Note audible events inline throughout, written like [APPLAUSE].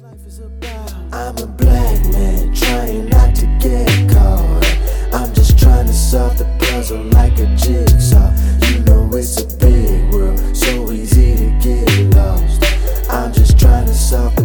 I'm a black man trying not to get caught. I'm just trying to solve the puzzle like a jigsaw. You know it's a big world, so easy to get lost. I'm just trying to solve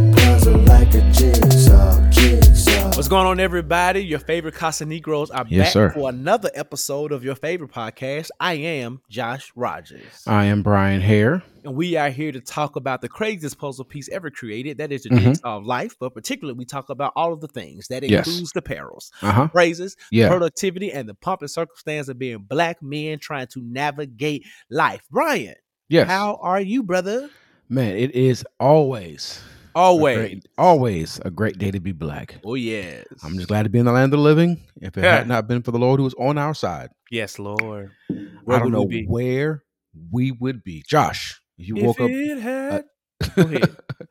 What's going on, everybody? Your favorite Casa Negros are Yes, back sir. for another episode of your favorite podcast. I am Josh Rogers, I am Bryan Hare. and we are here to talk about the craziest puzzle piece ever created. That is the Mhm. jigsaw of life, but particularly we talk about all of the things that Yes. includes the perils, Uh huh. praises, Yeah. productivity, and the pomp and circumstance of being black men trying to navigate life. Bryan, Yes. how are you, brother? Man, it is always a Always. great- always a great day to be black. Oh yes. I'm just glad to be in the land of the living. If it Yeah. had not been for the Lord who was on our side, Yes, Lord. I Where don't would we know be? where we would be. Josh, if you If woke up, had uh, ahead. if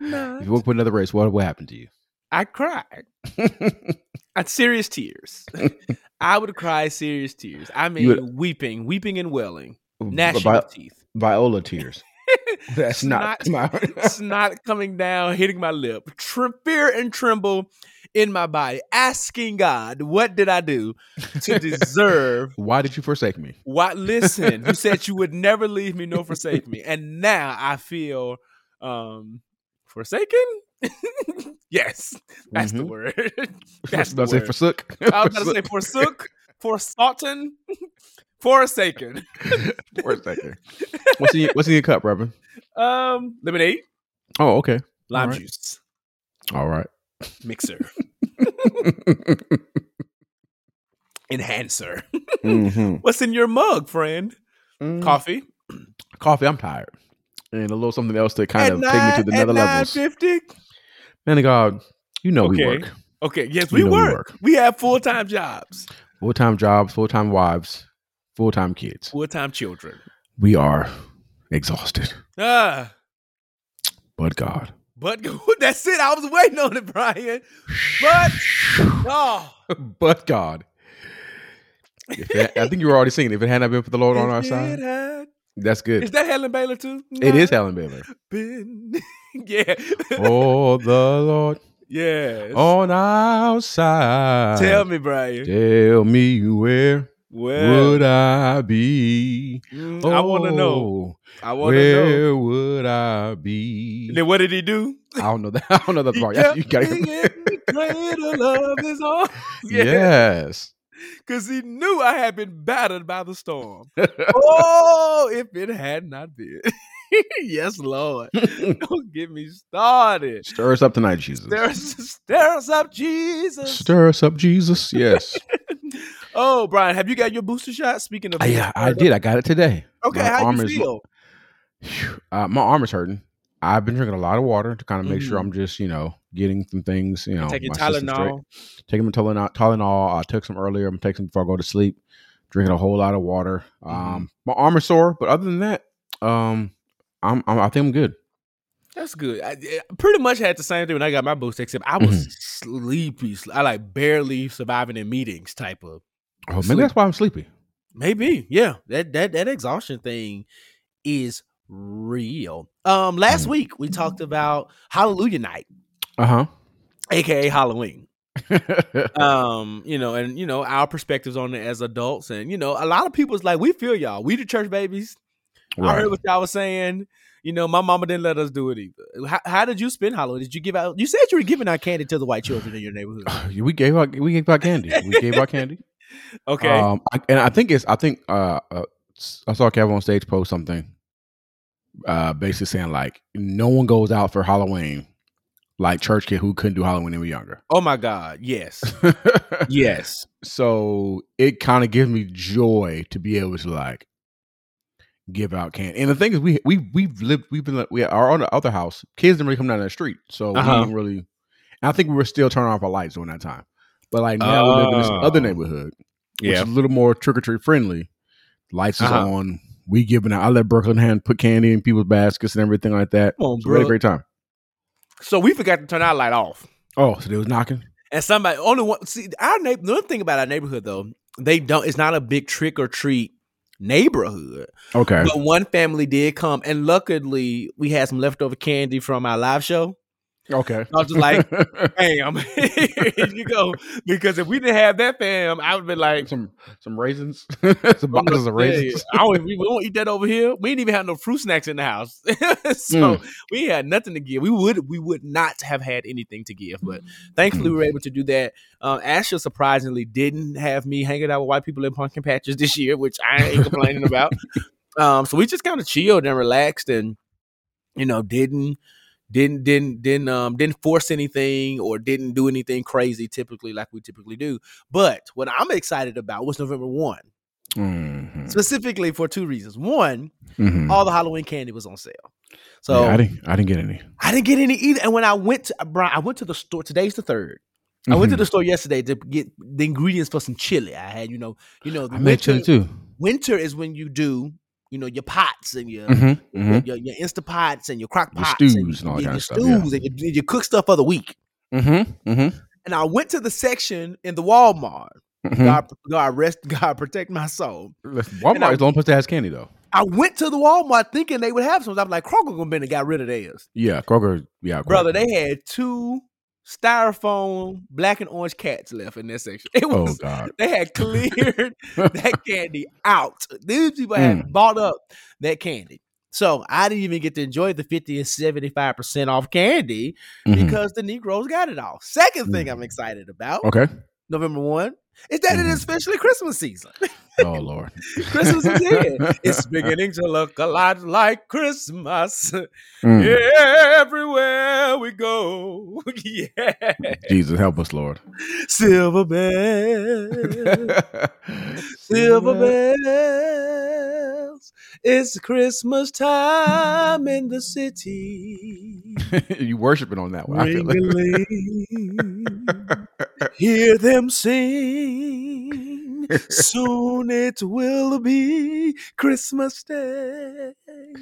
[LAUGHS] you woke up with another race, what what happened to you? I cried. [LAUGHS] At serious tears. [LAUGHS] I would cry serious tears. I mean, would- weeping, weeping and welling, gnashing Vi- of teeth, Viola tears. [LAUGHS] That's not. [LAUGHS] snot coming down, hitting my lip, fear and tremble in my body, asking God, what did I do to [LAUGHS] deserve Why did you forsake me? what? Listen, you said you would never leave me nor forsake me, and now I feel um forsaken. yes, that's the Mhm. word. that's the I say forsook. I was gonna say forsook, forsotten, forsaken. [LAUGHS] Forsaken. What's in your, what's in your cup, Reverend? Um, lemonade, Oh, okay. lime All right. juice, All right. mixer, [LAUGHS] enhancer. Mhm. What's in your mug, friend? Mm. Coffee. coffee. I'm tired, and a little something else to kind At of take me to the nine- nether levels. 9:50? Man of God, you know we Okay. work Okay, yes, You we know we work. work. We have full time jobs, full time jobs, full time wives, full time kids. full time children. We are exhausted, Ah, but God. but [LAUGHS] that's it. I was waiting on it, Bryan. But oh, [LAUGHS] but God. It- I think you were already singing. If it had not been for the Lord on our side, had- that's good. Is that Helen Baylor too? It is Helen Baylor. Been. [LAUGHS] yeah. Oh, the Lord yes. on our side. Tell me, Bryan. Tell me where Well, would I be? mm, I want to know. Oh, I want to know. Where would I be? And then what did he do? I don't know that. [LAUGHS] I don't know that part. kept [LAUGHS] You gotta me in the cradle of his arms. Yes. Because he knew I had been battered by the storm. [LAUGHS] oh, if it had not been. [LAUGHS] yes, Lord. [LAUGHS] Don't get me started. Stir us up tonight, Jesus. Stir us, stir us up, Jesus. Stir us up, Jesus. Yes. [LAUGHS] Oh, Bryan, have you got your booster shot? Speaking of, yeah, I did. I got it today. Okay, My how arm you is- feel? Uh, my arm is hurting. I've been drinking a lot of water to kind of make sure Mhm. I'm just, you know, getting some things, you know, Taking straight. Tylenol. Taking my Tylenol. Tylenol. I took some earlier. I'm taking some before I go to sleep. Drinking a whole lot of water. Mm-hmm. Um, my arm is sore, but other than that, um, I'm, I'm I think I'm good. That's good. I, I pretty much had the same thing when I got my booster, except I was Mhm. sleepy. I like barely surviving in meetings type of. Oh, maybe Sleep. that's why I'm sleepy. Maybe, yeah. That that that exhaustion thing is real. Um, last Mm. week we talked about Hallelujah Night, Uh huh. aka Halloween. [LAUGHS] Um, you know, and you know our perspectives on it as adults, and you know, a lot of people's like, we feel y'all. We the church babies. I heard what y'all was saying. You know, my mama didn't let us do it either. How, how did you spend Halloween? Did you give out? You said you were giving out candy to the white children in your neighborhood. [SIGHS] we gave out we gave out candy. We gave out candy. [LAUGHS] Okay. Um, I, and I think it's I think uh, uh I saw Kevin on stage post something, uh, basically saying like no one goes out for Halloween like church kid who couldn't do Halloween when they were younger. oh my God. Yes. [LAUGHS] yes. so it kind of gives me joy to be able to like give out candy. And the thing is, we we we've lived we've been we are on the other house. Kids didn't really come down the street, so Uh-huh. we didn't really. And I think we were still turning off our lights during that time. But like now we live in this other Oh. neighborhood, which is a little more trick or treat friendly. Lights is Uh-huh. on. We giving out. I let Brooklyn hand put candy in people's baskets and everything like that. Come on, So we a bro. great time. So we forgot to turn our light off. Oh, so they was knocking. And somebody only one see our neighbor. The thing about our neighborhood though, they don't. It's not a big trick or treat neighborhood. Okay. But one family did come, and luckily we had some leftover candy from our live show. Okay. I was just like, [LAUGHS] Bam, [LAUGHS] here you go. Because if we didn't have that, fam, I would have been like, some some raisins, [LAUGHS] some boxes of Yeah, raisins. I don't, we won't eat that over here. We didn't even have no fruit snacks in the house, so Mm. we had nothing to give. We would we would not have had anything to give, but thankfully Mm. we were able to do that. Um, Asher surprisingly didn't have me hanging out with white people in pumpkin patches this year, which I ain't complaining about. Um, so we just kind of chilled and relaxed, and you know didn't didn't didn't didn't um didn't force anything or didn't do anything crazy typically like we typically do. But what I'm excited about was November one Mhm. specifically for two reasons. One, Mhm. all the Halloween candy was on sale. So Yeah, I didn't. I didn't get any. I didn't get any either. And when I went to Bryan, I went to the store. Today's the third. I went to the store yesterday to get the ingredients for some chili. I had, you know, you know, the I made winter, chili too. winter is when you do, you know, your pots and your Mhm, your, mhm. your, your Insta pots and your crock Your pots stews and, and all that your, your stuff, yeah. and your, you cook stuff for the week. Mhm, mhm, And I went to the section in the Walmart. mhm. God, God rest, [LAUGHS] God protect my soul. And Walmart I- is the only place that has candy though. I went to the Walmart thinking they would have some. I'm like, Kroger gonna been and got rid of theirs. Yeah, Kroger. Yeah, Kroger. Brother, they had two styrofoam black and orange cats left in that section. [LAUGHS] It Oh God. they had cleared [LAUGHS] that candy out. These people had Mm. bought up that candy. So I didn't even get to enjoy the 50 and 75% off candy Mhm. because the Negroes got it all. Second thing Mm. I'm excited about, Okay. November 1, is that it Mhm. is officially Christmas season. [LAUGHS] Oh Lord. Christmas is here. [LAUGHS] It's beginning to look a lot like Christmas. Mm. Everywhere we go. [LAUGHS] Yeah. Jesus help us, Lord. Silver bells. [LAUGHS] Silver bells. It's Christmas time in the city. you worshiping on that one. I feel Ring-a-ling. Hear them sing. Soon it will be Christmas Day.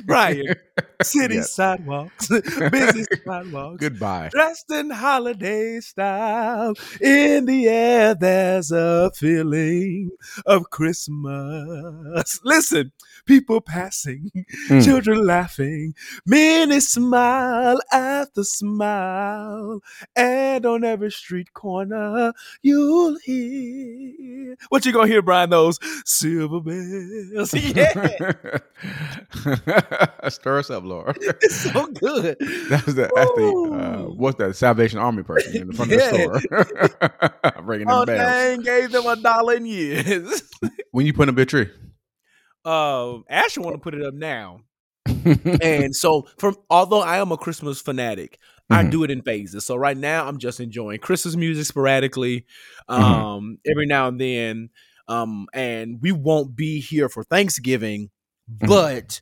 Bryan, city sidewalks, busy [LAUGHS] sidewalks, Goodbye. dressed in holiday style. In the air, there's a feeling of Christmas. Listen, people passing, [LAUGHS] Mm. children laughing, many smile after smile, and on every street corner you'll hear what you gonna hear, Bryan? Those silver bells. [LAUGHS] Yeah, [LAUGHS] Stir us up, Lord. it's so good. That's the that's the uh, what's that Salvation Army person in the front of the store, ringing them Oh, bells. dang, gave them a dollar in years. When you put in a big tree, um, Asher want to put it up now, [LAUGHS] and so from although I am a Christmas fanatic, I Mhm. do it in phases. So right now I'm just enjoying Christmas music sporadically, Mhm. um, every now and then, um, and we won't be here for Thanksgiving, Mhm. but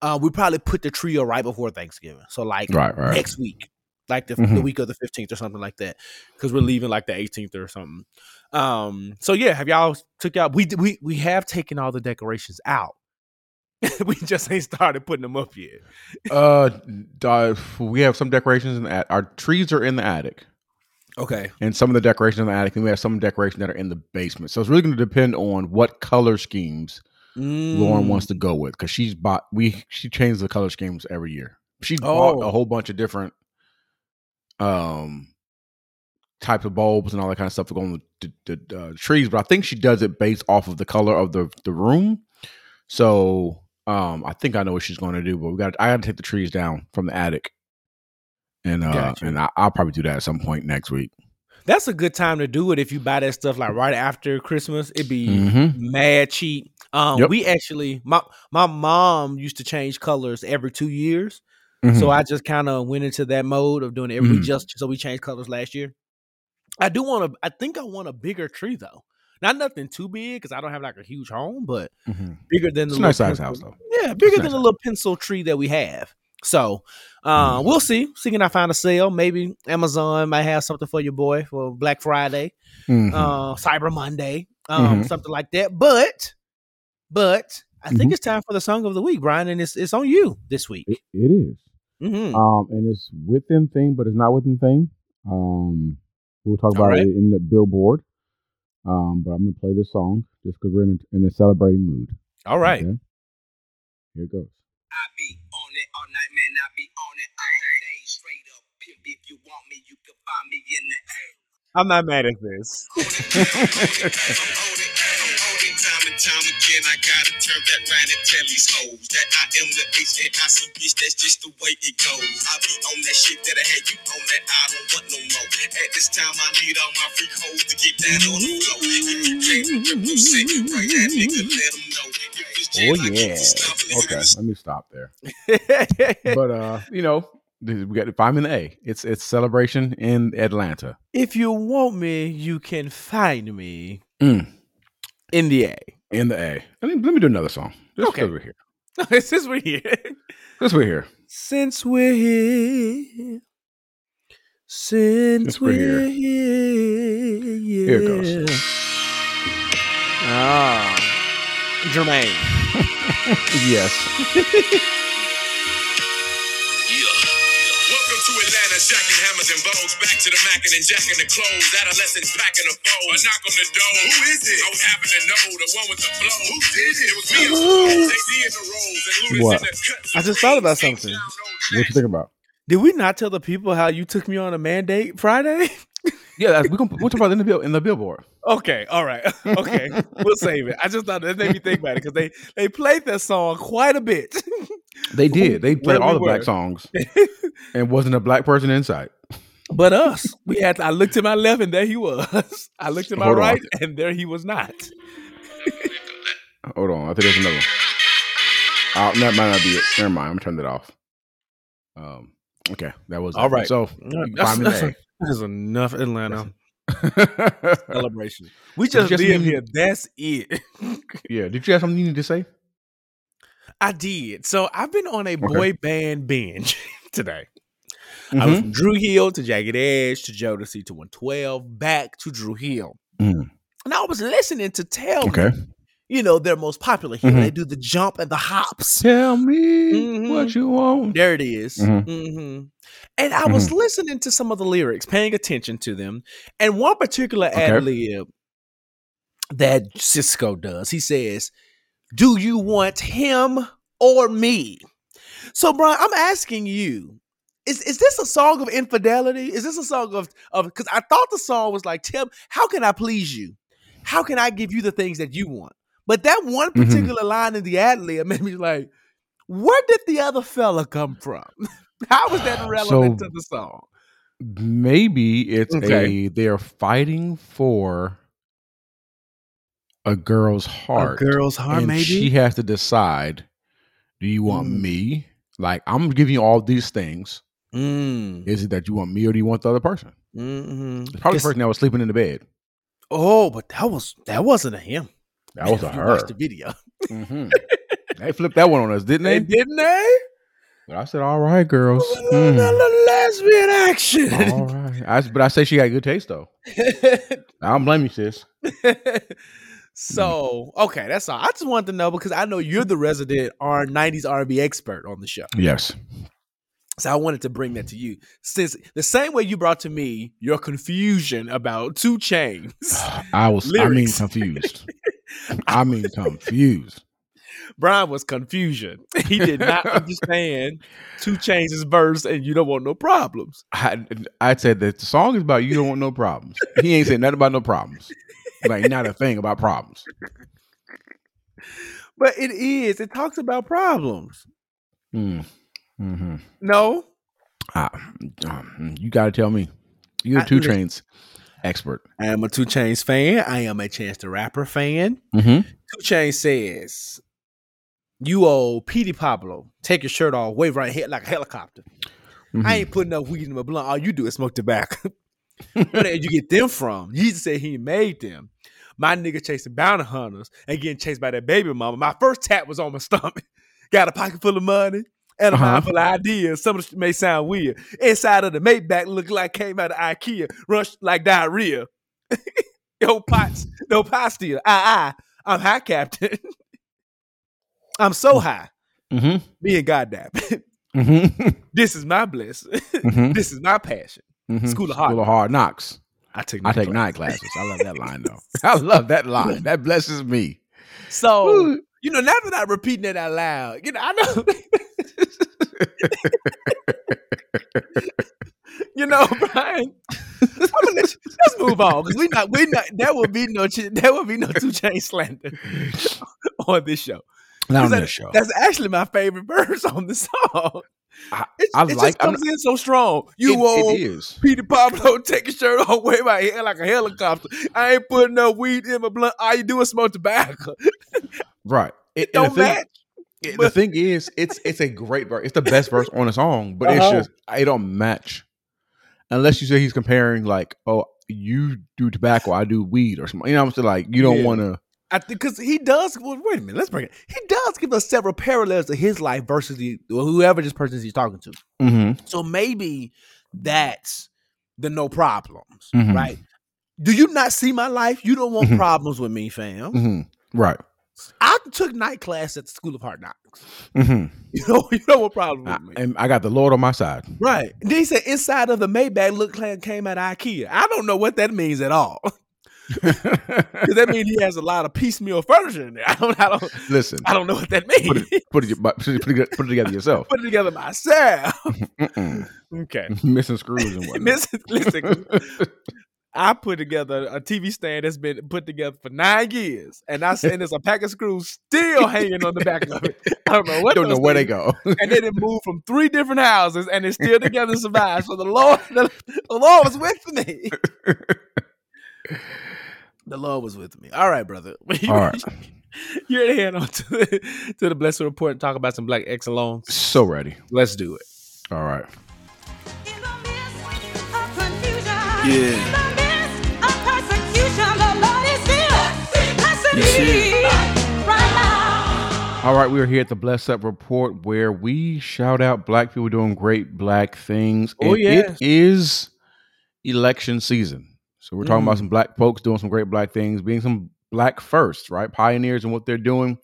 uh, we probably put the trio right before Thanksgiving. So like right, right. next week, like the, the Mhm. week of the 15th or something like that, because we're leaving like the 18th or something. Um, so yeah, have y'all took out? We we we have taken all the decorations out. [LAUGHS] we just ain't started putting them up yet. Uh, we have some decorations in the attic. Our trees are in the attic, Okay. and some of the decorations in the attic, and we have some decorations that are in the basement. So it's really going to depend on what color schemes Lauren Mm. wants to go with because she's bought. We she changes the color schemes every year. Bought Oh. a whole bunch of different um types of bulbs and all that kind of stuff to go on the, the, the uh, trees. But I think she does it based off of the color of the the room. So um I think I know what she's going to do. But we got I got to take the trees down from the attic, and uh Gotcha. and I, I'll probably do that at some point next week. That's a good time to do it if you buy that stuff like right after Christmas. It'd be Mhm. mad cheap. Um, Yep. we actually my my mom used to change colors every two years. Mhm. So I just kind of went into that mode of doing it every we just so we changed colors last year. I do want to I think I want a bigger tree though. Not nothing too big because I don't have like a huge home, but Mhm. bigger than the It's little nice size pencil- house though. Yeah, bigger nice than the house. little pencil tree that we have. So uh, Mhm. we'll see. See can I find a sale? Maybe Amazon might have something for your boy for Black Friday, Mhm. uh, Cyber Monday, um, Mhm. something like that. But but I think it's time for the song of the week, Bryan, and it's it's on you this week. It- it is. Hmm Um, and it's within thing, but it's not within thing. Um, we'll talk about right. it in the billboard. Um, but I'm gonna play this song just because we're in a, in a celebrating mood. All right. Okay? Here it goes. I be on it all night, man. I be on it all day. Straight up, pimp If you want me, you can find me in the I'm not mad at this. [LAUGHS] turn that tell these hoes that I am the H and I see bitch. That's just the way it goes. I be on that shit that I had you on that. I don't want no more. At this time, I need all my freak hoes to get down on the floor. If you can't represent, right that nigga, let 'em know. Oh yeah. it Okay, let me stop there. [LAUGHS] But uh, you know, th- we got to find me in A. It's it's celebration in Atlanta. if you want me, you can find me Mm. in the A. In the A. Let me let me do another song. Just Okay. we're here. Since we're here. Just we're here. Since we're here. Since Since we're we're, here. here. Yeah. Here it goes. Ah. Jermaine. [LAUGHS] Yes. [LAUGHS] jacking hammers and bows. Back to the mackin' and jacking the clothes. Adolescents packing the foes. A knock on the door. Who is it? I was happy to know the one with the flow. Who did it? It was me. JD in the rolls and Luda's What? in the cuts. I just thought about something. What you think about? Did we not tell the people how you took me on a mandate Friday? [LAUGHS] Yeah, that's, we're gonna we'll talk about it in the bill in the billboard. Okay, all right. [LAUGHS] Okay. we'll save it. I just thought that made me think about it because they, they played that song quite a bit. They did. They played Where all we the black songs, and wasn't a black person inside. But us, we had I looked to my left and there he was. [LAUGHS] I looked to my Hold on. right and there he was not. Hold on, I think there's another one. Oh, that might not be it. Never mind. I'm gonna turn that off. Um. Okay, that was All it. right. So That's, find that's, the that's enough Atlanta A. [LAUGHS] celebration. We just just live here. That's it. [LAUGHS] yeah. Did you have something you need to say? I did. So I've been on a boy band binge today. I Mhm. was from Dru Hill to Jagged Edge to Jodeci to 112, back to Dru Hill. Mm. And I was listening to Tell Me, Okay. you know, their most popular hit. Mhm. They do the jump and the hops. Tell me Mhm. what you want. There it is. Mhm. Mhm. And I was listening to some of the lyrics, paying attention to them. And one particular Okay. ad lib that Sisqó does, he says, Do you want him or me? So, Brian, I'm asking you, is, is this a song of infidelity? Is this a song of of because I thought the song was like, Tim, how can I please you? How can I give you the things that you want? But that one Mhm. particular line in the ad lib made me like, where did the other fella come from? [LAUGHS] How is that relevant So- to the song? Maybe it's Okay. a they're fighting for a girl's heart. A girl's heart, and maybe. she has to decide: Do you want Mm. me? Like I'm giving you all these things. Mm. Is it that you want me or do you want the other person? Mm-hmm. Probably the person that was sleeping in the bed. Oh, but that was that wasn't a him. That was [LAUGHS] a her. Watch the video. Mhm. [LAUGHS] they flipped that one on us, didn't They they? didn't they? I said, "All right, girls." A Mm. little lesbian action. All right. I, but I say she got good taste though. [LAUGHS] I don't blame you, sis. so okay, that's all. I just wanted to know because I know you're the resident R '90s R&B expert on the show. Yes. So I wanted to bring that to you. Since the same way you brought to me your confusion about 2 Chainz. [SIGHS] I was. I mean, confused. [LAUGHS] I mean, confused. Bryan was confusion. He did not [LAUGHS] understand 2 Chainz' verse, and you don't want no problems. I, I said that the song is about you don't want no problems. He ain't saying nothing about no problems. Like not a thing about problems. But it is. It talks about problems. Mm. Hmm No, um, you got to tell me. You're I- a two trains expert. I am a 2 Chainz fan. I am a Chance the Rapper fan. Mm-hmm. 2 Chainz says, "You old Petey Pablo. Take your shirt off, wave right here like a helicopter. Mm-hmm. I ain't putting no weed in my blunt. All you do is smoke tobacco. [LAUGHS] Where did you get them from? Jesus said he made them. My nigga chasing bounty hunters and getting chased by that baby mama. My first tap was on my stomach. [LAUGHS] Got a pocket full of money and a Uh-huh. mind full of ideas. Some of it may sound weird. Inside of the Maybach look like came out of IKEA. Rush like diarrhea. [LAUGHS] Yo, pots, no pot steal. I, I, I'm high captain. [LAUGHS] I'm so high. Mm-hmm. Me and Goddamn. [LAUGHS] Mm-hmm. this is my bliss. Mhm. this is my passion. mm-hmm. School of Hard School of hard knocks. I take I take class. night classes. I love that line though. I love that line. That blesses me. So. You know, now that I'm repeating it out loud, you know, I know. [LAUGHS] You know, Bryan. I'm gonna let you- let's move on because we not we not there will be no there will be no two chain slander [LAUGHS] on this show. Not on that- this show. That's actually my favorite verse on the song. I- it I it like- just comes in so strong. You It- old it is. Petey Pablo, take your shirt off, wave my head like a helicopter. I ain't putting no weed in my blunt. All you do is smoke tobacco. Right. It, Don't the thing, match. it- the thing is, it's it's a great verse. It's the best verse on the song, but it's Uh-huh. just it don't match. Unless you say he's comparing like, oh, you do tobacco, I do weed or something. You know what I'm saying? Like you don't Yeah. want to. I think because he does. Well, wait a minute. Let's bring it. He does give us several parallels to his life versus the whoever this person is he's talking to. Mm-hmm. So maybe that's the no problems, Mhm. right? Do you not see my life? You don't want Mhm. problems with me, fam. Mm-hmm. Right. I took night class at the School of Hard Knocks. Mm-hmm. [LAUGHS] You know, you don't want problems I, with me. and I got the Lord on my side. Right. And then he said inside of the Maybach look came out of IKEA. I don't know what that means at all. [LAUGHS] [LAUGHS] Because that means he has a lot of piecemeal furniture in there. I don't I don't Listen, I don't know what that means. put it, put it, put it, put it together yourself. Put it together myself. Mm-mm. Okay. Missing screws and what? Listen. I put together a TV stand that's been put together for nine years, and I said there's a pack of screws still hanging on the back of it. I don't know what. don't know where they go. [LAUGHS] And they didn't move from three different houses, and it's still together and survived. So the Lord, the, the Lord was with me. The Lord was with me. All right, brother. [LAUGHS] All right. [LAUGHS] You're to head on to the, to the Blessed Report and talk about some black excellence. so ready. Let's do it. All right. In the midst of confusion, Yeah. Right. All right, we are here at the Bless Up Report where we shout out black people doing great black things. Oh, And yes. It is election season. So we're talking about Mm. some black folks doing some great black things, being some black first, right? Pioneers in what they're doing.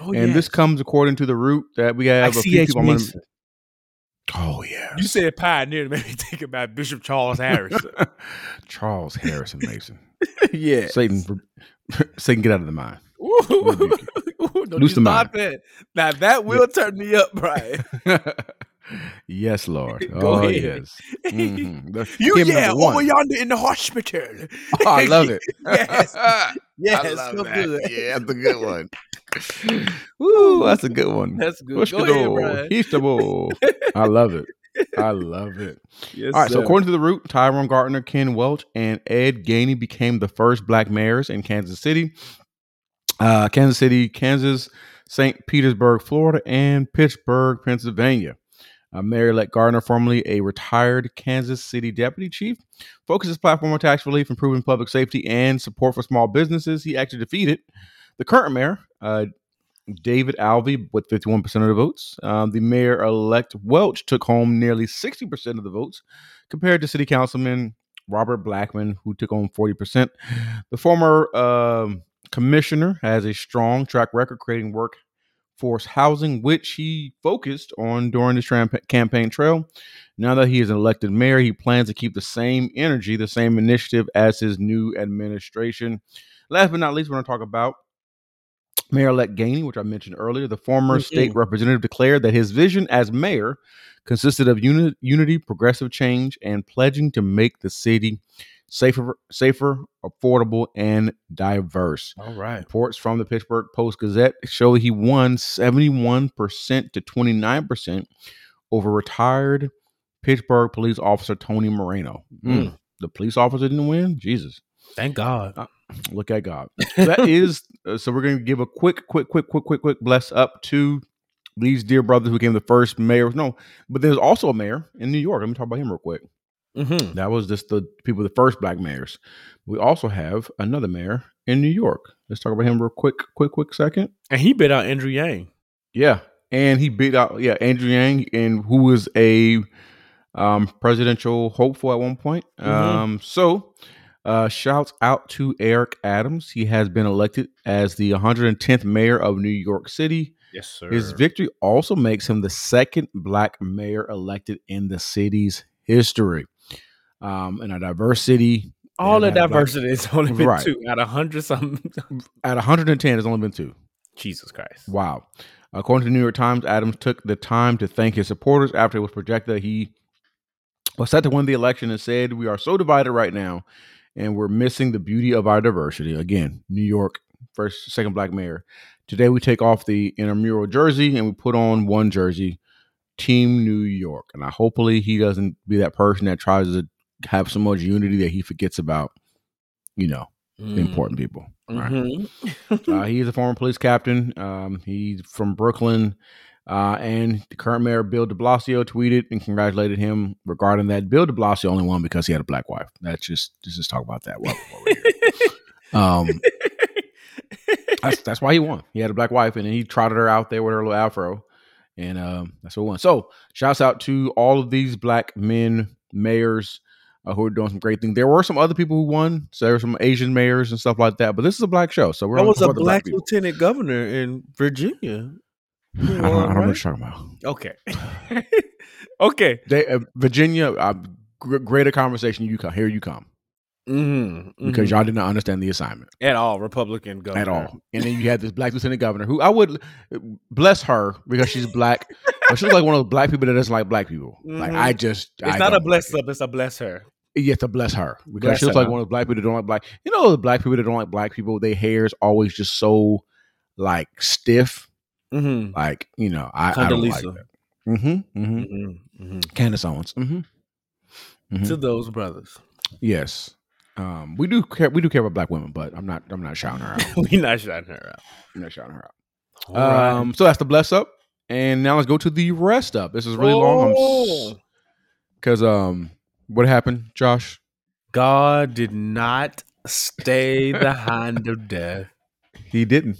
Oh, and this comes according to the route that we have Like a few C.H. people. Gonna- Oh, yeah. You said pioneer to make me [LAUGHS] think about Bishop Charles Harrison. [LAUGHS] Charles Harrison Mason. [LAUGHS] yeah. Satan, [LAUGHS] Satan, get out of the mind. Ooh, [LAUGHS] don't you the start that. Now that will turn me up, Bryan. [LAUGHS] yes, Lord. Go oh, ahead. yes. Mhm. You yeah, over yonder in the hospital. Oh, I love it. Yes. Yes, I love so that. good. Yeah, that's a good one. Woo, that's a good one. That's good. Push Go ahead. Bryan. I love it. [LAUGHS] I love it. Yes, All right, so according to the root, Tyrone Garner, Ken Welch, and Ed Gainey became the first black mayors in Kansas City, uh, Kansas City, Kansas, St. Petersburg, Florida, and Pittsburgh, Pennsylvania. Uh, Mayor-elect Garner, formerly a retired Kansas City deputy chief, focused his platform on tax relief, improving public safety, and support for small businesses. He actually defeated the current mayor, uh, David Alvey, with 51% of the votes. Um, the mayor-elect Welch took home nearly 60% of the votes, compared to City Councilman Robert Blackmon, who took home 40%. The former um, commissioner has a strong track record creating workforce housing, which he focused on during his campaign trail. Now that he is an elected mayor, he plans to keep the same energy, the same initiative as his new administration. Last but not least, we're going to talk about Mayor elect Gainey, which I mentioned earlier. The former Mhm. state representative declared that his vision as mayor consisted of uni- unity, progressive change, and pledging to make the city safer, safer, affordable, and diverse. All right. Reports from the Pittsburgh Post Gazette show he won 71% to 29% over retired Pittsburgh police officer Tony Moreno. Mm. The police officer didn't win? Jesus. Thank God. Look at God. So that [LAUGHS] is uh, so we're going to give a quick, quick, quick, quick, quick, quick bless up to these dear brothers who became the first mayor. No, but there's also a mayor in New York. Let me talk about him real quick. Mm-hmm. That was just the people, the first black mayors. We also have another mayor in New York. Let's talk about him real quick, quick, quick second. And he bit out Andrew Yang. Yeah, and he beat out yeah Andrew Yang, and who was a um, presidential hopeful at one point. Mhm. Um, so uh, shouts out to Eric Adams. He has been elected as the 110th mayor of New York City. Yes, sir. His victory also makes him the second black mayor elected in the city's history. Um, in a diverse city, All the and had a black- diversity is only been Right. two out of hundred something. at 110, there's only been two. Jesus Christ. Wow. According to the New York Times, Adams took the time to thank his supporters after it was projected that he was set to win the election and said, We are so divided right now, and we're missing the beauty of our diversity. Again, New York, first, second black mayor. Today, we take off the intramural jersey and we put on one jersey, Team New York. And I hopefully he doesn't be that person that tries to have so much unity that he forgets about, you know, Mm. important people. Right. Mhm. Uh, he is a former police captain. Um, he's from Brooklyn. Uh, and the current mayor, Bill de Blasio, tweeted and congratulated him regarding that. Bill de Blasio only won because he had a black wife. That's just, let's just talk about that. while- while [LAUGHS] um, that's, that's why he won. He had a black wife and then he trotted her out there with her little afro. And um, that's what won. So, shouts out to all of these black men, mayors, uh, who are doing some great things. There were some other people who won. So there were some Asian mayors and stuff like that. But this is a black show, so we're only was a talking about the black people. lieutenant governor in Virginia. I don't, I don't know what you're talking about. Okay. [LAUGHS] okay. They, uh, Virginia, uh, gr- greater conversation. You come here. You come Mm-hmm. because y'all did not understand the assignment at all Republican governor at all. And then you had this black lieutenant governor who I would bless her because she's black, but she's like one of those black people that doesn't like black people. Like Mhm. I just, It's I not a bless like up. It's a bless her. it. You have to bless her because Bless she looks like one of those black people that don't like black. You know, the black people that don't like black people, their hair is always just so like stiff. Mm-hmm. Like you know, I, I don't like that. Mm-hmm. Mm-hmm. Mm-hmm. Mm-hmm. Candace Owens. Mm-hmm. Mhm. To those brothers. Yes. Um, we do care. We do care about black women, but I'm not. I'm not shouting her out. [LAUGHS] we not shouting her out. I'm not shouting her out. Right. Um, so that's the bless up, and now let's go to the rest up. This is really long. Oh. Because um, what happened, Josh? God did not stay the hand of death. [LAUGHS] He didn't.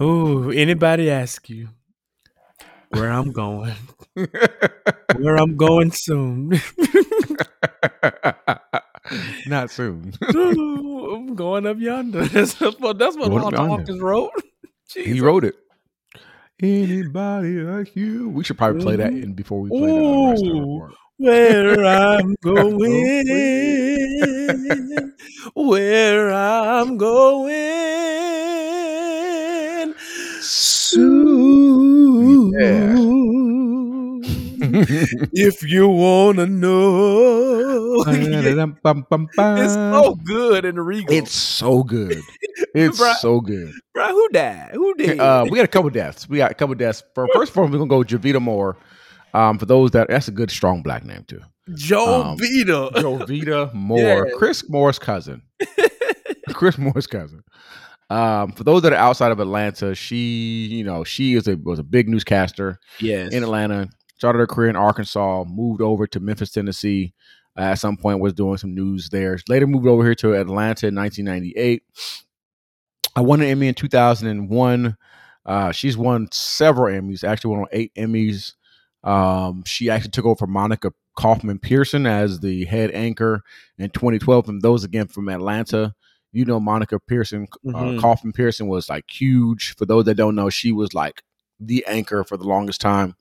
Ooh, anybody ask you where I'm going? Where I'm going soon? [LAUGHS] not soon. Ooh, I'm going up yonder. [LAUGHS] That's what that's what Going up Walter yonder. Hawkins wrote. he wrote it. Anybody like you? We should probably play that mm-hmm. in before we play the rest of the Ooh. report. Where I'm [LAUGHS] going, where I'm going soon. if you wanna know, it's so good in the Regal. It's so good. [LAUGHS] It's Bruh. so good. bro. Who died? Who did? Uh, we got a couple deaths. We got a couple deaths. For first of all, we're gonna go Jovita Moore. Um, for those that that's a good strong black name too. Joe um, Vita. Jovita Moore, [LAUGHS] Yeah. Chris Moore's cousin. [LAUGHS] Chris Moore's cousin. Um, for those that are outside of Atlanta, she, you know, she is a was a big newscaster yes. in Atlanta. Started her career in Arkansas, moved over to Memphis, Tennessee. Uh, at some point, was doing some news there. Later, moved over here to Atlanta in 1998. I won an Emmy in 2001. Uh, she's won several Emmys. Actually, won on eight Emmys. Um, she actually took over for Monica Kaufman Pearson as the head anchor in 2012. And those again from Atlanta, you know, Monica Pearson, uh, Mhm. Kaufman Pearson was like huge. For those that don't know, she was like the anchor for the longest time.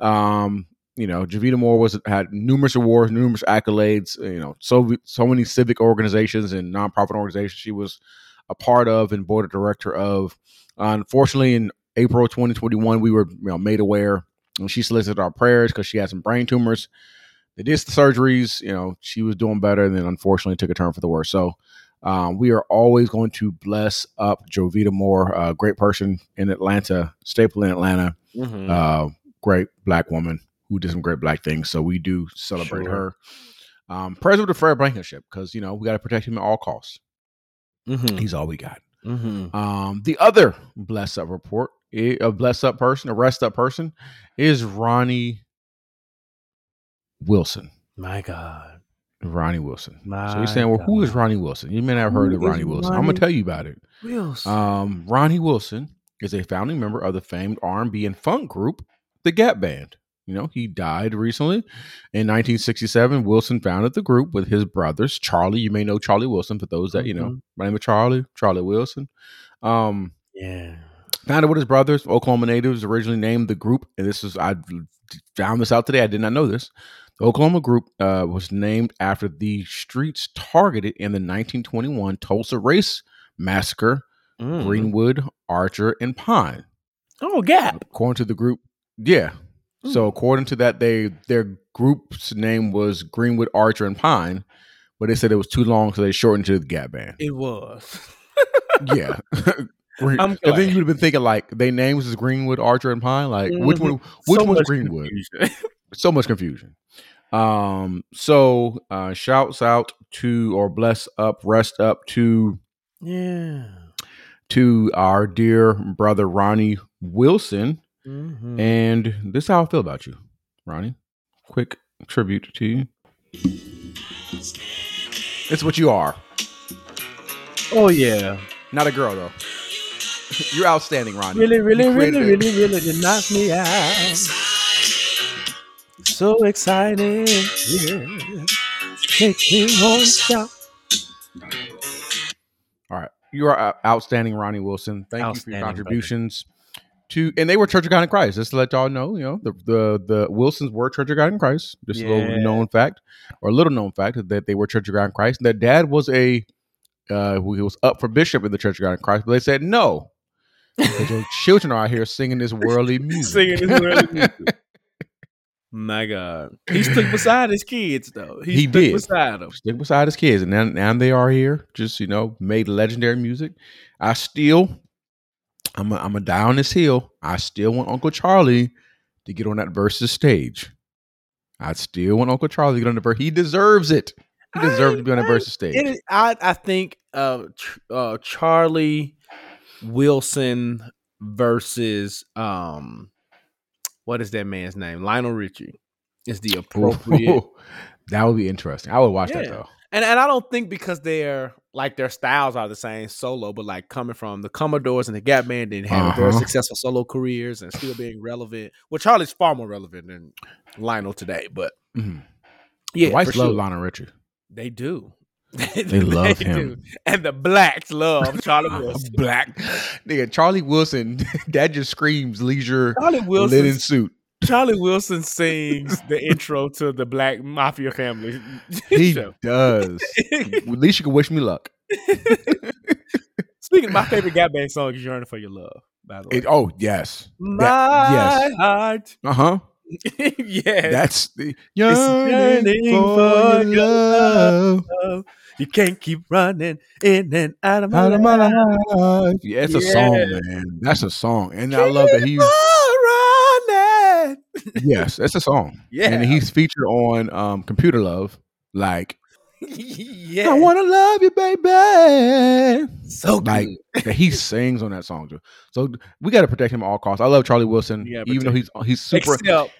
Um, you know, Jovita Moore was had numerous awards, numerous accolades. You know, so so many civic organizations and nonprofit organizations she was a part of and board of director of. unfortunately, in April 2021, we were you know, made aware and she solicited our prayers because she had some brain tumors. They did the surgeries. You know, she was doing better, and then unfortunately took a turn for the worse. So. Um, we are always going to bless up Jovita Moore, a great person in Atlanta, staple in Atlanta Mhm. uh, great black woman who did some great black things. So we do celebrate Sure. her. Um, President of Fred Blankenship, because you know we got to protect him at all costs. Mhm. He's all we got. Mhm. Um, the other bless up report, a bless up person, a rest up person, is Ronnie Wilson. My God. Ronnie Wilson. My so you're saying, well, who is Ronnie Wilson? You may not have heard Who of Ronnie Wilson. I'm gonna tell you about it. Wilson. Um, Ronnie Wilson is a founding member of the famed R&B and funk group, the Gap Band. You know, he died recently in 1967. Wilson founded the group with his brothers, Charlie. You may know Charlie Wilson for those that you know. Mhm. My name is Charlie, Charlie Wilson. Um, yeah. founded with his brothers, Oklahoma natives, originally named the group, and this is I found this out today. I did not know this. The Oklahoma group uh, was named after the streets targeted in the 1921 Tulsa Race Massacre Mm. Greenwood, Archer, and Pine. Oh, Gap. According to the group, yeah. So Mm. according to that, they their group's name was Greenwood Archer and Pine, but they said it was too long, so they shortened it to the Gap Band. It was. Yeah. [LAUGHS] [LAUGHS] And then you would have been thinking like they names is Greenwood, Archer, and Pine. Like which one? Which So one's Greenwood? [LAUGHS] so much confusion. Um, so uh shouts out to or bless up, rest up to yeah. to our dear brother Ronnie Wilson. Mhm. And this is how I feel about you, Ronnie. Quick tribute to you. It's what you are. Oh yeah. Not a girl though. [LAUGHS] You're outstanding, Ronnie. Really, really, You really, really, really did knock me out. [LAUGHS] So exciting. Yeah. Make me want to shout. All right. You are outstanding, Ronnie Wilson. Thank you for your contributions to and they were Church of God in Christ. Just to let y'all know, you know, the the, the Wilsons were Church of God in Christ. Just a little known fact, or a little known fact that they were Church of God in Christ. And their dad was a uh who was up for bishop in the Church of God in Christ, but they said no. Because your [LAUGHS] children are out here singing this worldly music. Singing this worldly music. My God. [CLEARS THROAT] He stuck beside his kids though. He, He stuck did. beside them. stick beside his kids, and now, now they are here. Just you know, made legendary music. I still, I'm a, I'm a die on this hill. I still want Uncle Charlie to get on that Verzuz stage. I still want Uncle Charlie to get on the verse. He deserves it. He deserves to be on the Verzuz stage. It I I think uh, uh Charlie Wilson versus um what is that man's name? Lionel Richie is the [LAUGHS] appropriate. that would be interesting. I would watch that though. and and I don't think because they're like their styles are the same solo, but like coming from the Commodores and the Gap Band and having very Uh-huh. successful solo careers and still being relevant. Well, Charlie's far more relevant than Lionel today, but Mhm. yeah, the whites love sure. Lionel Richie. They do. They love [LAUGHS] him. do. And the blacks love [LAUGHS] Charlie Wilson. Black nigga Charlie Wilson. [LAUGHS] that just screams leisure Charlie Wilson. linen suit. Charlie Wilson sings the intro to the Black Mafia Family He show. does. At least you can wish me luck. Speaking of my favorite Gap Band song is "Yearning for Your Love." By the way, It, oh yes, my that- yes. heart, uh huh. [LAUGHS] yeah, That's the yearning yearning for for your your love you can't keep running in and out of my, out of my life. life. Yeah, it's a song, man. That's a song, and I love that he's running. yes, it's a song. Yeah, and he's featured on um, Computer Love. Like, yeah, I want to love you, baby. so good. like he sings on that song. So we got to protect him at all costs. I love Charlie Wilson, gotta even though he's he's [LAUGHS] super. Except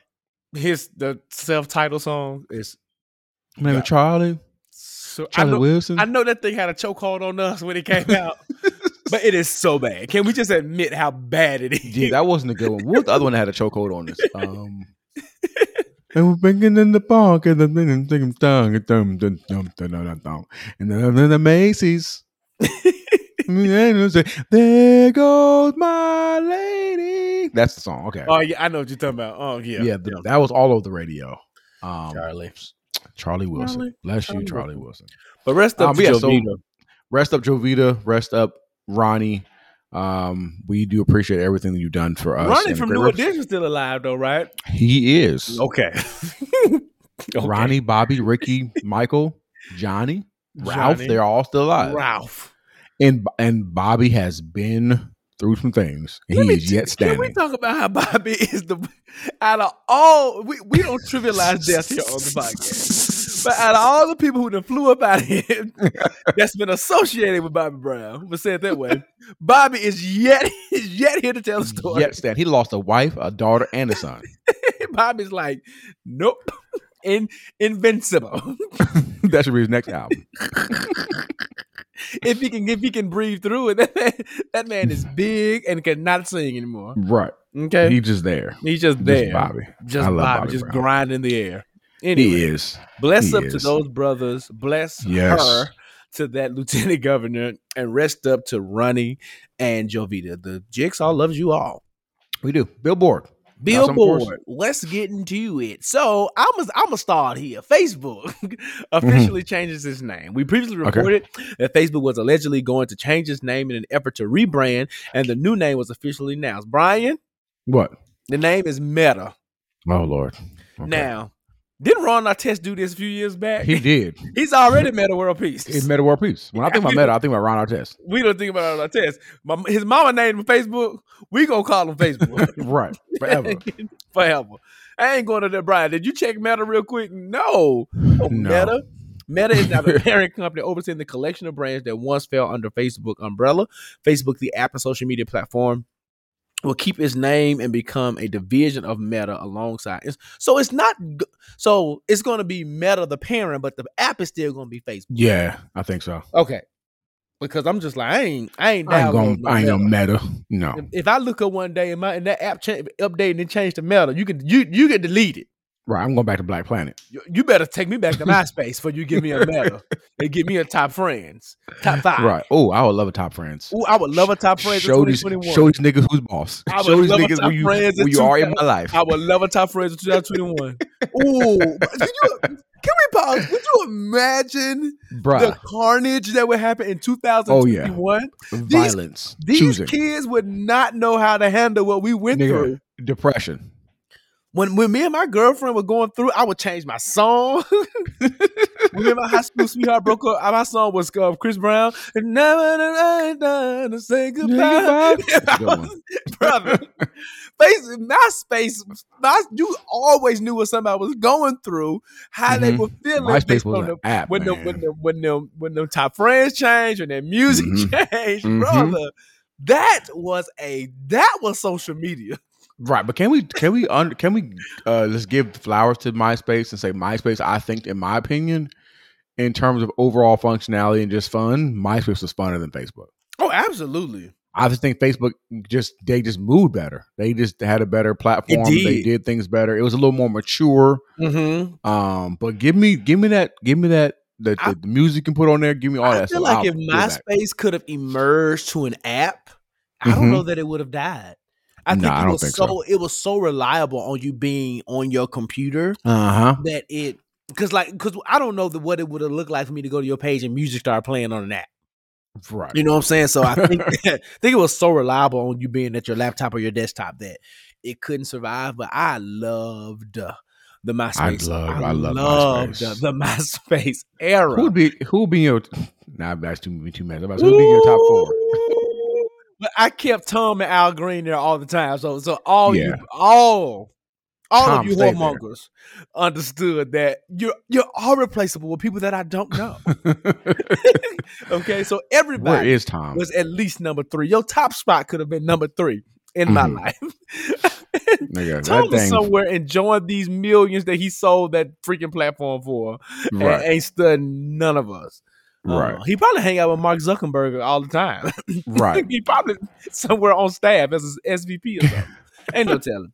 his the self-titled song is name is Charlie. so. I Charlie know, Wilson. I know that thing had a chokehold on us when it came out, but it is so bad. Can we just admit how bad it is? Yeah, that wasn't a good one. What the other one that had a chokehold on us? [LAUGHS] Um, and we're bringing in the park and the thing thinking dong and then then the Macy's. [LAUGHS] there goes my lady. That's the song. Okay. Oh yeah, I know what you're talking about. Oh yeah, yeah, th- that was all over the radio. Um, Charlie. Charlie Wilson. Charlie- Bless Charlie you, Charlie Wilson. Wilson. But rest up Um, to yeah, so- Jovita. Rest up, Jovita. Rest up, Ronnie. Um, we do appreciate everything that you've done for us. Ronnie and from great New rep- Edition still alive though, right? He is. Okay. [LAUGHS] Okay. Ronnie, Bobby, Ricky, Michael, Johnny, Ralph, Johnny. they're all still alive. Ralph. And and Bobby has been through some things. and He me is t- yet Can we talk about how Bobby [LAUGHS] is the out of all we, we don't trivialize [LAUGHS] death here on the podcast. But out of all the people who done flew up out of here [LAUGHS] that's been associated with Bobby Brown, I'm gonna say it that way, Bobby is yet [LAUGHS] is yet here to tell the story. Yet stand. He lost a wife, a daughter, and a [LAUGHS] son. Bobby's like, nope. In invincible. that should be his next album. if he can if he can breathe through it, that man, that man is big and cannot sing anymore. Right. Okay. He's just there. He's just Just there. Bobby. Just I love Bobby, Bobby just Brown. grinding the air. Anyway, He is. bless He up to those brothers. Bless Yes. her to that [LAUGHS] lieutenant governor, and rest up to Ronnie and Jovita. The Jigsaw loves you all. We do. Billboard. Got some for us? Billboard. Let's get into it. So I'm a, I'm a start here. Facebook [LAUGHS] officially changes its name. We previously Mm-hmm. Okay. reported that Facebook was allegedly going to change its name in an effort to rebrand, and the new name was officially announced. Bryan, What? the name is Meta. Oh Lord. Okay. Now, Didn't Ron Artest do this a few years back? He did. [LAUGHS] He's already Metta World Peace. It's Metta World Peace. When I think about Meta, I think about Ron Artest. we don't think about Ron Artest. My, his mama named him Facebook. We gonna call him Facebook [LAUGHS] Right. Forever. [LAUGHS] forever. I ain't going to that, Bryan. Did you check Meta real quick? No. Oh, No. Meta. Meta is now the parent company overseeing the collection of brands that once fell under Facebook umbrella. Facebook, the app and social media platform, will keep its name and become a division of Meta alongside. It's, so it's not. So it's going to be Meta, the parent, but the app is still going to be Facebook. Yeah, I think so. Okay. Because I'm just like I ain't I ain't I ain't going. no I ain't no Meta. Meta. No. If, if I look up one day and my and that app cha- update and it changed to Meta, you can you you can delete it. Right. I'm going back to Black Planet. You, you better take me back to MySpace before you give me a [LAUGHS] Meta and give me a top friends, top five. Right. Oh, I would love a top friends. Ooh, I would love a top friends in Show these, 2021. show these niggas who's boss. I would Show these love a niggas top where you, friends where you are in my life. I would love a top friends in 2021. [LAUGHS] Ooh, can, you, can we pause? Could you imagine the carnage that would happen in 2021? Violence. These choosing. kids would not know how to handle what we went Nigga, through. Depression. When when me and my girlfriend were going through, I would change my song. [LAUGHS] when me my high school sweetheart broke up, my song was uh, Chris Brown. And never did I done to say goodbye. That's [LAUGHS] a good. Brother, face my space, my, you always knew what somebody was going through, how they Mhm. were feeling. MySpace was on an the- app, when the man. when the when the when the top friends changed, when their music Mhm. [LAUGHS] changed, Mhm. brother. That was a that was social media. Right, but can we can we un, can we uh let's give flowers to MySpace and say MySpace? I think, in my opinion, in terms of overall functionality and just fun, MySpace was funner than Facebook. Oh, absolutely. I just think Facebook just they just moved better. They just had a better platform. did. They did things better. It was a little more mature. Mm-hmm. Um, but give me give me that give me that the, I- the music you can put on there. Give me all I that feel stuff. like I'll if. MySpace could have emerged to an app, I don't Mhm. know that it would have died. I think Nah, I it was think so, so. it was so reliable on you being on your computer uh huh. that it because like because I don't know the, what it would have looked like for me to go to your page and music start playing on an app. Right. You know what I'm saying? So I think [LAUGHS] that, I think it was so reliable on you being at your laptop or your desktop that it couldn't survive. But I loved uh, the MySpace. love- I love loved MySpace. the, the [LAUGHS] MySpace era. who would be who would be your? [LAUGHS] Nah, that's too too many. Who would be your top four? But I kept Tom and Al Green there all the time. So so all you all all Tom of you whoremongers understood that you're you're all replaceable with people that I don't know. [LAUGHS] okay, so [LAUGHS] everybody is Tom? was at least number three. Your top spot could have been number three in my Mhm. life. [LAUGHS] Nigga, Tom is thing. somewhere enjoying these millions that he sold that freaking platform for, and ain't studying none of us. Uh, Right. he probably hang out with Mark Zuckerberg all the time. [LAUGHS] Right. he probably somewhere on staff as an SVP or something. [LAUGHS] ain't no telling.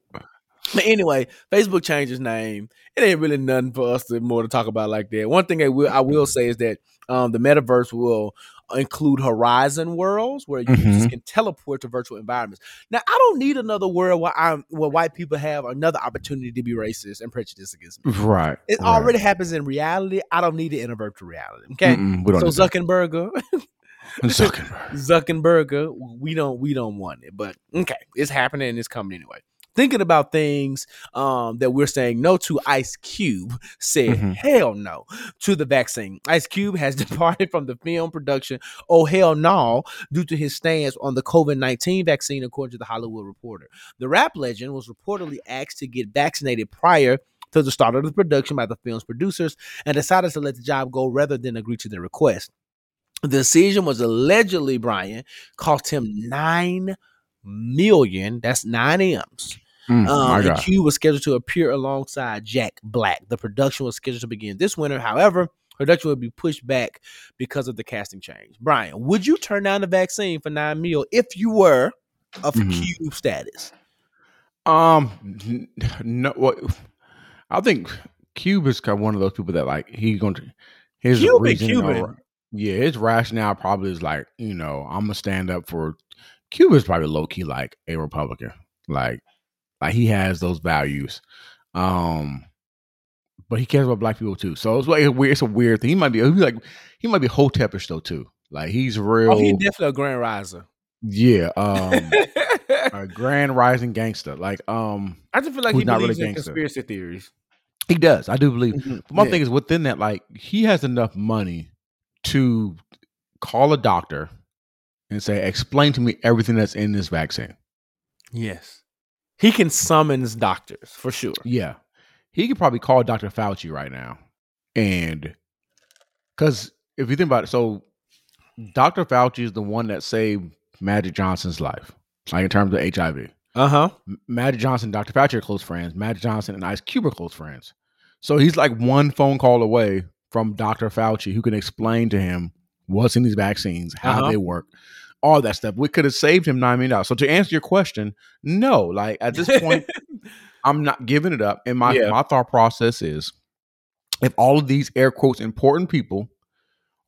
But anyway, Facebook changed its name. It ain't really nothing for us to more to talk about like that. One thing I will I will say is that um, the metaverse will include horizon worlds where users Mhm. can teleport to virtual environments. Now, I don't need another world where I'm where white people have another opportunity to be racist and prejudiced against me. Right. It right. already happens in reality. I don't need it in a virtual reality. Okay. We don't So. Zuckerberg, [LAUGHS] Zuckerberg. Zuckerberg, we don't we don't want it, but okay, it's happening and it's coming anyway. Thinking about things um, that we're saying no to, Ice Cube said Mhm. hell no to the vaccine. Ice Cube has [LAUGHS] departed from the film production. Oh hell no, due to his stance on the COVID nineteen vaccine, according to the Hollywood Reporter. The rap legend was reportedly asked to get vaccinated prior to the start of the production by the film's producers and decided to let the job go rather than agree to their request. The decision was allegedly, Brian, cost him nine million. That's nine M's. Mm, Um, and Q was scheduled to appear alongside Jack Black. The production was scheduled to begin this winter. However, production would be pushed back because of the casting change. Brian, would you turn down the vaccine for nine mil if you were of Mhm. Cube status? Um, no. What? I think Cube is kind of one of those people that like he's going to his Cube and Cuban. or- yeah, his rationale probably is like you know I'm gonna stand up for. Cube is probably low key like a Republican, like like he has those values. Um, but he cares about black people too. So it's like a weird. It's a weird thing. He might be. He's like he might be hotepish though too. Like he's real. Oh, he's definitely a grand riser. yeah. Um, [LAUGHS] a grand rising gangster. Like um. I just feel like he's not really in gangster. conspiracy theories. He does. I do believe. Mhm. But my Yeah. thing is within that, like he has enough money to call a doctor and say, "Explain to me everything that's in this vaccine." Yes. He can summons doctors for sure. Yeah, he could probably call Dr. Fauci right now, and because if you think about it, so Dr. Fauci is the one that saved Magic Johnson's life, like in terms of HIV. Uh huh. Magic Johnson Dr. Fauci are close friends. Magic Johnson and Ice Cube are close friends. So he's like one phone call away from Dr. Fauci who can explain to him what's in these vaccines, how Uh-huh. they work, all that stuff. We could have saved him $9 million. So to answer your question, no. Like at this point, [LAUGHS] I'm not giving it up. And my, Yeah. my thought process is if all of these air quotes important people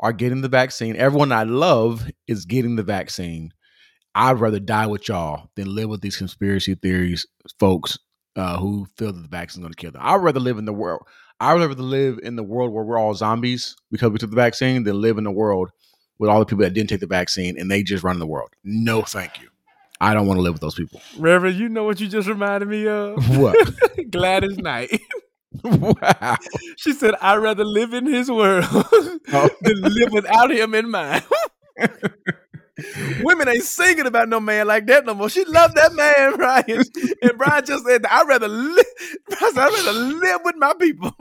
are getting the vaccine, everyone I love is getting the vaccine. I'd rather die with y'all than live with these conspiracy theories, folks uh, who feel that the vaccine's going to kill them. I'd rather live in the world. I'd rather live in the world where we're all zombies because we took the vaccine than live in the world with all the people that didn't take the vaccine and they just run the world. No, thank you. I don't want to live with those people. Reverend, you know what you just reminded me of? [LAUGHS] What? [LAUGHS] Gladys Knight. [LAUGHS] wow. She said, I'd rather live in his world Oh. than live without him in mine. Women ain't singing about no man like that no more. She loved that man, Brian. And Brian just said, I'd rather live, I'd rather live with my people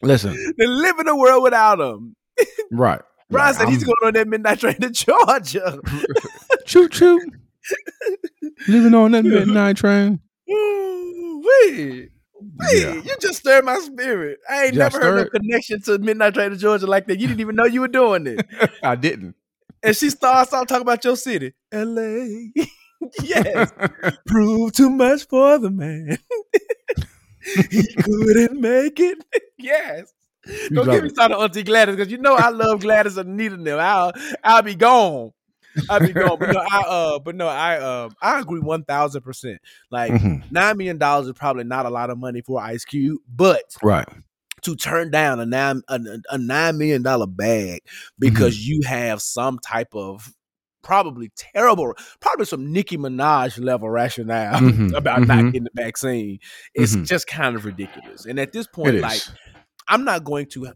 Listen, than live in a world without them. right. Brian right. said he's I'm- going on that midnight train to Georgia. [LAUGHS] choo choo. Living on that midnight train. Ooh, wait. Wait, Yeah. you just stirred my spirit. I ain't Yeah, never heard no stirred- connection to Midnight Train to Georgia like that. You didn't even know you were doing it. [LAUGHS] I didn't. and she starts off talking about your city, L.A. [LAUGHS] yes, prove too much for the man. he couldn't make it. yes. Don't get me started on Auntie Gladys because you know I love Gladys and Anita them. I'll I'll be gone. I'll be gone. But no, I uh, but no, I um, I agree one thousand percent. Like Mhm. nine million dollars is probably not a lot of money for Ice Cube, but Right. to turn down a nine a, a nine million dollar bag because Mm-hmm. you have some type of probably terrible, probably some Nicki Minaj level rationale Mhm, [LAUGHS] about not mhm. getting the vaccine. It's Mhm. just kind of ridiculous. And at this point, like I'm not going to.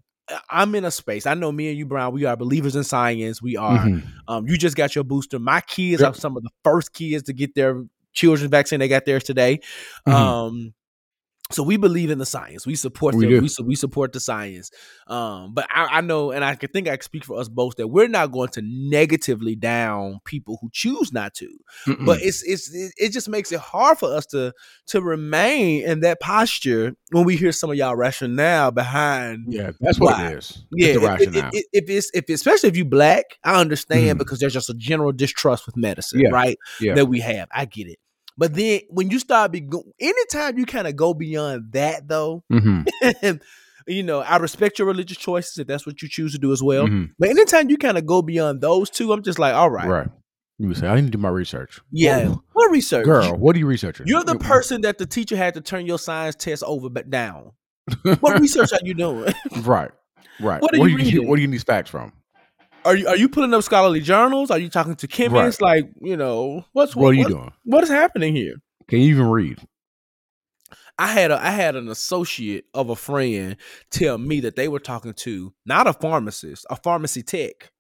I'm in a space. I know me and you, Brown. We are believers in science. We are. Mhm. Um, you just got your booster. My kids Yep. are some of the first kids to get their children's vaccine. They got theirs today. Mhm. Um, so we believe in the science. We support We the we, we support the science. Um, but I, I know, and I can think I can speak for us both that we're not going to negatively down people who choose not to. Mm-mm. But it's it's it, just makes it hard for us to to remain in that posture when we hear some of y'all rationale behind yeah, that's what Why? it is. yeah, it's the if, if, rationale. if, it's if especially if you black, I understand Mhm. because there's just a general distrust with medicine, Yeah, right? yeah. That we have. I get it. But then when you start be anytime you kind of go beyond that though, Mhm, [LAUGHS] you know, I respect your religious choices if that's what you choose to do as well. mhm. But anytime you kind of go beyond those two, I'm just like, all right, Right. You would say, I need to do my research. yeah, Whoa. what research, Girl, what are you researching? You're the person that the teacher had to turn your science test over but down. [LAUGHS] What research are you doing? right. Right. What are where you do you, where do you these facts from? Are you are you pulling up scholarly journals? Are you talking to chemists? Like, you know, what's What are you what- doing? What is happening here? Can you even read? I had a I had an associate of a friend tell me that they were talking to not a pharmacist, a pharmacy tech,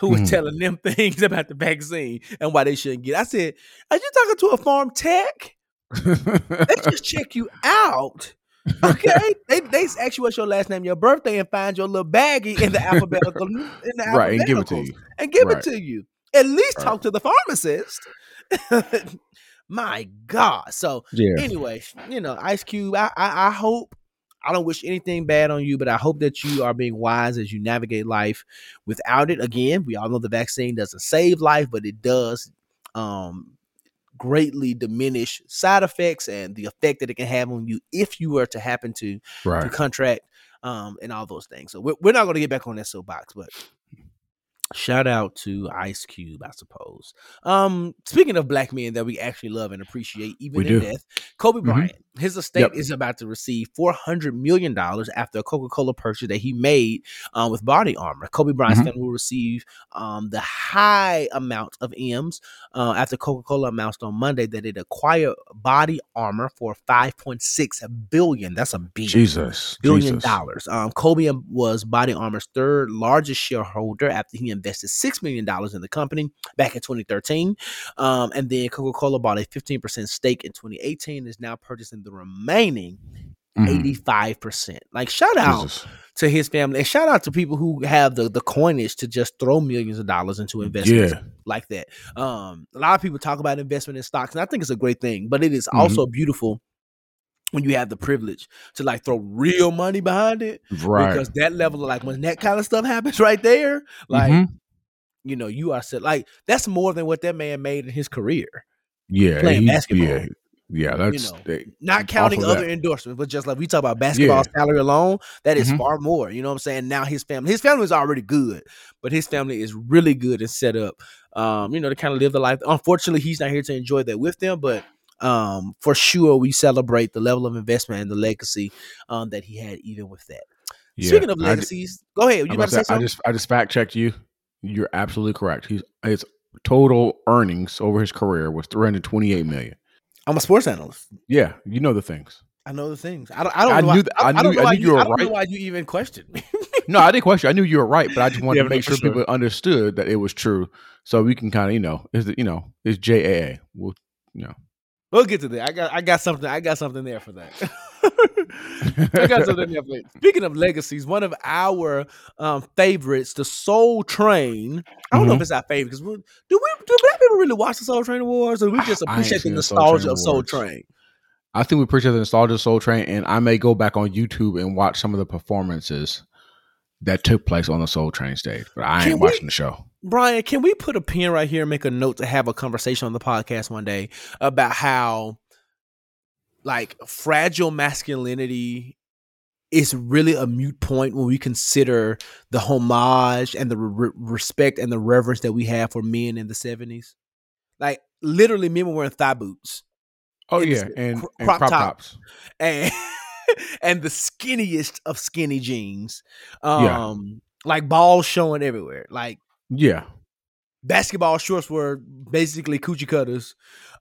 who was Mhm. telling them [LAUGHS] things about the vaccine and why they shouldn't get. it. I said, "Are you talking to a farm tech? Let's just check you out." Okay, [LAUGHS] they they ask you what's your last name, your birthday, and find your little baggie in the alphabetical in the right, and give it to you. and give Right. it to you. At least Right. talk to the pharmacist. [LAUGHS] My God. So Yeah. anyway, you know, Ice Cube, I, I I hope I don't wish anything bad on you, but I hope that you are being wise as you navigate life without it. Again, we all know the vaccine doesn't save life, but it does um greatly diminish side effects and the effect that it can have on you if you were to happen to to contract um and all those things. So we're, we're not going to get back on that soapbox, but shout out to Ice Cube, I suppose. Um speaking of black men that we actually love and appreciate even We in do. death, Kobe Mhm. Bryant. His estate Yep. is about to receive four hundred million dollars after a Coca Cola purchase that he made um, with Body Armor. Kobe Bryant's Mhm. family will receive um, the high amount of M's uh, after Coca Cola announced on Monday that it acquired Body Armor for five point six billion. That's a B Jesus. billion Jesus. dollars. Um, Kobe was Body Armor's third largest shareholder after he invested six million dollars in the company back in 2013. Um, and then Coca Cola bought a 15% stake in 2018. and Is now purchasing the remaining Mhm. 85%. Like shout out Jesus. to his family and shout out to people who have the the coinage to just throw millions of dollars into investments Yeah. like that. Um, a lot of people talk about investment in stocks, and I think it's a great thing, but it is Mhm. also beautiful when you have the privilege to like throw real money behind it Right. because that level of like when that kind of stuff happens [LAUGHS] right there, like Mhm. you know, you are set like that's more than what that man made in his career. yeah. playing basketball. Yeah. Yeah. That's you know, they- Not counting other that. endorsements, but just like we talk about basketball Yeah. salary alone, that is Mhm. far more. You know what I'm saying? Now his family, his family is already good, but his family is really good and set up, um, you know, to kind of live the life. Unfortunately, he's not here to enjoy that with them, but um, for sure, we celebrate the level of investment and the legacy um, that he had even with that. Yeah. Speaking of I legacies, go ahead. You about to say to I something? just I just fact checked you. You're absolutely correct. He's his total earnings over his career was 328 million. I'm a sports analyst. Yeah, you know the things. I know the things. I don't. I don't I know. knew why, I I, knew- know I knew you were I right. why you even questioned me. [LAUGHS] No, I didn't question. I knew you were right, but I just wanted Yeah, to make sure sure. people understood that it was true, so we can kind of you know is you know is JAA. We'll, you know. We'll get to that. I got I got something. I got something there for that. [LAUGHS] I got something. Speaking of legacies, one of our um, favorites, the Soul Train. I don't know if Mhm. it's our favorite because do we do black people really watch the Soul Train Awards, or do we just appreciate the the Soul nostalgia of Soul Train? I think we appreciate the nostalgia of Soul Train, and I may go back on YouTube and watch some of the performances that took place on the Soul Train stage. But I Can ain't we- watching the show. Brian, can we put a pin right here and make a note to have a conversation on the podcast one day about how like fragile masculinity is really a mute point when we consider the homage and the re- respect and the reverence that we have for men in the 70s? Like literally men were wearing thigh boots Oh And yeah, the and, cr- and crop crop, top. tops. and [LAUGHS] and the skinniest of skinny jeans. Yeah. Um like balls showing everywhere. Like Yeah, basketball shorts were basically coochie cutters.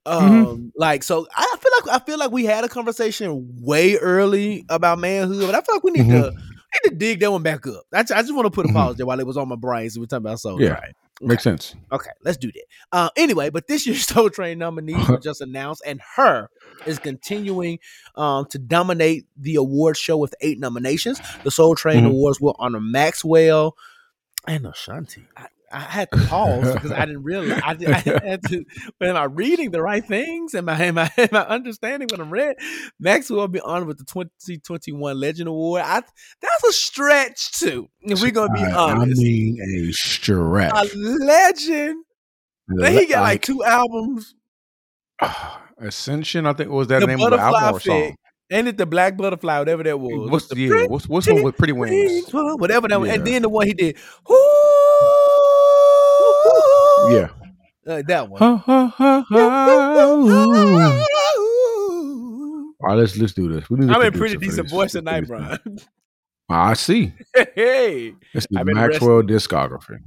Um, like so, I feel like I feel like we had a conversation way early about manhood, but I feel like we need Mhm. to need to dig that one back up. I, just- I just want to put a pause there while it was on my brain. So we're talking about soul Yeah. train. makes sense. Okay, let's do that. Uh, anyway, but this year's [LAUGHS] Soul Train nominees were just announced, and H.E.R. is continuing um, to dominate the award show with eight nominations. The Soul Train Mhm. Awards will honor Maxwell and Ashanti. I, I had to pause because I didn't realize I, I [LAUGHS] had to. But am I reading the right things? Am I am I, [LAUGHS] am I understanding what I'm read? Maxwell will be honored with the 2021 Legend Award. I, that's a stretch too. If we're gonna be I, I mean, a stretch. a legend. Then he got like two albums. [SIGHS] Ascension. I think was that The name of the album or song. And it the Black Butterfly, whatever that was. What's the yeah? What's what's one with Pretty Wings? Whatever that was. And then the one he did. Yeah. Uh, that one. All right, let's let's do this. We need a I'm in pretty decent voice tonight, bro. I see. hey. It's the I've been Maxwell discography.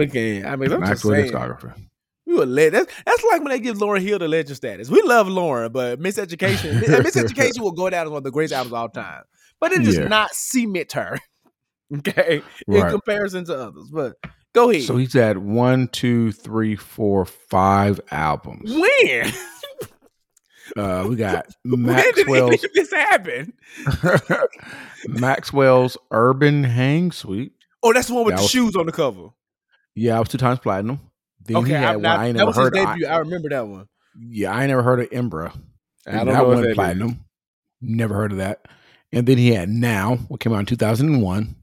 Okay. I mean, I'm just Maxwell saying. discography. We were le- that's, that's like when they give Lauryn Hill the legend status. We love Lauryn, but Miseducation, Miseducation will go down as one of the greatest albums of all time. But it [LAUGHS] does Yeah. not cement her, [LAUGHS] okay, in comparison to others. But go ahead. So he's had one, two, three, four, five albums. when? [LAUGHS] Uh, we got [LAUGHS] when did Maxwell's of this happen? [LAUGHS] Maxwell's Urban Hang Suite. Oh, that's the one with That the was- shoes on the cover. Yeah, I was two times platinum. Then Okay, he had I'm one I ain't that was his heard. I, debut. I, remember that one. yeah, I ain't never heard of Embrya. I don't that know one that is. platinum. Never heard of that. And then he had Now, what came out in 2001.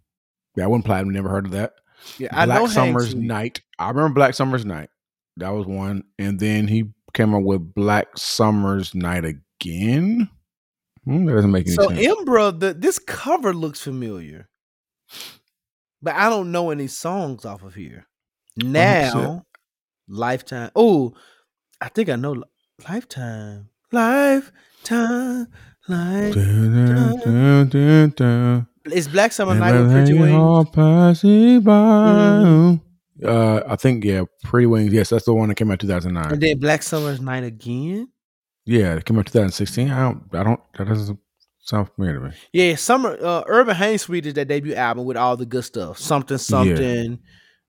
That one platinum. Never heard of that. Yeah, I Black Summer's. Night. I remember Black Summer's Night. That was one. And then he came up with Black Summer's Night again. Hmm, that doesn't make any So sense. Embrya, the this cover looks familiar, but I don't know any songs off of here. Now, Lifetime. Oh, I think I know Lifetime. Lifetime. Lifetime. Dun, dun, dun, it's Black Summer Night with Pretty Wings. all pass it by. Mhm. Uh, I think yeah, Pretty Wings. Yes, that's the one that came out two thousand nine. And then Black Summer's Night again. Yeah, it came out two thousand sixteen. I don't. I don't. That doesn't sound familiar to me. Yeah, Summer uh, Urban Hang Suite is that debut album with all the good stuff. Something something.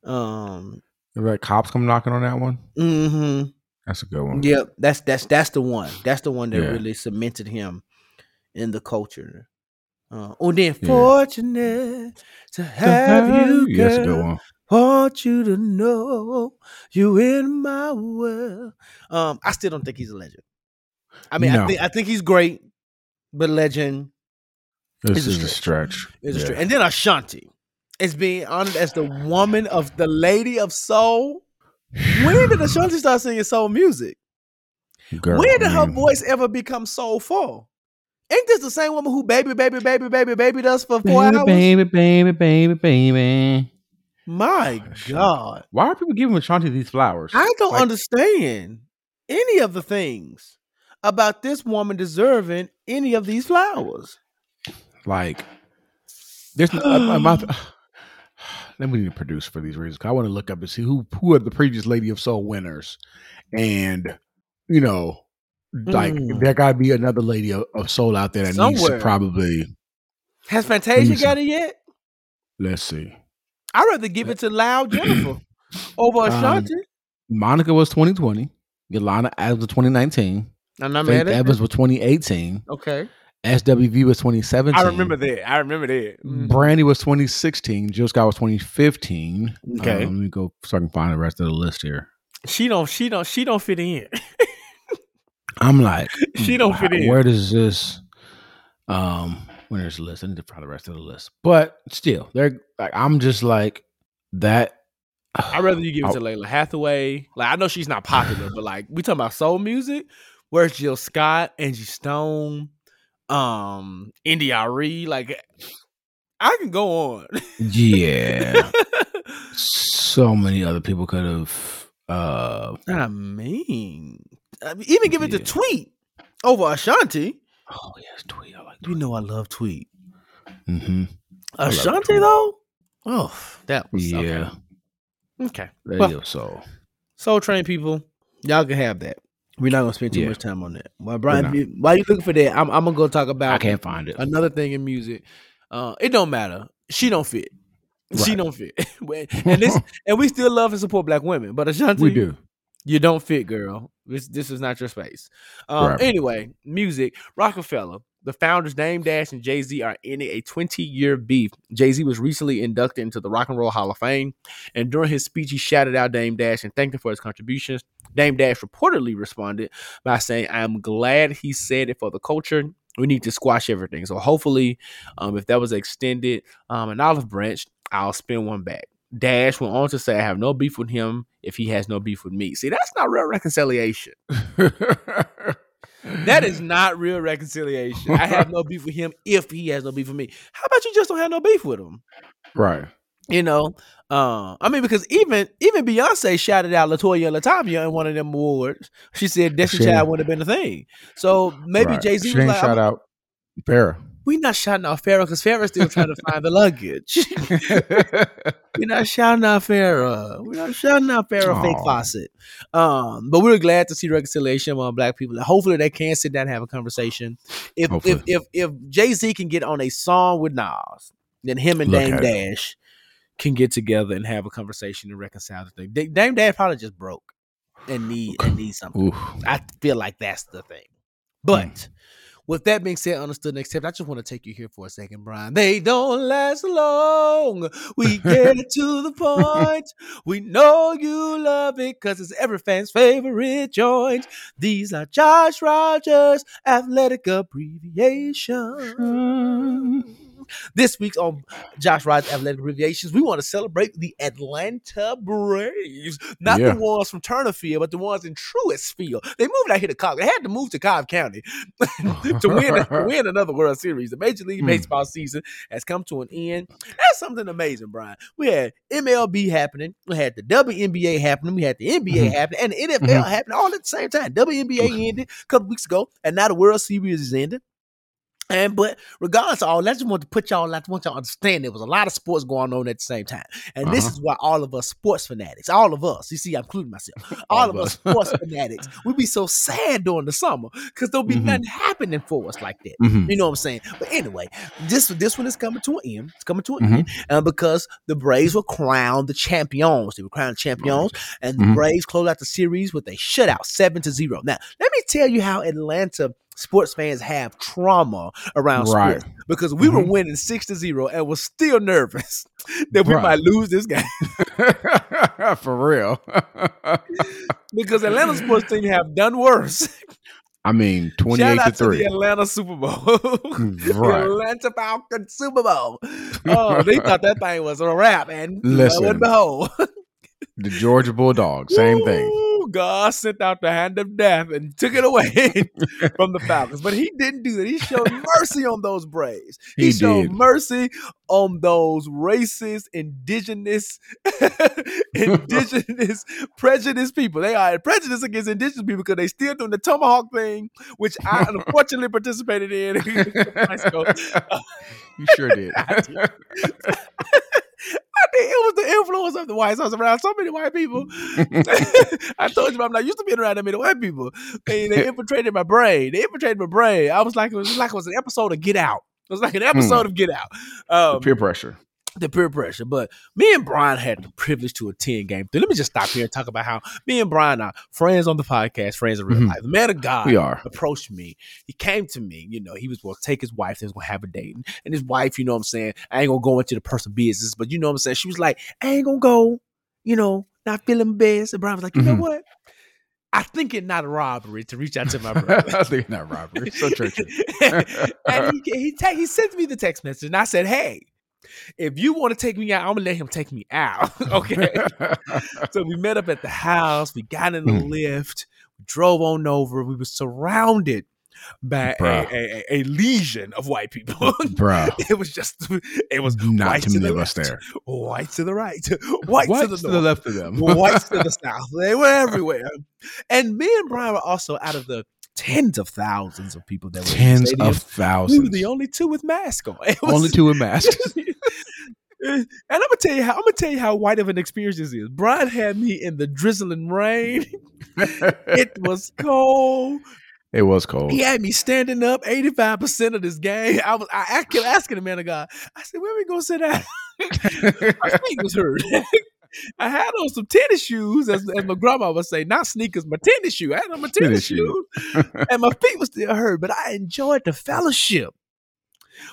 Um Is that cops come knocking on that one? Mm-hmm. That's a good one. Yep, that's that's that's the one. That's the one that Yeah. really cemented him in the culture. Uh, oh, then Yeah. fortunate to have you, Yeah, that's a girl. Want you to know you in my world. Um, I still don't think he's a legend. I mean, I No. think I think he's great, but legend This is a stretch. is a Yeah. stretch. And then Ashanti is being honored as the woman of the lady of soul. When did Ashanti start singing soul music? Girl, when did I her voice ever become soulful? Ain't this the same woman who baby, baby, baby, baby, baby does for four Baby, hours? baby, baby, baby, baby. My God. Why are people giving Ashanti these flowers? I don't Like, understand any of the things about this woman deserving any of these flowers. Like, there's. I, I'm not, then we need to produce for these reasons. I want to look up and see who who are the previous Lady of Soul winners, and you know, like Mm. there got to be another Lady of, of Soul out there that needs to probably. Has Fantasia got it yet? Let's see. I'd rather give it to Loud Jennifer [CLEARS THROAT] over Um, Ashanti. Monica was 2020. Yolanda Adams was 2019. I'm not Faith mad Evans that. was 2018. Okay. SWV was 2017. I remember that. I remember that. Mhm. Brandy was 2016. Jill Scott was 2015. Okay. Uh, let me go so I can find the rest of the list here. She don't she don't she don't fit in. [LAUGHS] I'm like, [LAUGHS] She don't fit in. Where does this um winners list? I need to find the rest of the list. But still, they're like I'm just like that. I'd rather you [SIGHS] give it to Oh. Lalah Hathaway. Like I know she's not popular, but like we talking about soul music. Where's Jill Scott, Angie Stone, um, India.Arie? Like I can go on. Yeah. [LAUGHS] so many other people could have uh I mean, even give it to Tweet over Ashanti. oh yes, tweet. I like You know I love Tweet. Mm-hmm. Ashanti Tweet. though. Oh, that was Yeah. okay. Okay. There Well, you. So Soul Train people, y'all can have that. We're not gonna spend too Yeah. much time on that. Why, Brian, you- while you looking for that, I'm, I'm gonna go talk about I can't find it. another thing in music. Uh, it don't matter. She don't fit. She don't fit. [LAUGHS] and this, and we still love and support black women, but Ashanti, We do. you don't fit, girl. This this is not your space. Um, Right. Anyway, music. Roc-A-Fella, the founders Dame Dash and Jay Z are in a 20 year beef. Jay Z was recently inducted into the Rock and Roll Hall of Fame, and during his speech, he shouted out Dame Dash and thanked him for his contributions. Dame Dash reportedly responded by saying, "I'm glad he said it for the culture." We need to squash everything. So hopefully, um, if that was extended, um, an olive branch, I'll spin one back. Dash went on to say, I have no beef with him if he has no beef with me. See, that's not real reconciliation. [LAUGHS] That is not real reconciliation. I have no beef with him if he has no beef with me. How about you just don't have no beef with him? right. You know, uh, I mean, because even even Beyonce shouted out LeToya and LaTavia in one of them awards. She said Destiny Child wouldn't have been a thing. So maybe right. Jay Z was like, shout I'm- out Farrah. "We not shouting out Farrah because Farrah's still trying to find the luggage. [LAUGHS] We're not shouting out Farrah. We're not shouting out Farrah fake faucet. Um, but we're glad to see reconciliation among black people. And hopefully they can sit down and have a conversation. If Hopefully. if if if Jay Z can get on a song with Nas, then him and Look Dame. Dash can get together and have a conversation and reconcile the thing. Da- Dame Dash probably just broke and need and need something. Oof. I feel like that's the thing. But with that being said, understood next step, I just want to take you here for a second, Brian. They don't last long. We get [LAUGHS] to the point. We know you love it because it's every fan's favorite joint. These are Josh Rogers athletic abbreviations. Hmm. This week's on Josh Rogers Athletic Abbreviations, we want to celebrate the Atlanta Braves. Not Yeah. the ones from Turner Field, but the ones in Truist Field. They moved out here to Cobb. They had to move to Cobb County [LAUGHS] to win to [LAUGHS] win another World Series. The Major League Hmm. Baseball season has come to an end. That's something amazing, Brian. We had MLB happening, we had the WNBA happening, we had the NBA Mhm. happening, and the NFL happening all at the same time. WNBA ended a couple weeks ago, and now the World Series is ending. And but regardless of all, I just want to put y'all, I just want y'all to understand there was a lot of sports going on at the same time. And this Uh-huh. is why all of us sports fanatics, all of us, you see, I'm including myself, [LAUGHS] all, of us [LAUGHS] sports fanatics, we be so sad during the summer because there'll be Mhm. nothing happening for us like that. Mhm. You know what I'm saying? But anyway, this this one is coming to an end. It's coming to an Mhm. end uh, because the Braves were crowned the champions. They were crowned the champions, and the Mhm. Braves closed out the series with a shutout, seven to zero. Now, let me tell you how Atlanta sports fans have trauma around Right. sports because we were Mhm. winning six to zero and was still nervous [LAUGHS] that we Right. might lose this game [LAUGHS] For real. [LAUGHS] because Atlanta sports team have done worse. I mean, 28 to to the 3. Atlanta Super Bowl. Right. Atlanta Falcon Super Bowl. Oh, they thought that thing was a wrap, and lo and behold, The Georgia Bulldogs, same thing. God sent out the hand of death and took it away [LAUGHS] from the Falcons. But he didn't do that. He showed [LAUGHS] mercy on those Braves. He, He showed did. mercy on those racist, indigenous, [LAUGHS] indigenous, prejudiced people. They are prejudiced against indigenous people because they still doing the tomahawk thing, which I unfortunately participated in. You sure did. I think it was the influence of the whites. I was around so many white people. [LAUGHS] [LAUGHS] I told you I'm not used to being around that many white people. They, they [LAUGHS] infiltrated my brain. They infiltrated my brain. I was like, it was like it was an episode of Get Out. It was like an episode of Get Out. Um, Peer pressure. The peer pressure. But me and Brian had the privilege to attend game three. Let me just stop here and talk about how me and Brian are friends on the podcast, friends in real Mhm. life. The man of God We are. approached me. He came to me, you know, he was going to take his wife, they was going to have a date. And his wife, you know what I'm saying? I ain't going to go into the personal business, but you know what I'm saying? She was like, I ain't going to go, you know, not feeling best. And Brian was like, you know Mhm. what? I think it's not a robbery to reach out to my [LAUGHS] brother. I think it's not robbery. So churchy. [LAUGHS] and he he, te- he sent me the text message, and I said, "Hey, if you want to take me out, I'm gonna let him take me out." [LAUGHS] okay. [LAUGHS] so we met up at the house. We got in the Mhm. Lyft. We drove on over. We were surrounded by a, a, a, legion of white people. [LAUGHS] Bruh. it was just it was Not white too to many the of us there. white to the right, white What to the north left of them? whites to the south. They were everywhere. And me and Brian were also out of the tens of thousands of people that were Tens of We were the only two with masks on. [LAUGHS] Was- Only two with masks. [LAUGHS] and I'm gonna tell you how I'm gonna tell you how white of an experience this is. Brian had me in the drizzling rain. [LAUGHS] It was cold. it was cold. He had me standing up 85% of this game. I was I, I kept asking the man of God. I said, where are we gonna sit down? my feet was hurt. I had on some tennis shoes, as, as my grandma would say, not sneakers, my tennis shoe. I had on my tennis, Tennis shoe. [LAUGHS] and my feet was still hurt. But I enjoyed the fellowship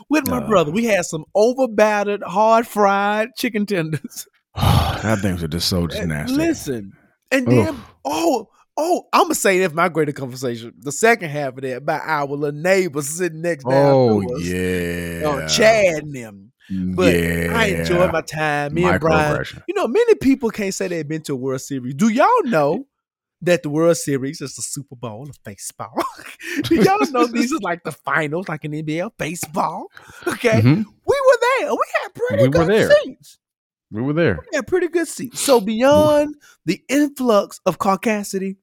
with my Uh. brother. We had some over battered, hard fried chicken tenders. [LAUGHS] [SIGHS] that things are just so just nasty. Listen, and then Oof. oh. Oh, I'm gonna say that's my greater conversation. The second half of that by our little neighbor sitting next down Oh to us. yeah. Oh, Chad and them. But yeah. I enjoyed my time. Me and Brian. You know, many people can't say they've been to a World Series. Do y'all know that the World Series is the Super Bowl of baseball? [LAUGHS] Do y'all know [LAUGHS] these are like the finals, like in NBA baseball? Okay, Mhm. we were there. We had pretty We were good there. seats. We were there. Had pretty good seat. So beyond the influx of caucasity,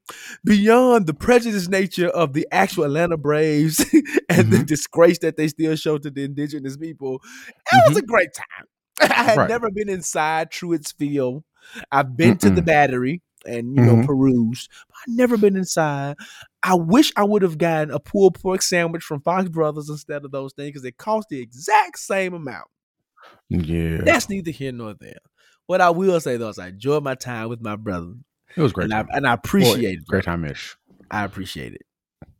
beyond the prejudiced nature of the actual Atlanta Braves [LAUGHS] and the Mhm. disgrace that they still show to the indigenous people, it was a great time. [LAUGHS] I had Mm-hmm. Right. never been inside Truist Field. I've been to the Battery and you know Mhm. perused. But I've never been inside. I wish I would have gotten a pulled pork sandwich from Fox Brothers instead of those things because it cost the exact same amount. Yeah. That's neither here nor there. What I will say though is I enjoyed my time with my brother, it was great. and I and I appreciate it. Great time ish. I appreciate it.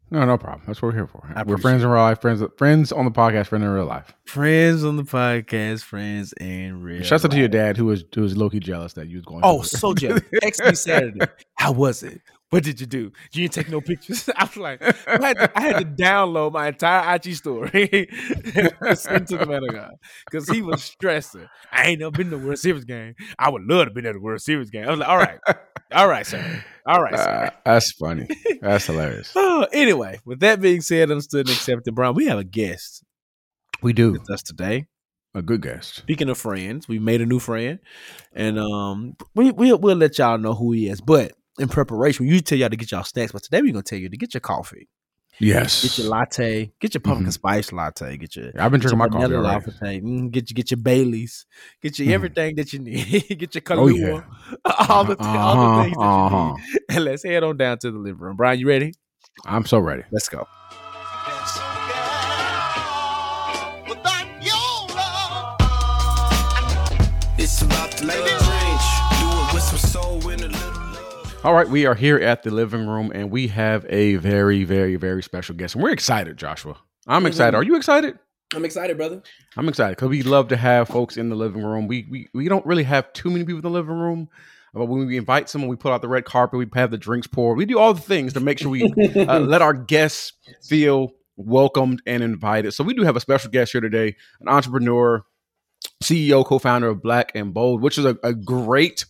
No, no problem. That's what we're here for. We're friends in real life, friends friends on the podcast, friends in real life. Friends on the podcast, friends in real. Shouts out to your dad who was who was low key jealous that you was going. Oh, so [LAUGHS] jealous. Text me Saturday. How was it? What did you do? You didn't take no pictures. [LAUGHS] I was like, I had, to, I had to download my entire IG story [LAUGHS] and send to the man of God because he was stressing. I ain't never been to the World Series game. I would love to be at the World Series game. I was like, all right, all right, sir, all right, sir. Uh, that's funny. That's hilarious. [LAUGHS] Oh, anyway, with that being said, understood and accepted, Brown, we have a guest We do with us today. a good guest. Speaking of friends, we made a new friend, and um, we we we'll let y'all know who he is. But in preparation, we usually tell y'all to get y'all snacks, but today we're gonna tell you to get your coffee. Yes. Get your latte. Get your pumpkin Mhm. spice latte. Get your I've been drinking my coffee. latte. Mm, get you get your Baileys. Get you Mhm. everything that you need. [LAUGHS] get your Oh, yeah. [LAUGHS] all the all Uh-huh, the things that uh-huh. you need. And [LAUGHS] let's head on down to the living room. Brian, you ready? I'm so ready. Let's go. All right, we are here at the living room, and we have a very, very, very special guest, and we're excited, Joshua. I'm excited. Are you excited? I'm excited, brother. I'm excited because we love to have folks in the living room. We we we don't really have too many people in the living room, but when we invite someone, we put out the red carpet, we have the drinks poured, we do all the things to make sure we uh, [LAUGHS] let our guests feel welcomed and invited. So we do have a special guest here today, an entrepreneur, CEO, co-founder of Black and Bold, which is a, a great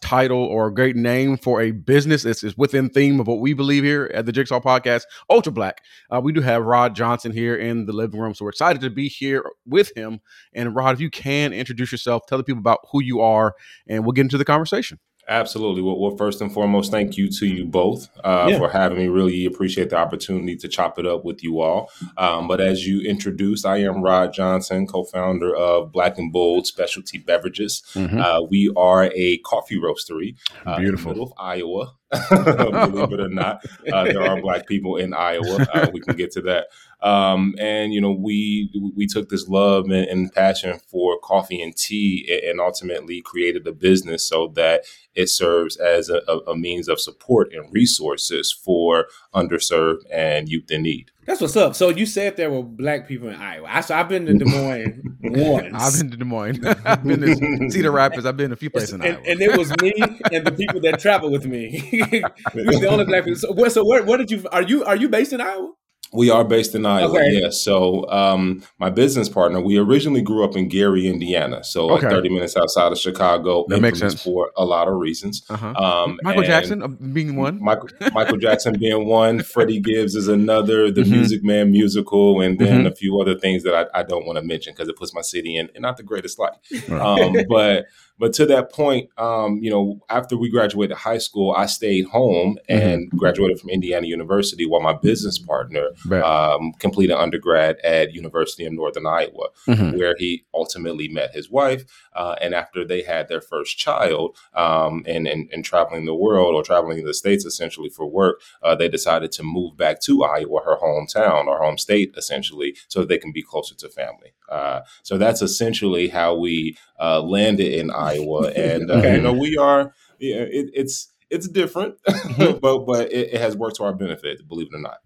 title or a great name for a business. It's, within theme of what we believe here at the Jigsaw Podcast, Ultra Black. Uh, we do have Rod Johnson here in the living room, so we're excited to be here with him. And Rod, if you can introduce yourself, tell the people about who you are, and we'll get into the conversation. Absolutely. Well, well, first and foremost, thank you to you both uh, Yeah. for having me. Really appreciate the opportunity to chop it up with you all. Um, but as you introduced, I am Rod Johnson, co-founder of Black and Bold Specialty Beverages. Uh, we are a coffee roastery uh, Beautiful. in the middle of Iowa. [LAUGHS] Believe it or [LAUGHS] not, uh, there are Black people in Iowa. Uh, we can get to that. Um, and you know, we we took this love and, and passion for coffee and tea, a- and ultimately created a business so that it serves as a, a means of support and resources for underserved and youth in need. That's what's up. So you said there were black people in Iowa. I, so I've been to Des Moines [LAUGHS] once. I've been to Des Moines. [LAUGHS] I've been to Cedar Rapids. I've been a few places in and, Iowa. and it was me and the people that travel with me. [LAUGHS] we were the only black people. So, where, so where, where did you? Are you are you based in Iowa? We are based in Iowa, Okay. yes. So, um, my business partner, we originally grew up in Gary, Indiana, so like 30 minutes outside of Chicago. That makes sense. for a lot of reasons. uh-huh. Um, Michael Jackson uh, being one. Michael, Michael Jackson being one, Freddie Gibbs is another, the Mhm. Music Man musical, and then Mhm. a few other things that I, I don't want to mention because it puts my city in, in not the greatest light. Right. Um, but but to that point, um, you know, after we graduated high school, I stayed home and graduated from Indiana University, while my business partner Bet. um, completed undergrad at University of Northern Iowa, Mhm. where he ultimately met his wife. Uh, and after they had their first child, um, and, and and traveling the world or traveling the states essentially for work, uh, they decided to move back to Iowa, her hometown or home state, essentially, so they can be closer to family. Uh, so that's essentially how we uh, landed in Iowa, [LAUGHS] and uh, Okay. you know we are. Yeah, it, it's it's different, Mm-hmm. [LAUGHS] but but it, it has worked to our benefit, believe it or not.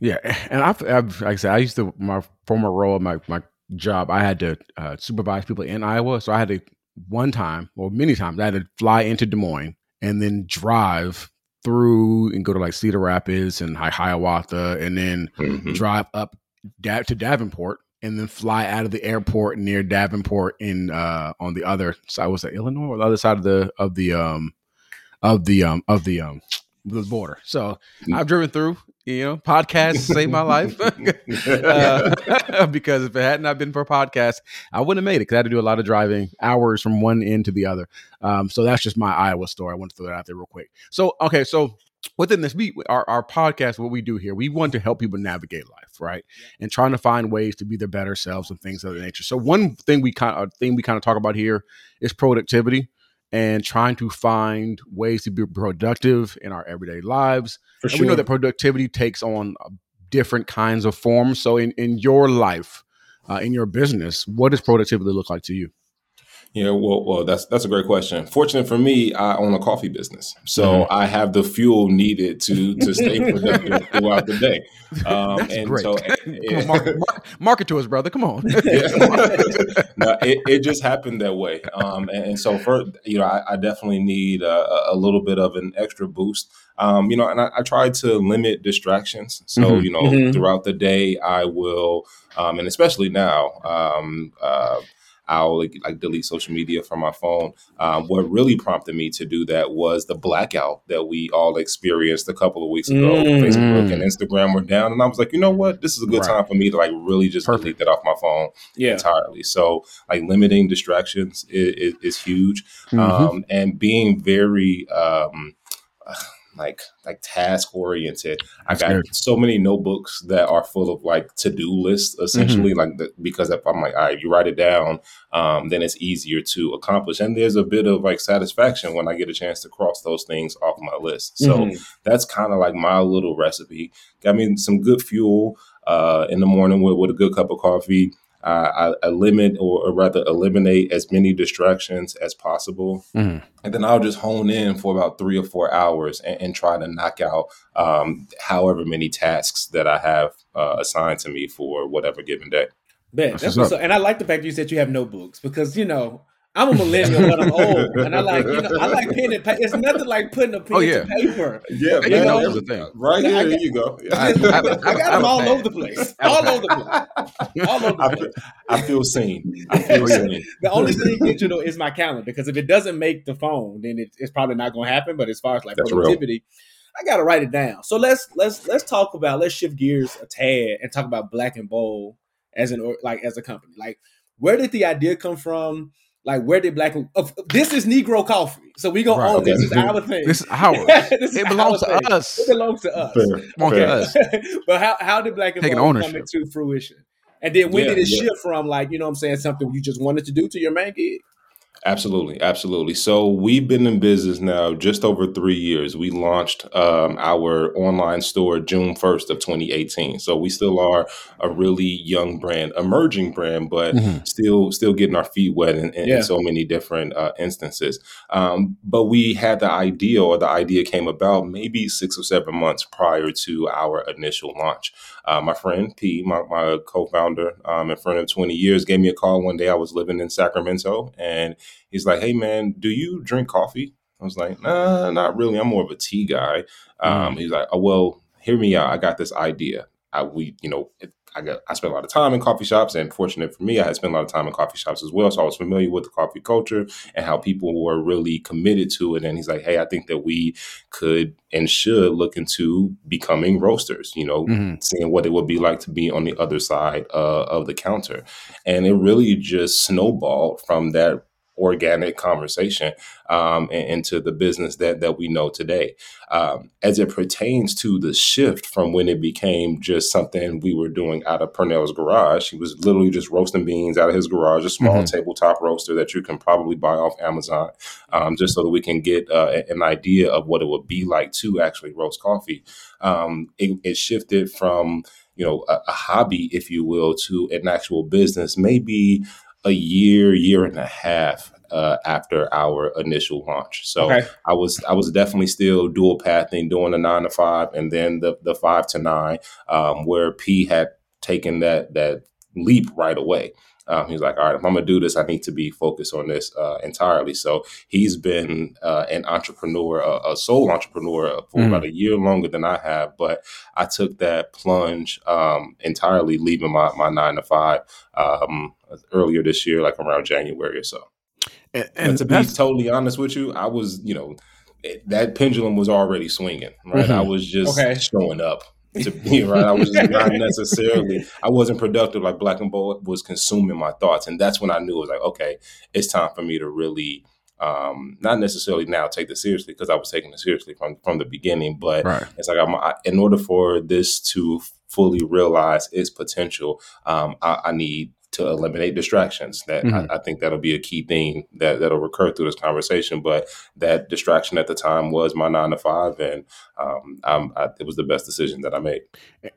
Yeah, and I've, I've like I said, I used to my former role, my my job, I had to uh, supervise people in Iowa, so I had to one time or many times I had to fly into Des Moines and then drive through and go to like Cedar Rapids and Hi- Hiawatha, and then Mhm. drive up da- to Davenport, and then fly out of the airport near Davenport in uh, on the other side. Was that Illinois or the other side of the of the um of the um of the um the border? So I've driven through. You know, podcasts saved my life [LAUGHS] uh, [LAUGHS] because if it had not been for podcasts, I wouldn't have made it because I had to do a lot of driving hours from one end to the other. Um, so that's just my Iowa story. I want to throw that out there real quick. So, okay, so within this week, our, our podcast, what we do here, we want to help people navigate life, right? And trying to find ways to be their better selves and things of that nature. So one thing we kind of thing we kind of talk about here is productivity and trying to find ways to be productive in our everyday lives. For And we know that productivity takes on uh, different kinds of forms. So in, in your life, uh, in your business, what does productivity look like to you? Yeah, well, well, that's that's a great question. Fortunate for me, I own a coffee business, so Mhm. I have the fuel needed to to stay [LAUGHS] productive throughout the day. Um, That's and great. so, Come on, market, market, market to us, brother. Come on. [LAUGHS] Yeah. [LAUGHS] no, it, it just happened that way. Um, and, and so for you know, I, I definitely need a, a little bit of an extra boost. Um, you know, and I, I try to limit distractions. So Mhm. you know, Mhm. throughout the day, I will, um, and especially now, um, uh, I'll like, like delete social media from my phone. Um, what really prompted me to do that was the blackout that we all experienced a couple of weeks ago. Mm. Facebook and Instagram were down, and I was like, you know what, this is a good Right. time for me to like really just Perfect. delete that off my phone yeah. entirely. So like limiting distractions is, is, is huge, Mhm. um, and being very um, like like task oriented. I got good. so many notebooks that are full of like to do lists essentially, Mm-hmm. like the, because if I'm like, all right, you write it down, um, then it's easier to accomplish. And there's a bit of like satisfaction when I get a chance to cross those things off my list. So Mhm. that's kind of like my little recipe. Got me some good fuel uh, in the morning with, with a good cup of coffee. Uh, I, I limit or, or rather eliminate as many distractions as possible. Mhm. And then I'll just hone in for about three or four hours and, and try to knock out um, however many tasks that I have uh, assigned to me for whatever given day. Bet. That's That's what's what's up. And I like the fact that you said you have notebooks because you know I'm a millennial, but I'm old, [LAUGHS] and I like you know I like pen and paper. It's nothing like putting a pen Oh, yeah. to paper. Yeah, man. notes is a thing. Right Yeah, I here, you go. [LAUGHS] I- I, I- got I- them [LAUGHS] all over the place. All over the place. All over I, the feel- place. I feel seen. I feel seen. The only thing digital is my calendar because if it doesn't make the phone, then it, it's probably not going to happen. But as far as like That's real. productivity, I got to write it down. So let's let's let's talk about let's shift gears a tad and talk about Black and Bold as an or- like as a company. Like where did the idea come from? Like where did Black and of this is Negro Coffee, so we gonna Right. own this. Is our thing. This is ours. [LAUGHS] This is It belongs our to thing. us. It belongs to us. Fair, to fair. us. [LAUGHS] but how how did Black and Taking ownership. come into fruition? And then when Yeah, did it yeah. shift from like you know what I'm saying something you just wanted to do to your main gig? Absolutely, absolutely. So we've been in business now just over three years. We launched um, our online store June first of 2018. So we still are a really young brand, emerging brand, but Mhm. still still getting our feet wet in, in, Yeah. in so many different uh, instances. Um, but we had the idea, or the idea came about maybe six or seven months prior to our initial launch. Uh, my friend P, my, my co-founder um, and friend of 20 years, gave me a call one day. I was living in Sacramento, and he's like, "Hey, man, do you drink coffee?" I was like, "Nah, not really. I'm more of a tea guy." Um, He's like, "Oh, well, hear me out. I got this idea. I, we, you know, I got I spent a lot of time in coffee shops, and fortunate for me, I had spent a lot of time in coffee shops as well. So I was familiar with the coffee culture and how people were really committed to it. And he's like, "Hey, I think that we could and should look into becoming roasters. You know, Mhm. seeing what it would be like to be on the other side uh, of the counter." And it really just snowballed from that organic conversation um, and into the business that that we know today. Um, as it pertains to the shift from when it became just something we were doing out of Pernell's garage, he was literally just roasting beans out of his garage, a small Mhm. tabletop roaster that you can probably buy off Amazon, um, just so that we can get uh, an idea of what it would be like to actually roast coffee. Um, it, it shifted from you know a, a hobby, if you will, to an actual business, maybe a year, year and a half uh, after our initial launch. So Okay. I was I was definitely still dual pathing, doing the nine to five, and then the the five to nine, um, where P had taken that that leap right away. Um, he was like, "All right, if I'm gonna do this, I need to be focused on this uh, entirely." So he's been uh, an entrepreneur, a, a sole entrepreneur for Mm. about a year longer than I have. But I took that plunge um, entirely, leaving my my nine to five um, earlier this year, like around January or so. And, And and to be totally honest with you, I was, you know, that pendulum was already swinging, right? I Mhm. was just Okay. showing up to [LAUGHS] be right. I was just not [LAUGHS] necessarily, I wasn't productive like Black and Bold was consuming my thoughts. And that's when I knew it was like, okay, it's time for me to really, um, not necessarily now take this seriously because I was taking it seriously from, from the beginning, but right. it's like I'm, I, in order for this to fully realize its potential, um, I, I need to eliminate distractions. That Mhm. I, I think that'll be a key theme that that'll recur through this conversation. But that distraction at the time was my nine to five, and um, I'm, I, it was the best decision that I made.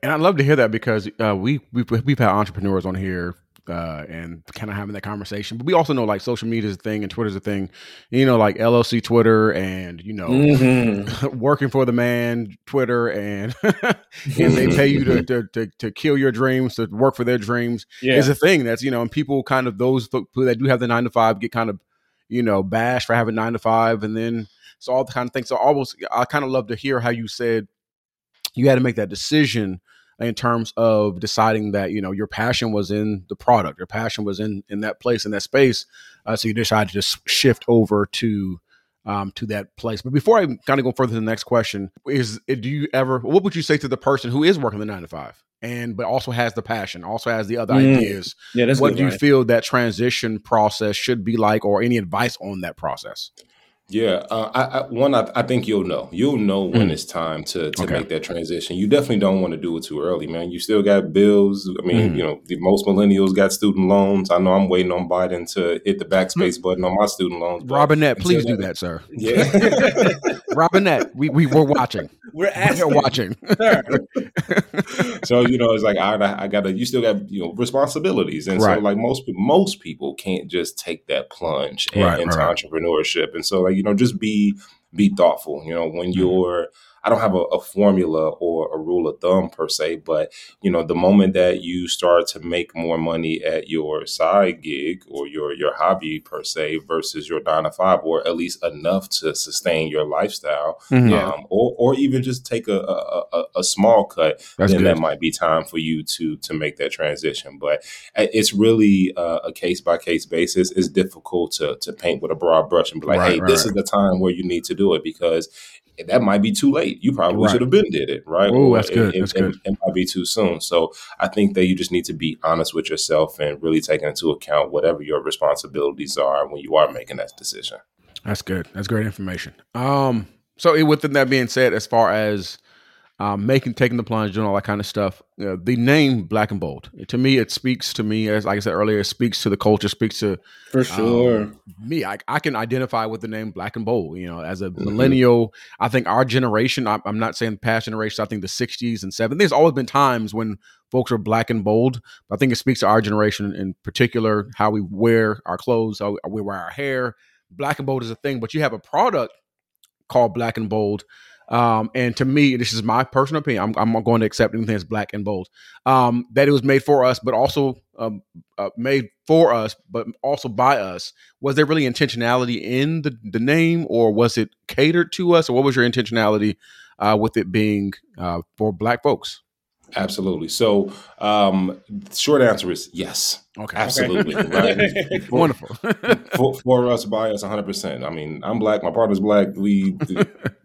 And I'd love to hear that because uh, we we've, we've had entrepreneurs on here uh, and kind of having that conversation. But we also know like social media is a thing and Twitter's a thing. You know, like LLC Twitter and you know Mm-hmm. [LAUGHS] working for the man Twitter and [LAUGHS] and they pay you to, to to to kill your dreams to work for their dreams Yeah. is a thing. That's you know, and people kind of those people that do have the nine to five get kind of you know bashed for having nine to five, and then so all the kind of things. So almost, I kind of love to hear how you said you had to make that decision in terms of deciding that you know your passion was in the product, your passion was in in that place in that space. Uh, so you decided to just shift over to um, to that place. But before I kind of go further to the next question, is do you ever? What would you say to the person who is working the nine to five and but also has the passion, also has the other Mm. ideas? Yeah, that's what do you feel that transition process should be like, or any advice on that process? Yeah, uh, I, I, one, I, I think you'll know. You'll know when Mm. it's time to to Okay. make that transition. You definitely don't want to do it too early, man. You still got bills. I mean, Mhm. you know, the, most millennials got student loans. I know I'm waiting on Biden to hit the backspace button on my student loans. Robinette, please do that, sir. Yeah. [LAUGHS] [LAUGHS] Robinette, we we were watching. We're We're watching. [LAUGHS] so you know, it's like I, I gotta. You still got you know responsibilities, and Right. so like most most people can't just take that plunge in- Right, into right, right. entrepreneurship, and so like you know, just be be thoughtful. You know, when Mm-hmm. You're I don't have a, a formula or a rule of thumb per se, but you know, the moment that you start to make more money at your side gig or your your hobby per se versus your nine to five, or at least enough to sustain your lifestyle, Mhm. Yeah. um, or or even just take a a, a, a small cut, That's then good. that might be time for you to to make that transition. But uh, it's really uh, a case by case basis. It's difficult to to paint with a broad brush and be like, Right, hey, right, this right. is the time where you need to do it because that might be too late. You probably Right. should have been did it, right? Oh, that's good, It, it- that's good. It, it might be too soon. So I think that you just need to be honest with yourself and really take into account whatever your responsibilities are when you are making that decision. That's good. That's great information. Um, so eh, within that being said, as far as um, making taking the plunge, doing all that kind of stuff, uh, the name Black and Bold to me, it speaks to me as like I said earlier, it speaks to the culture, speaks to For sure. um, me. I, I can identify with the name Black and Bold. You know, as a Mhm. millennial, I think our generation. I'm, I'm not saying past generations. I think the '60s and '70s. There's always been times when folks were black and bold. But I think it speaks to our generation in particular, how we wear our clothes, how we wear our hair. Black and bold is a thing, but you have a product called Black and Bold. Um, and to me, this is my personal opinion. I'm, I'm going to accept anything that's black and bold. Um, that it was made for us, but also um, uh, made for us, but also by us. Was there really intentionality in the, the name, or was it catered to us, or what was your intentionality uh, with it being uh, for black folks? Absolutely. So, um, short answer is yes. Okay, Absolutely. [LAUGHS] Right? For- wonderful. [LAUGHS] for, for us by us 100% i mean i'm black my partner's black we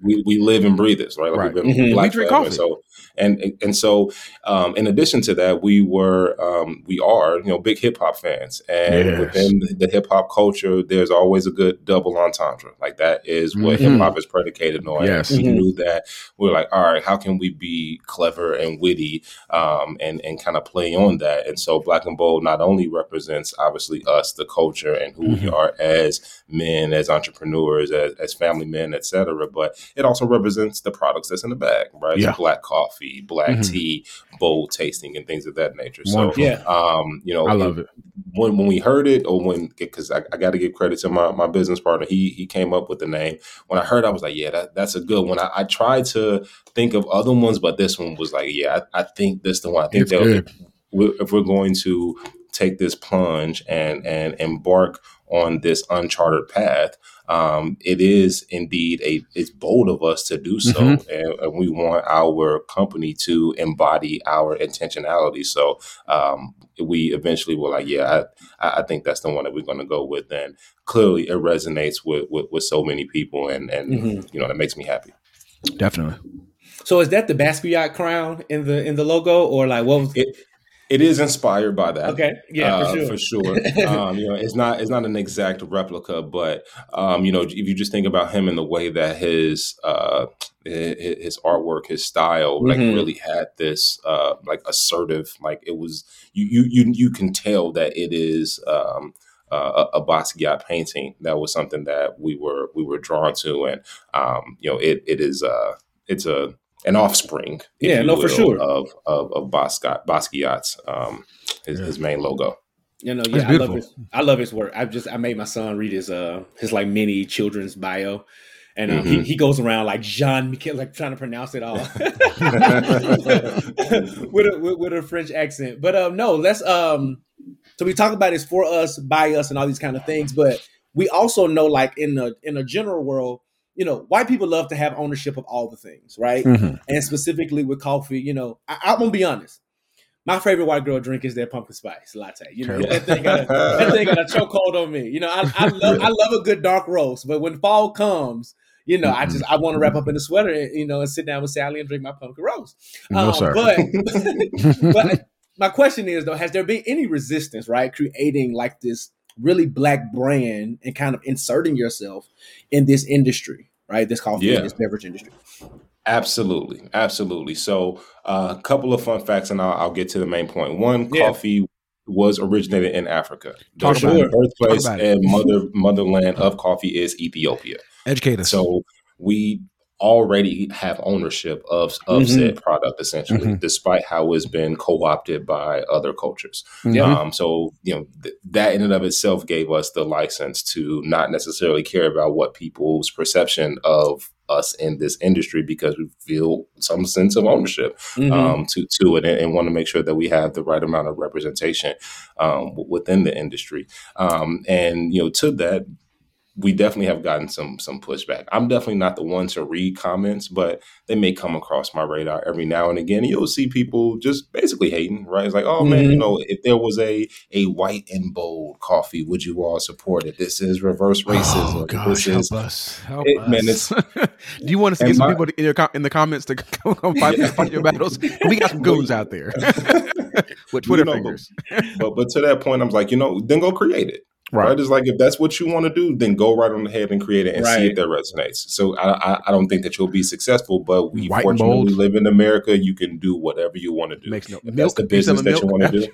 we, we live and breathe this right like Right. we've been Mhm. black We drink forever. coffee. so and and so um in addition to that we were um we are you know big hip-hop fans and Yes. within the hip-hop culture there's always a good double entendre like that is what Mhm. hip-hop is predicated on Yes. and we Mhm. knew that we are like all right how can we be clever and witty um, and and kind of play on that. And so, Black and Bold not only represents obviously us, the culture, and who we Mhm. are as men, as entrepreneurs, as, as family men, etc. But it also represents the products that's in the bag, right? Yeah. So black coffee, black Mhm. tea, bold tasting, and things of that nature. Wonderful. So, Yeah. um, you know, I love it. when when we heard it or when because I, I got to give credit to my, my business partner he he came up with the name when I heard it, I was like yeah that, that's a good one I, I tried to think of other ones but this one was like yeah I, I think this the one I think It's that if we're going to take this plunge and and embark on this uncharted path um it is indeed a it's bold of us to do so Mhm. and, and we want our company to embody our intentionality so um we eventually were like yeah I, I think that's the one that we're going to go with and clearly it resonates with with, with so many people and and Mhm. you know that makes me happy Definitely. So is that the Basquiat crown in the in the logo, or like what was? it it is inspired by that Okay, yeah, uh, for for sure. sure. [LAUGHS] um, you know, it's not it's not an exact replica, but um, you know, if you just think about him in the way that his uh, his, his artwork, his style, like Mhm. really had this uh, like assertive, like it was you you you you can tell that it is. Um, uh, a, a Basquiat painting that was something that we were we were drawn to, and um, you know it it is uh, it's a an offspring, Yeah, you no, for sure. of of, of Basquiat, Basquiat's um, his, Yeah. his main logo. You know, yeah, I love his. I love his work. I just I made my son read his uh his like mini children's bio, and um, he Mhm. he goes around like Jean Michel, like trying to pronounce it all [LAUGHS] with a with, with a French accent. But um, no, let's um. So we talk about it's for us, by us, and all these kind of things. But we also know, like in the in the general world, you know, white people love to have ownership of all the things, right? Mhm. and specifically with coffee, you know, I, I'm gonna be honest. My favorite white girl drink is their pumpkin spice latte. You know, that thing got a, that thing got a [LAUGHS] chokehold on me. You know, I, I love I love a good dark roast, but when fall comes, you know, I just I want to wrap up in a sweater, and, you know, and sit down with Sally and drink my pumpkin roast. No, Um, sir. But [LAUGHS] but [LAUGHS] my question is though, has there been any resistance, right, creating like this really black brand and kind of inserting yourself in this industry, right? This coffee, Yeah. this beverage industry. Absolutely, absolutely. So, uh, a couple of fun facts, and I'll, I'll get to the main point. One, Yeah. coffee was originated in Africa. Talk about the it. birthplace Talk about and mother motherland of coffee is Ethiopia. Educate us. So we already have ownership of of Mhm. said product, essentially, Mhm. despite how it's been co-opted by other cultures. Mhm. Um, so you know th- that in and of itself gave us the license to not necessarily care about what people's perception of us in this industry because we feel some sense of ownership Mhm. um, to to it and, and want to make sure that we have the right amount of representation um, within the industry. Um, and you know, to that, we definitely have gotten some some pushback. I'm definitely not the one to read comments, but they may come across my radar every now and again. And you'll see people just basically hating, right? It's like, oh man, you Mhm. know, if there was a a white and bold coffee, would you all support it? This is reverse racism. Oh gosh, this help is us! Help it- us. man, it's- [LAUGHS] Do you want to get some my- people in, your, in the comments to [LAUGHS] come, come fight, fight your battles? We got some goons out there [LAUGHS] with Twitter know, but- fingers. but but to that point, I'm like, you know, then go create it. Right. Right. It's like if that's what you want to do, then go right on ahead and create it and see if that resonates. So I, I I don't think that you'll be successful, but we White fortunately live in America. You can do whatever you want to do. Makes no if that's milk. the business [LAUGHS] selling that you want to do.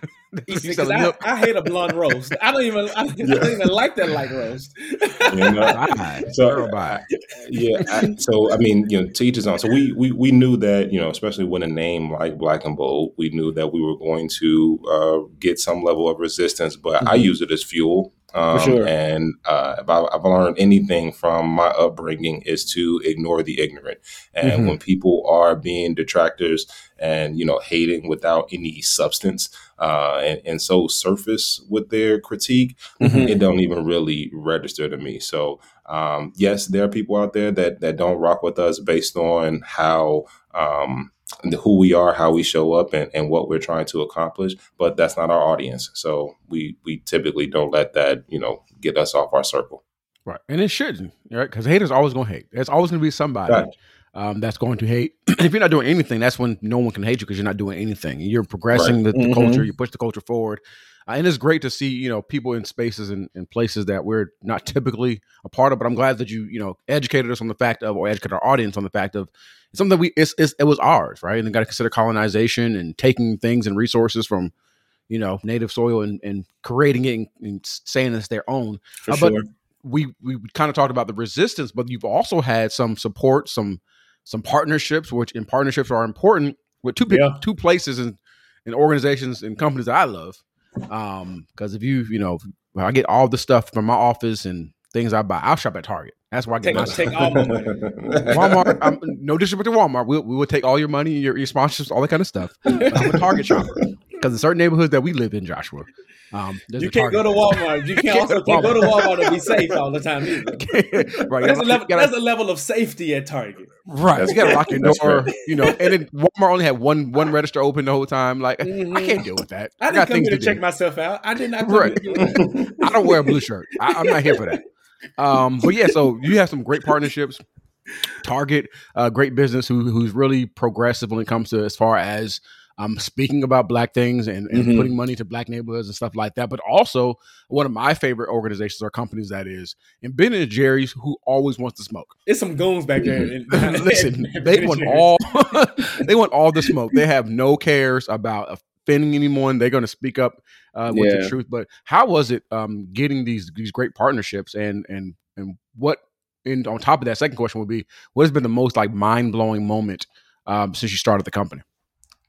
Because I. I hate a blonde roast. I don't even I, don't even like that light roast. You know? [LAUGHS] Bye. So- bye. yeah. I, so I mean, you know, to each his own. So we we we knew that you know, especially with a name like Black and Bold, we knew that we were going to uh, get some level of resistance. But I Mhm. use it as fuel. Um, sure. And uh, if I, I've learned anything from my upbringing is to ignore the ignorant. And Mhm. when people are being detractors and you know hating without any substance uh, and, and so surface with their critique, Mhm. it don't even really register to me. So um, yes, there are people out there that that don't rock with us based on how um, who we are, how we show up, and, and what we're trying to accomplish. But that's not our audience, so we we typically don't let that you know get us off our circle. Right. And it shouldn't, right? Because haters always going to hate. There's always going to be somebody Right. um, that's going to hate. [CLEARS THROAT] if you're not doing anything, that's when no one can hate you because you're not doing anything. You're progressing the, the Mhm. culture, you push the culture forward. And it's great to see, you know, people in spaces and, and places that we're not [LAUGHS] typically a part of. But I'm glad that you, you know, educated us on the fact of, or educated our audience on the fact of it's something that we, it's, it's, it was ours, right? And then got to consider colonization and taking things and resources from, you know, native soil and, and creating it and, and saying it's their own For Uh, but sure. we we kind of talked about the resistance, but you've also had some support, some some partnerships, which in partnerships are important with two Yeah. two places and and organizations and companies that I love. Um, because if you you know, I get all the stuff from my office and things I buy, I'll shop at Target. That's where I get Take, my stuff. all my money. [LAUGHS] Walmart, I'm, no disrespect to Walmart, we, we will take all your money, your, your sponsorships, all that kind of stuff. But I'm a Target shopper because in certain neighborhoods that we live in, Joshua, um, You [LAUGHS] can't go to. Walmart. You can't also can't go to Walmart and be safe all the time either. [LAUGHS] right, There's a level, gotta- there's a level of safety at Target. Right. That's you gotta lock your door, you know, and then Walmart only had one one [LAUGHS] register open the whole time. Like I Mhm. can't deal with that. I I, didn't got come here to to check do. myself out. I did not come Right. here to do that. I don't wear a blue shirt. I, I'm not here for that. Um, but yeah, so you have some great partnerships. Target, uh, great business who who's really progressive when it comes to as far as um, speaking about black things and, and Mhm. putting money to black neighborhoods and stuff like that. But also one of my favorite organizations or companies that is and Ben and Jerry's who always wants to smoke. It's some goons back there. in- [LAUGHS] [LAUGHS] Listen, [LAUGHS] they want all they want all the smoke. They have no cares about offending anyone. They're going to speak up uh, with the truth. But how was it um, getting these these great partnerships and and and what? And on top of that, second question would be: What has been the most like mind blowing moment um, since you started the company?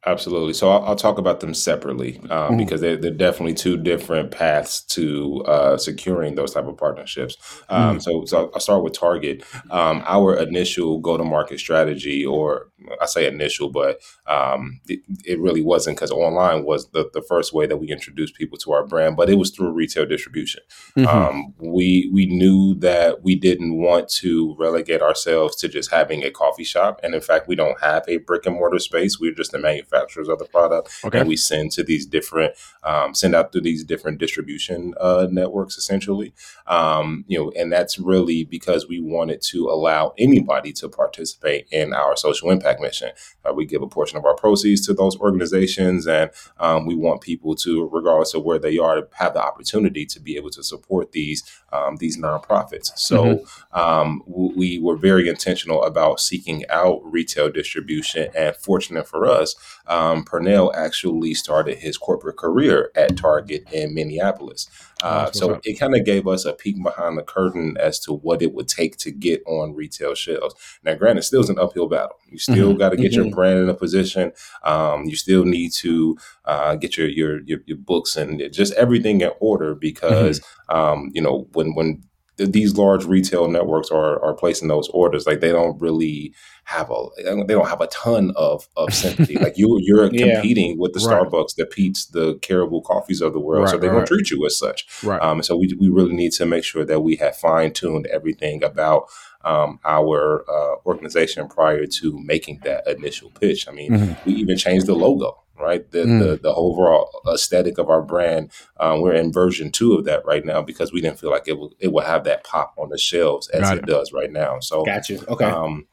Absolutely. So I'll, I'll talk about them separately um, Mhm. because they're, they're definitely two different paths to uh, securing those type of partnerships. Um, So, so I'll start with Target. Um, our initial go-to-market strategy, or I say initial, but um, it, it really wasn't because online was the, the first way that we introduced people to our brand, but it was through retail distribution. Mm-hmm. Um, we we knew that we didn't want to relegate ourselves to just having a coffee shop, and in fact, we don't have a brick and mortar space. We're just a manufacturer manufacturers of the product, Okay. and we send to these different um, send out to these different distribution uh, networks essentially. Um, you know, and that's really because we wanted to allow anybody to participate in our social impact mission. Uh, we give a portion of our proceeds to those organizations, and um, we want people to, regardless of where they are, to have the opportunity to be able to support these um, these nonprofits. So um, w- we were very intentional about seeking out retail distribution, and fortunate for us, um, Pernell actually started his corporate career at Target in Minneapolis. Uh, so it kind of gave us a peek behind the curtain as to what it would take to get on retail shelves. Now, granted, still is an uphill battle. You still got to get your Mhm. brand in a position. Um, you still need to uh, get your, your your your books and just everything in order because um, you know when when these large retail networks are are placing those orders, like they don't really have a they don't have a ton of of sympathy. like you you're [LAUGHS] Yeah. competing with the Right. Starbucks, the Pete's, the Caribou coffees of the world, so they're right. gonna treat you as such. Right. Um, so we, we really need to make sure that we have fine tuned everything about um, our uh, organization prior to making that initial pitch. I mean, Mhm. we even changed the logo, right? The, Mm. the the overall aesthetic of our brand. Um, we're in version two of that right now because we didn't feel like it will it will have that pop on the shelves as it it. does right now. So Got you. Okay. um,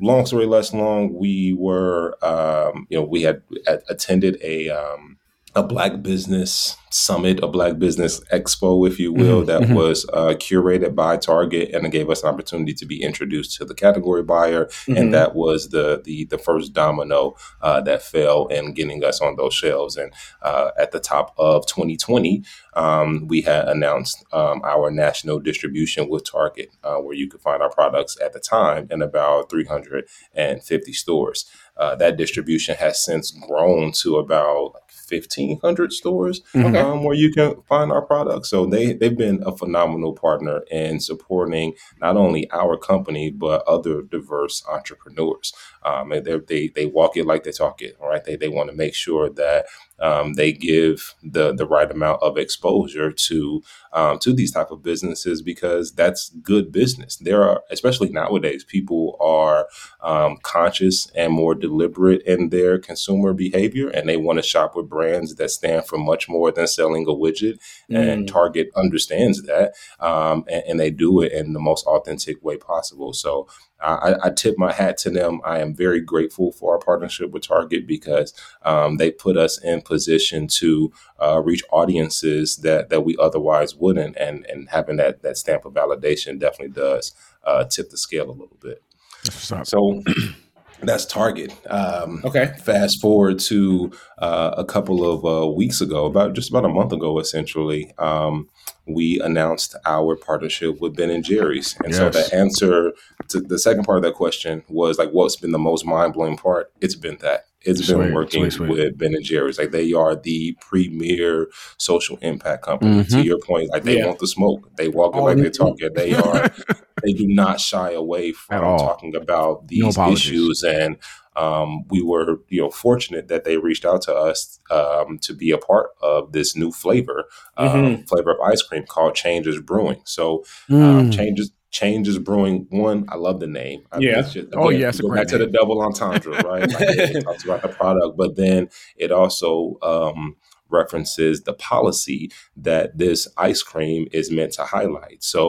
long story less long, we were, um, you know, we had attended a um, a black business summit, a black business expo, if you will, Mhm, that mhm. was uh, curated by Target, and it gave us an opportunity to be introduced to the category buyer, Mhm. and that was the the the first domino uh, that fell in getting us on those shelves. And uh, at the top of 2020, um, we had announced um, our national distribution with Target, uh, where you could find our products at the time in about 350 stores. Uh, that distribution has since grown to about 1,500 stores Mhm. um, where you can find our products. So they they've been a phenomenal partner in supporting not only our company but other diverse entrepreneurs. Um, they they they walk it like they talk it. Right? They they want to make sure that um, they give the the right amount of exposure to um, to these type of businesses because that's good business. There are especially nowadays people are um, conscious and more deliberate in their consumer behavior, and they want to shop with brands that stand for much more than selling a widget. And Mm. Target understands that, um, and, and they do it in the most authentic way possible. So I, I- tip my hat to them. I am very grateful for our partnership with Target because um, they put us in position to uh, reach audiences that that we otherwise wouldn't, and and having that that stamp of validation definitely does uh, tip the scale a little bit. That's what's up. So [CLEARS THROAT] that's Target. Um, Okay. Fast forward to uh, a couple of uh, weeks ago, about just about a month ago, essentially, um, we announced our partnership with Ben and Jerry's. And so the answer to the second part of that question was like, what's been the most mind blowing part? It's been that. It's been working sweet, sweet. with Ben and Jerry's. Like they are the premier social impact company. To Mhm. your point, like they Yeah. want the smoke. They walk it Oh, like they talk it. They are [LAUGHS] [LAUGHS] they do not shy away from talking about these apologies. issues and um, we were you know fortunate that they reached out to us um, to be a part of this new flavor um, Mhm. flavor of ice cream called Change Is Brewing so Mm. um, changes Change Is Brewing one i love the name I mean, Yeah. it's just, Oh, yeah, go back to the double entendre right like it, it talks about the product but then it also um, references the policy that this ice cream is meant to highlight so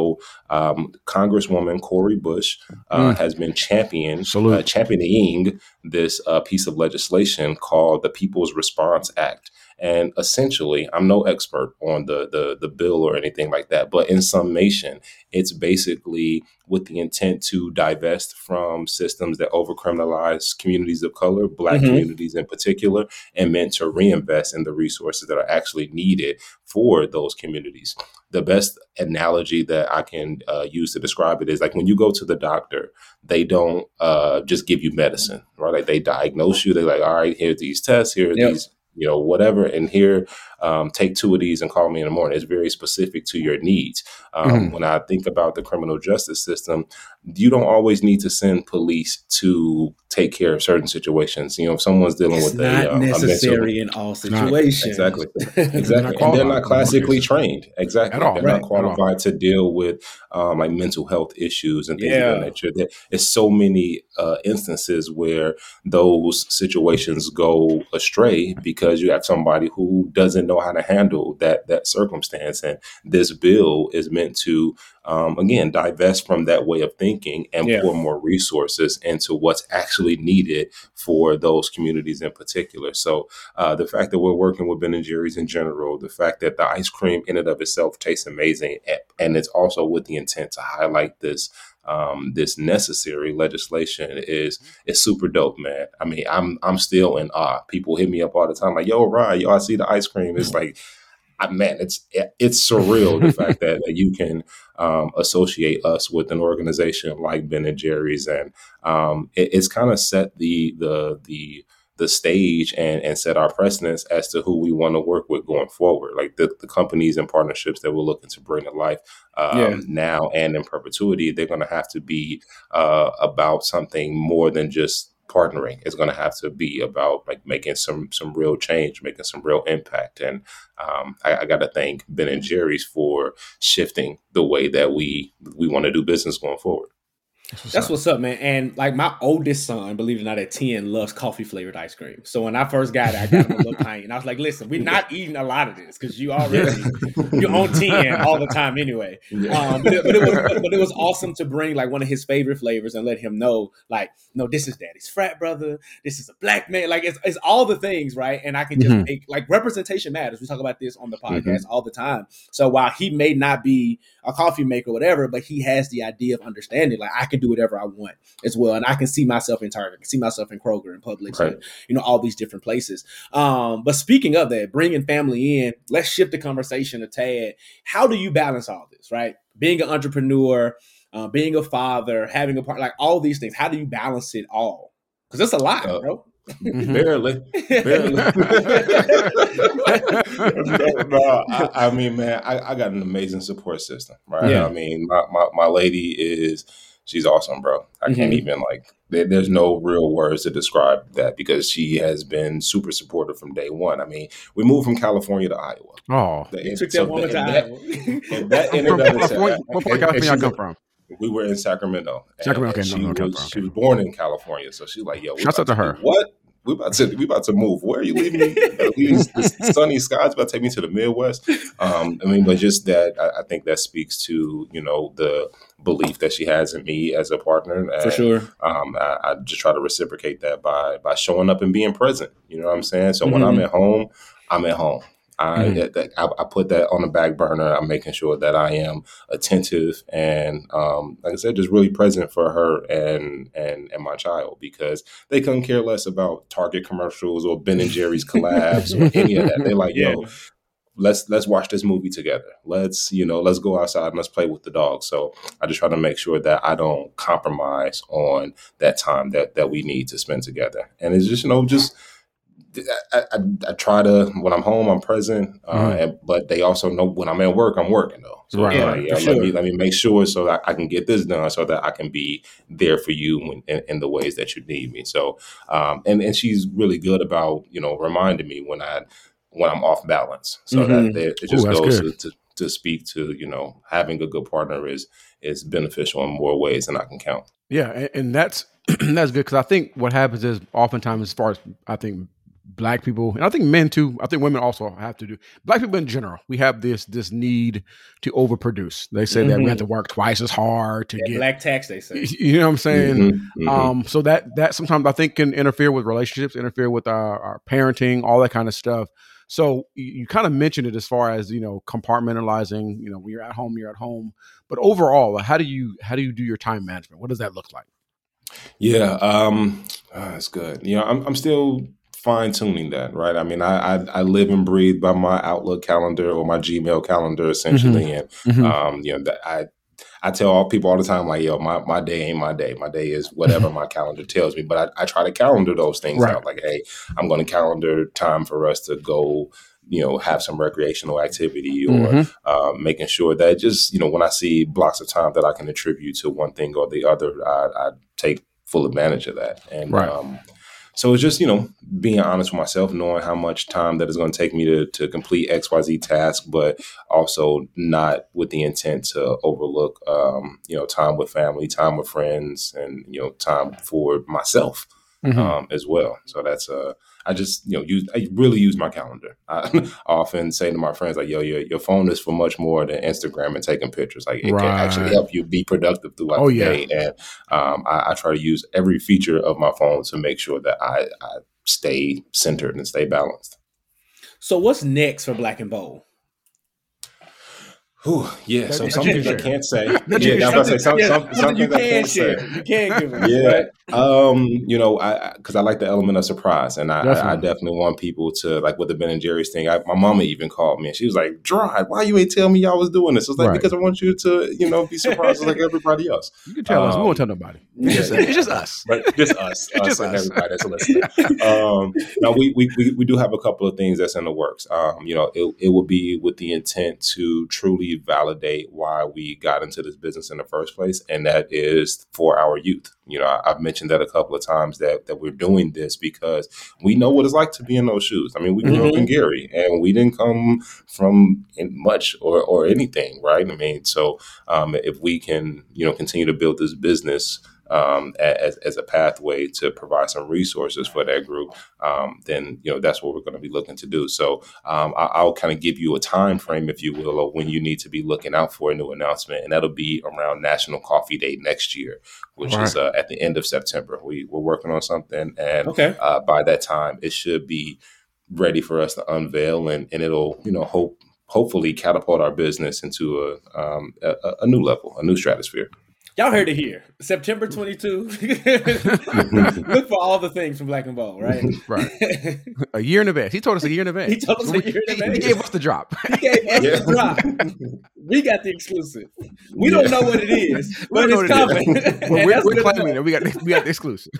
um, congresswoman Cori Bush uh, Mm. has been champion, uh, championing this uh, piece of legislation called the People's Response Act. And essentially, I'm no expert on the, the the bill or anything like that, but in summation, it's basically with the intent to divest from systems that overcriminalize communities of color, Black Mhm. communities in particular, and meant to reinvest in the resources that are actually needed for those communities. The best analogy that I can uh, use to describe it is like when you go to the doctor, they don't uh, just give you medicine, right? Like they diagnose you. They're like, all right, here's these tests, here are Yep. these, you know, whatever, and here, um, take two of these and call me in the morning. It's very specific to your needs. Um, Mhm. When I think about the criminal justice system, you don't always need to send police to take care of certain situations. You know, if someone's dealing It's with not a, um, a mental necessary in all situations. Exactly. [LAUGHS] They're Exactly. And they're not classically trained. Exactly. At all. They're Right. not At all. qualified to deal with um, like mental health issues and things of that nature. There is so many uh, instances where those situations go astray because you have somebody who doesn't know how to handle that that circumstance. And this bill is meant to um, again divest from that way of thinking and Yeah. pour more resources into what's actually needed for those communities in particular. So uh, the fact that we're working with Ben and Jerry's in general, the fact that the ice cream in and of itself tastes amazing, and it's also with the intent to highlight this um, this necessary legislation is is super dope, man. I mean, I'm I'm still in awe. People hit me up all the time, like, "Yo, Ryan, yo, I see the ice cream." It's like, I, man, it's it's surreal the [LAUGHS] fact that, that you can um, associate us with an organization like Ben and Jerry's, and um, it, it's kind of set the the the the stage and, and set our precedence as to who we want to work with going forward. Like the, the companies and partnerships that we're looking to bring to life um, Yeah. now and in perpetuity, they're going to have to be uh, about something more than just partnering. is going to have to be about like making some some real change, making some real impact. And um, I, I got to thank Ben and Jerry's for shifting the way that we we want to do business going forward. That's what's up, man. And like my oldest son, believe it or not, at 10 loves coffee flavored ice cream. So when I first got it, I got him a little pint. And I was like, listen, we're not eating a lot of this because you already you're on 10 all the time anyway. Um, but, it, but, it was, but it was awesome to bring like one of his favorite flavors and let him know, like, no, this is daddy's frat brother. This is a black man. Like it's, it's all the things, right? And I can just Mhm. make like representation matters. We talk about this on the podcast Mm-hmm. all the time. So while he may not be a coffee maker or whatever, but he has the idea of understanding, like I can do whatever I want as well. And I can see myself in Target, I can see myself in Kroger and Publix, Right. and, you know, all these different places. Um, but speaking of that, bringing family in, let's shift the conversation a tad. How do you balance all this, right? Being an entrepreneur, uh, being a father, having a part, like all these things. How do you balance it all? Because it's a lot, Uh, bro. [LAUGHS] Mhm. Barely. Barely. no, [LAUGHS] no, I, I mean, man, I, I got an amazing support system, right? Yeah. I mean, my, my, my lady is, she's awesome, bro. I can't Mhm. even, like, there, there's no real words to describe that because she has been super supportive from day one. I mean, we moved from California to Iowa. Oh, The- You took so that woman to and that- that [LAUGHS] in From and of what itself- point, what part of and- and California I she's- come from? we were in Sacramento. Sacramento, okay, she no, no, okay, was okay. she was born in California, so she's like, "Yo, we Shouts out to her. What? We about to we about to move. Where are you leaving me? These- this sunny skies about to take me to the Midwest. Um, I mean, but just that, I, I think that speaks to you know the belief that she has in me as a partner. For sure. um, I, I just try to reciprocate that by by showing up and being present. You know what I'm saying? So when I'm Mhm. at home, I'm at home. I, that- I I put that on the back burner. I'm making sure that I am attentive and, um, like I said, just really present for her and and and my child because they couldn't care less about Target commercials or Ben and Jerry's [LAUGHS] collabs or any of that. They're like, Yeah. yo, let's let's watch this movie together. Let's you know let's go outside and let's play with the dog. So I just try to make sure that I don't compromise on that time that that we need to spend together. And it's just you know just. I, I, I try to when I'm home I'm present, uh, Mhm. and, but they also know when I'm at work I'm working though. So Right, it's like, for yeah, let me let me make sure so that I can get this done, so that I can be there for you when, in, in the ways that you need me. So, um, and and she's really good about you know reminding me when I when I'm off balance, so Mhm. that they, it just Ooh, goes to, to to speak to you know having a good partner is is beneficial in more ways than I can count. Yeah, and, and that's [CLEARS THROAT] that's good because I think what happens is oftentimes, as far as I think black people, and I think men too, I think women also have to do. Black people in general, we have this this need to overproduce. They say that we have to work twice as hard to That get. black tax, they say. You know what I'm saying? Mhm, mhm. Um, so that that sometimes I think can interfere with relationships, interfere with our, our parenting, all that kind of stuff. So you, you kind of mentioned it as far as you know compartmentalizing. You know, when you're at home, you're at home. But overall, how do you how do you do your time management? What does that look like? Yeah, um, ah, that's good. You know, I'm I'm still fine tuning that, right? I mean, I, I I live and breathe by my Outlook calendar or my Gmail calendar essentially, and Mhm. um, you know, that I I tell all people all the time, like, yo, my, my day ain't my day. My day is whatever my calendar tells me. But I, I try to calendar those things Right. out. Like, hey, I'm going to calendar time for us to go, you know, have some recreational activity or Mhm. uh, making sure that just, you know, when I see blocks of time that I can attribute to one thing or the other, I, I take full advantage of that. And Right. um, so it's just you know being honest with myself, knowing how much time that is going to take me to to complete X Y Z task, but also not with the intent to overlook um, you know time with family, time with friends, and you know time for myself Mhm. um, as well. So that's uh, I just you know use I really use my calendar. I [LAUGHS] often say to my friends like, "Yo, your your phone is for much more than Instagram and taking pictures. Like it can actually help you be productive throughout Oh, the yeah. day." And um, I, I try to use every feature of my phone to make sure that I, I stay centered and stay balanced. So what's next for Black and Bold? Whew, yeah, so That- some [LAUGHS] that you things I can share. can't say. Yeah, I was say some, Yeah, some, something you things I can can't share. say. You can give them. Yeah. right? Um, you know, I because I, like the element of surprise, and I, I, I Definitely. definitely want people to like with the Ben and Jerry's thing. I, my mama even called me, and she was like, "Dry, why you ain't tell me y'all was doing this?" I was like, Right. "Because I want you to, you know, be surprised like everybody else." You can tell us. We Um, won't tell nobody. It's just, it's just us. But just us, [LAUGHS] It's us just and us. everybody that's listening. um, now we, we we we do have a couple of things that's in the works. Um, you know, it it would be with the intent to truly validate why we got into this business in the first place, and that is for our youth. You know, I, I've mentioned that a couple of times that that we're doing this because we know what it's like to be in those shoes. I mean, we grew up in Gary, and we didn't come from in much or or anything, right? I mean, so um, if we can, you know, continue to build this business um, as, as a pathway to provide some resources for that group, um, then you know that's what we're going to be looking to do. So um, I, I'll kind of give you a time frame, if you will, of when you need to be looking out for a new announcement, and that'll be around National Coffee Day next year, which is uh, at the end of September. We we're working on something, and Okay. uh, by that time, it should be ready for us to unveil, and, and it'll you know hope hopefully catapult our business into a, um, a- a new level, a new stratosphere. Y'all heard it here. September 22. [LAUGHS] Look for all the things from Black and Bold, right? [LAUGHS] Right. [LAUGHS] A year in advance. He told us a year in advance. He told us a We- year in advance. He gave us the drop. He gave us Yeah. the drop. We got the exclusive. We don't know what it is, but it's coming. it is. And Well, we're, we're claiming it. We got we got the exclusive.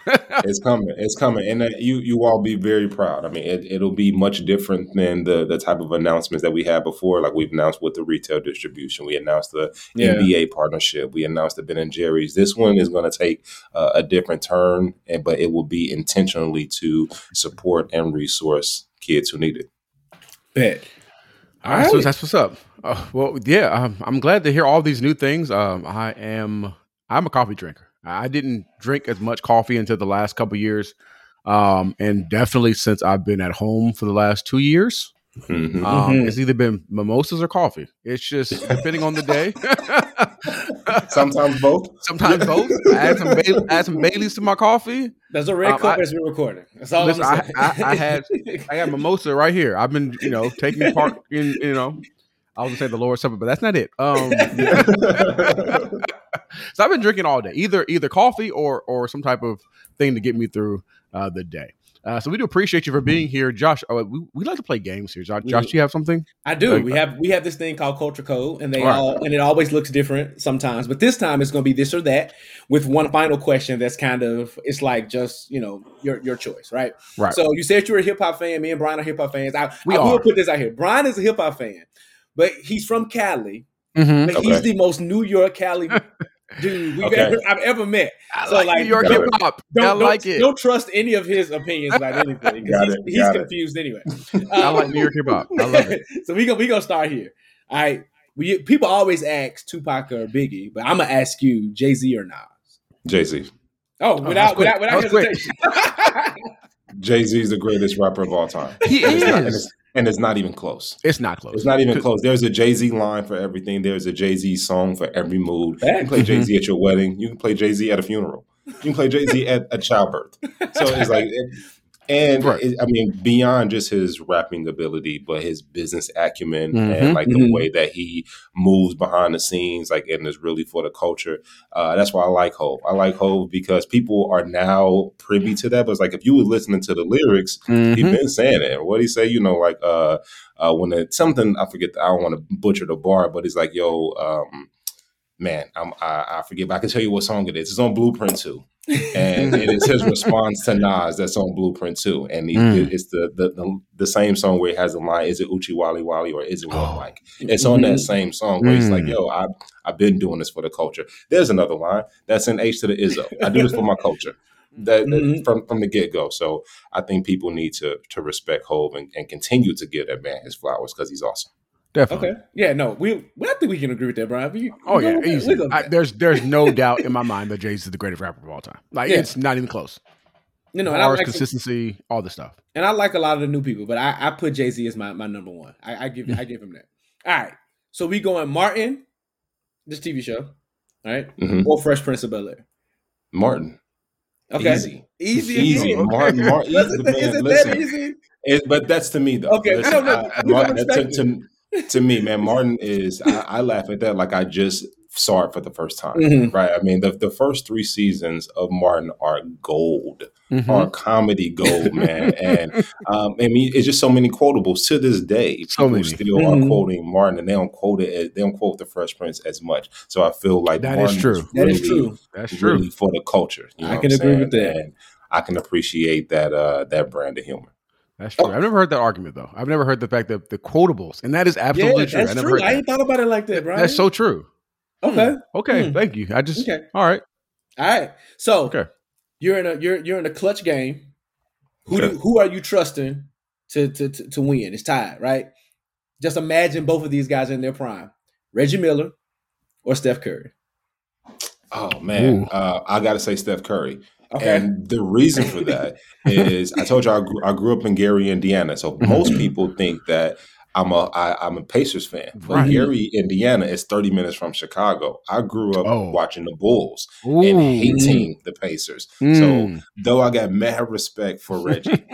it's coming. It's coming, and uh, you you all be very proud. I mean, it, it'll be much different than the the type of announcements that we had before. Like we've announced with the retail distribution, we announced the Yeah. NBA partnership, we announced the Ben and Jerry's. This one is going to take uh, a different turn, and but it will be intentionally to support and resource kids who need it. Bet. All right, so that's what's up. Uh, well, yeah, um, I'm glad to hear all these new things. Um, I am I'm a coffee drinker. I didn't drink as much coffee until the last couple years, um, and definitely since I've been at home for the last two years. Mhm. Um, Mhm. It's either been mimosas or coffee. It's just depending on the day. [LAUGHS] Sometimes both. [LAUGHS] Sometimes both. I add some Bailey, add some Baileys to my coffee. There's a red Um, cup I- as we're recording. That's all Listen, I'm I, saying. I, I had I got mimosa right here. I've been you know taking part in you know I was gonna say the Lord's Supper, but that's not it. Um, [LAUGHS] so I've been drinking all day, either either coffee or or some type of thing to get me through uh, the day. Uh, so we do appreciate you for being here, Josh. Uh, we, we like to play games here. Josh, Josh, do you have something? I do. Like- We have we have this thing called Culture Code, and they Right. all and it always looks different sometimes. But this time it's going to be this or that, with one final question that's kind of it's like just you know your your choice, right? Right. So you said you're a hip hop fan. Me and Bryan are hip hop fans. I, We I will put this out here. Bryan is a hip hop fan, but he's from Cali. Mm-hmm. But he's the most New York Cali [LAUGHS] dude we've Okay. ever I've ever met. I So, like, like, New York hip hop. Don't, I don't- like it. Don't trust any of his opinions about anything. 'cause [LAUGHS] Got he's it, he's it. confused anyway. [LAUGHS] I Um, like New York hip hop. I love it. [LAUGHS] so we go we gonna start here. All right. We people always ask Tupac or Biggie, but I'm gonna ask you Jay Z or Nas. Jay Z. Oh, that's without quick. without without That was quick. hesitation. Jay Z is the greatest rapper of all time. He And it's, not, and, is. it's, and it's not even close. It's not close. It's not even close. There's a Jay Z line for everything. There's a Jay Z song for every mood. You can play. Jay Z mm-hmm. at your wedding. You can play Jay Z at a funeral. You can play Jay Z [LAUGHS] at a childbirth. So it's like, it, and Right. it, I mean, beyond just his rapping ability, but his business acumen Mhm. and like the Mhm. way that he moves behind the scenes, like, and is really for the culture. Uh, that's why I like Hove. I like Hove because people are now privy to that. But it's like if you were listening to the lyrics, he Mhm. been saying it. What he say? You know, like uh, uh, when it's something I forget. I don't want to butcher the bar, but it's like, "Yo, um, man, I'm, I, I forget, but I can tell you what song it is. It's on Blueprint 2, [LAUGHS] and it is his response to Nas that's on Blueprint 2. And he, Mm. it's the, the the the same song where he has the line, "Is it Oochie Wally Wally or is it what Oh. like?" It's on that same song where he's like, Mm. "Yo, I I've been doing this for the culture." There's another line that's in H to the Izzo. I do this for my culture. that, that Mhm. from from the get go. So I think people need to to respect Hove and, and continue to give that man his flowers because he's awesome. Definitely. Okay. Yeah. No. We. we- I think we can agree with that, Bryan. We, Oh yeah, go easy. We go with I, there's there's no [LAUGHS] doubt in my mind that Jay Z is the greatest rapper of all time. Like Yeah. it's not even close. you know, and I Bars, like consistency, all the stuff. and I like a lot of the new people, but I, I put Jay Z as my, my number one. I, I give I give him that. All right. So we going Martin, this TV show, all right, Mhm. or Fresh Prince of Bel Air. Martin, Okay. easy, Easy. easy. again. Martin, Martin, Is easy, it, man. is it listen, that easy? It, but that's to me though. Okay, Listen, no, no, I- I- we Martin- to, to, to me, man, Martin is. I, I laugh at that like I just saw it for the first time. Mhm. Right. I mean, the the first three seasons of Martin are gold, Mhm. are comedy gold, man. and [LAUGHS] um, I mean, it's just so many quotables to this day. So People many. still Mhm. are quoting Martin, and they don't quote it. As, they don't quote the Fresh Prince as much. So I feel like That is true. That is really- true. That's true. really for the culture. You know I can agree saying? with that. And I can appreciate that uh, that brand of humor. That's true. I've never heard that argument though. I've never heard the fact that the quotables, and that is absolutely yeah, true. that's I never true. heard I ain't thought about it like that, Bryan. That's so true. okay. Okay, Hmm. thank you. I just Okay. all right. All right. So Okay. you're in a you're you're in a clutch game. Who Okay. do, who are you trusting to, to to to win? It's tied, right? Just imagine both of these guys in their prime: Reggie Miller or Steph Curry. Oh man, uh, I got to say Steph Curry. Okay. And the reason for that is I told you I grew, I grew up in Gary, Indiana. So Mm-hmm. most people think that I'm a I, I'm a Pacers fan. But Right. Gary, Indiana is 30 minutes from Chicago. I grew up Oh. watching the Bulls Ooh. and hating the Pacers. So Mm. though I got mad respect for Reggie, [LAUGHS]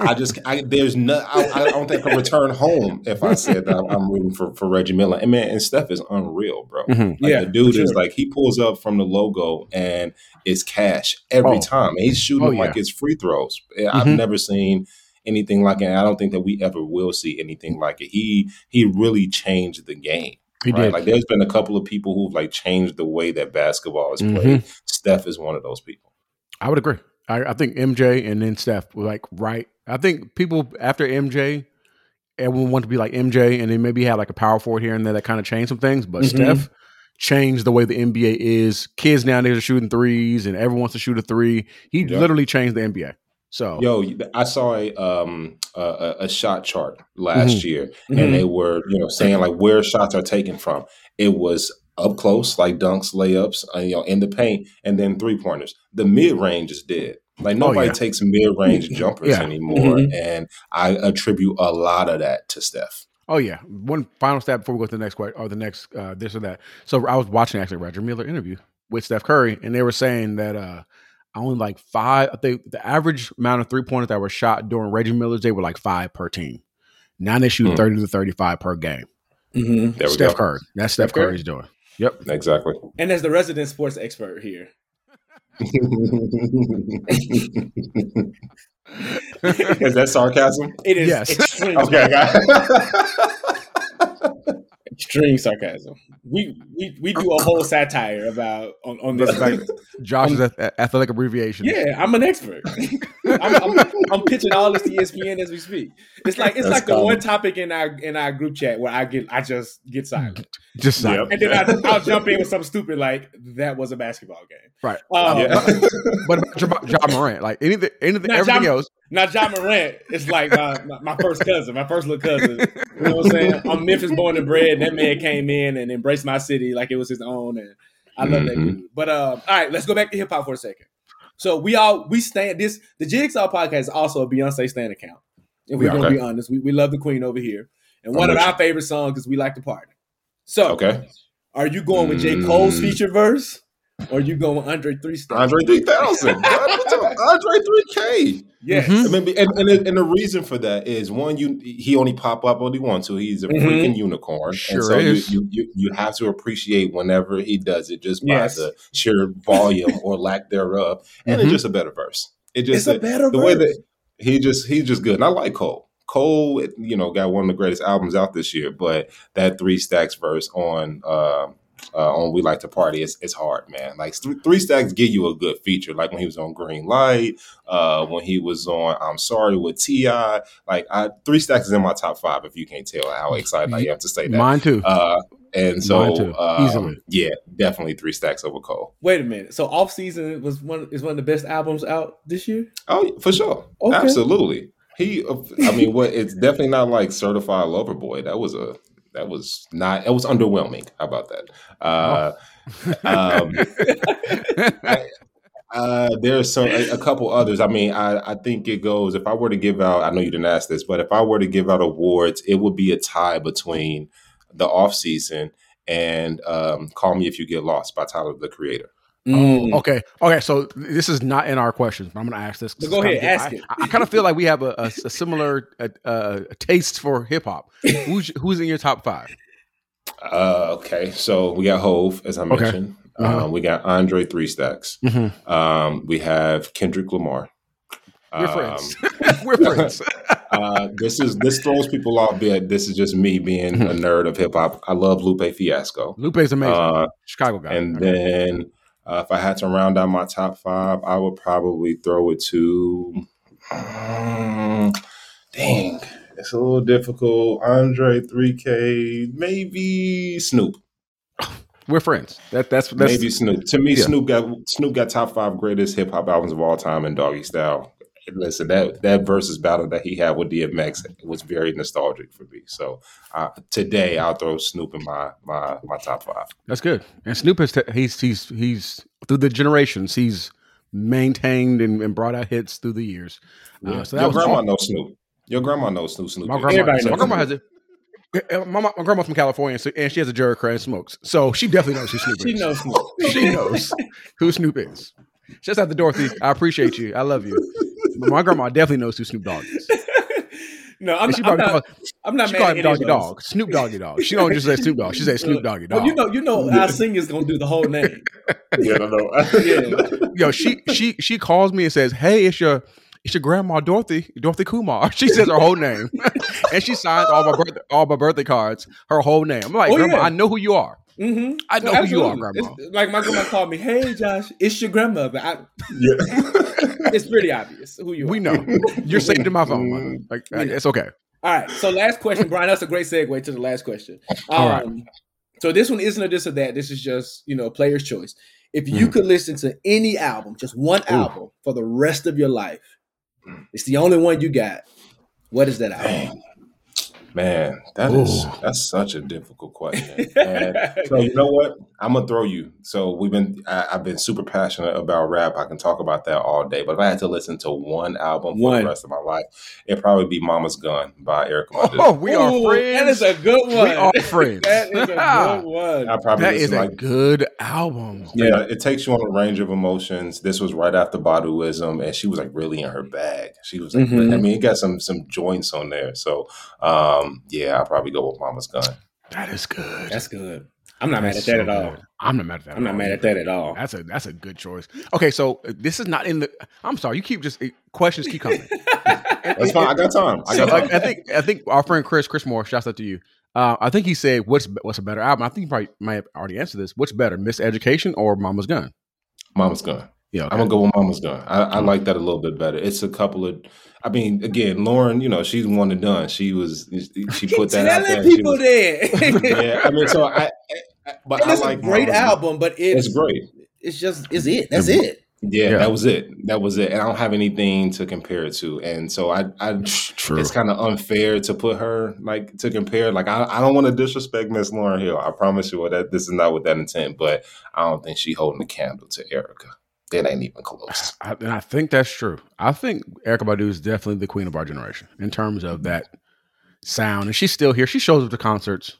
I just I, there's no I, I don't think I return home if I said that I'm, rooting for, for Reggie Miller. And man, and Steph is unreal, bro. Mhm. Like Yeah, the dude for is like he pulls up from the logo and it's cash every Oh. time. And he's shooting Oh, them like yeah. it's free throws. I've Mhm. never seen anything like it. I don't think that we ever will see anything like it. He he really changed the game. He right? did. Like there's been a couple of people who've like changed the way that basketball is Mm-hmm. played. Steph is one of those people. I would agree. I, I think MJ and then Steph were like right. I think people after MJ, everyone wanted to be like MJ, and then maybe have like a power forward here and there that kind of changed some things. But Mhm. Steph changed the way the NBA is. Kids nowadays are shooting threes, and everyone wants to shoot a three. He Yeah. literally changed the NBA. So Yo, I saw a um a, a- shot chart last Mm-hmm. year, and they were you know saying like where shots are taken from. It was up close, like dunks, layups, uh, you know, in the paint, and then three pointers. The mid range is dead. Like Oh, nobody [LAUGHS] yeah. takes mid range jumpers Yeah. anymore, Mhm. and I attribute a lot of that to Steph. Oh yeah. One final stat before we go to the next question or the next uh, this or that. So I was watching actually Roger Miller interview with Steph Curry, and they were saying that uh only like five. I think the average amount of three pointers that were shot during Reggie Miller's day were like five per team. Now they shoot Hmm. thirty to thirty five per game. hmm There we Steph go. Curry. That's Steph, Steph Curry? Curry's doing. Yep. Exactly. And as the resident sports expert here, [LAUGHS] Is that sarcasm? it is Yes. extreme, Okay, I got [LAUGHS] extreme sarcasm. We, we we do a whole satire about on, on this. Like [LAUGHS] Josh's ath- athletic abbreviation. Yeah, I'm an expert. [LAUGHS] I'm, I'm, I'm pitching all this to ESPN as we speak. It's like it's That's like the one topic in our in our group chat where I get I just get silent, Just like, Yep. and then I, I'll jump in with something stupid like that was a basketball game. right. Um, Yeah. But about Ja, ja Morant, like anything, anything, Now, everything Ja- else. Now Ja Morant is like my, my, my first cousin, my first little cousin. You know what I'm saying? I'm Memphis born and bred. And that man came in and embraced my city like it was his own, and I love that Mhm. dude. But uh, all right, let's go back to hip hop for a second. So we all we stand this the Jigsaw podcast is also a Beyonce stand account. If we're Yeah, gonna be honest, we, we love the Queen over here, and I'm one of our favorite songs is "We Like to Party." So, Okay. are you going with J. Cole's Mm. feature verse, or you going with Andre Three Stacks? Andre 3000. [LAUGHS] Andre 3K. Yes. Mhm. I mean, and, and, and the reason for that is one, you he only pop up when he wants to. He's a Mhm. freaking unicorn, Sure and so is. you, you you you have to appreciate whenever he does it, just by Yes. the sheer volume or lack thereof, and Mhm. it's just a better verse. It just It's a better the way that he just he's just good. And I like Cole. Cole, you know, got one of the greatest albums out this year, but that three stacks verse on uh, uh, on We Like to Party is it's hard, man. Like th- three stacks give you a good feature, like when he was on Green Light, uh, when he was on I'm Sorry with Ti. Like I, three stacks is in my top five. If you can't tell how excited I am to say that. Mine too. Uh, And so, Mine too. um, Easily. yeah, definitely three stacks over Cole. Wait a minute. So off season was one is one of the best albums out this year. Oh, for sure, Okay. absolutely. He, I mean, what? It's definitely not like certified lover boy. That was a, that was not. It was underwhelming. How about that? Uh, [LAUGHS] um, I- uh, there's some a, a couple others. I mean, I, I think it goes. If I were to give out, I know you didn't ask this, but if I were to give out awards, it would be a tie between the off season and um, "Call Me If You Get Lost" by Tyler the Creator. Mm. Oh, okay. Okay. So this is not in our questions, but I'm going to ask this. But go ahead, ask I, it. I, kind of feel like we have a, a, [LAUGHS] a similar uh, uh, taste for hip hop. [LAUGHS] Who's who's in your top five? Uh, okay, so we got Hove, as I Okay. mentioned. Uh-huh. Um, we got Andre Three Stacks. Mhm. Um, we have Kendrick Lamar. We're Um, friends. [LAUGHS] We're friends. uh, this is this throws people off. Bit this is just me being a nerd of hip hop. I love Lupe Fiasco. Lupe's amazing. Uh, Chicago guy. and Okay. then uh, if I had to round out my top five, I would probably throw it to. um, dang, it's a little difficult. Andre 3K, maybe Snoop. we're friends. That that's that's maybe Snoop. To me, yeah. Snoop got Snoop got top five greatest hip hop albums of all time in Doggy Style. Listen, that that Verzuz battle that he had with DMX was very nostalgic for me. So uh, today, I'll throw Snoop in my my my top five. that's good. And Snoop has t- he's he's he's through the generations. He's maintained and, and brought out hits through the years. Uh, so that Your was grandma knows Snoop. Your grandma knows Snoop. Snoop My grandma, Everybody my grandma has it. Uh, My, my, my grandma's from California, so, and she has a Jerry and smokes. So she definitely knows who Snoop [LAUGHS] She is. knows Snoop. she knows who Snoop is. Just after Dorothy, I appreciate you. I love you. But my grandma definitely knows who Snoop Dogg is. [LAUGHS] no, I'm, And she I'm not. call, I'm not she mad call at him Doggy. Dog. Snoop Doggy Dog. She don't just say Snoop Dogg. She say Snoop Doggy Dog. Well, you know, you know, [LAUGHS] our singer's gonna do the whole name. Yeah, no, no. [LAUGHS] Yeah. Yo, she she she calls me and says, "Hey, it's your it's your grandma Dorothy Dorothy Kumar." She says her whole name, and she signs all my birthday all my birthday cards. Her whole name. I'm like, Oh, Grandma, yeah. I know who you are. Mm-hmm. I know who you are, Grandma. It's, like my grandma called me, "Hey, Josh, it's your grandmother." I, Yeah. It's pretty obvious who you are. We know you're [LAUGHS] saved in my phone. mother. Like We it's okay. All right. So last question, Bryan. That's a great segue to the last question. Um, All right. So this one isn't a this or that. This is just you know player's choice. If you Mm. could listen to any album, just one album for the rest of your life, it's the only one you got. What is that album? Man, that is Ooh. that's such a difficult question. [LAUGHS] So you know what? I'm gonna throw you. So we've been I, I've been super passionate about rap. I can talk about that all day. But if I had to listen to one album for One. the rest of my life, it'd probably be "Mama's Gun" by Erykah Badu. Oh, we are Ooh, [LAUGHS] friends. That is a good one. We are friends. that is a good one. I probably That listen is a like good album. yeah, it takes you on a range of emotions. This was right after Baduizm, and she was like really in her bag. She was like, Mhm. I mean, it got some some joints on there. So um, yeah, I'll probably go with Mama's Gun. That is good. That's good. I'm not mad at That's that so at all. good. I'm not mad at that. I'm not all mad at that at all. That's a that's a good choice. Okay, so uh, this is not in the. I'm sorry, you keep just uh, questions keep coming. [LAUGHS] That's fine. I got time. I got time. like, I think I think our friend Chris Chris Moore, shouts out to you. Uh, I think he said, "What's what's a better album?" I think you probably might have already answered this. What's better, Miseducation or Mama's Gun? Mama's Gun. Yeah, I'm gonna go with Mama's Gun. I, I mm. like that a little bit better. It's a couple of. I mean, again, Lauryn. You know, she's one and done. She was. She [LAUGHS] put that out there. Telling and she people was- that. [LAUGHS] yeah, I mean, so I. I- I- but And I it's like a great Mama's Gun. album, but it's, It's great. It's just it's it. That's it. Yeah, Yeah. that was it. That was it. And I don't have anything to compare it to. And so I, I True. it's kind of unfair to put her like to compare. Like I, I don't want to disrespect Miss Lauryn Hill. I promise you that this is not with that intent. But I don't think she holding a candle to Erykah. It ain't even close. [SIGHS] I, and I think that's true. I think Erykah Badu is definitely the queen of our generation in terms of that sound, and she's still here. She shows up to concerts.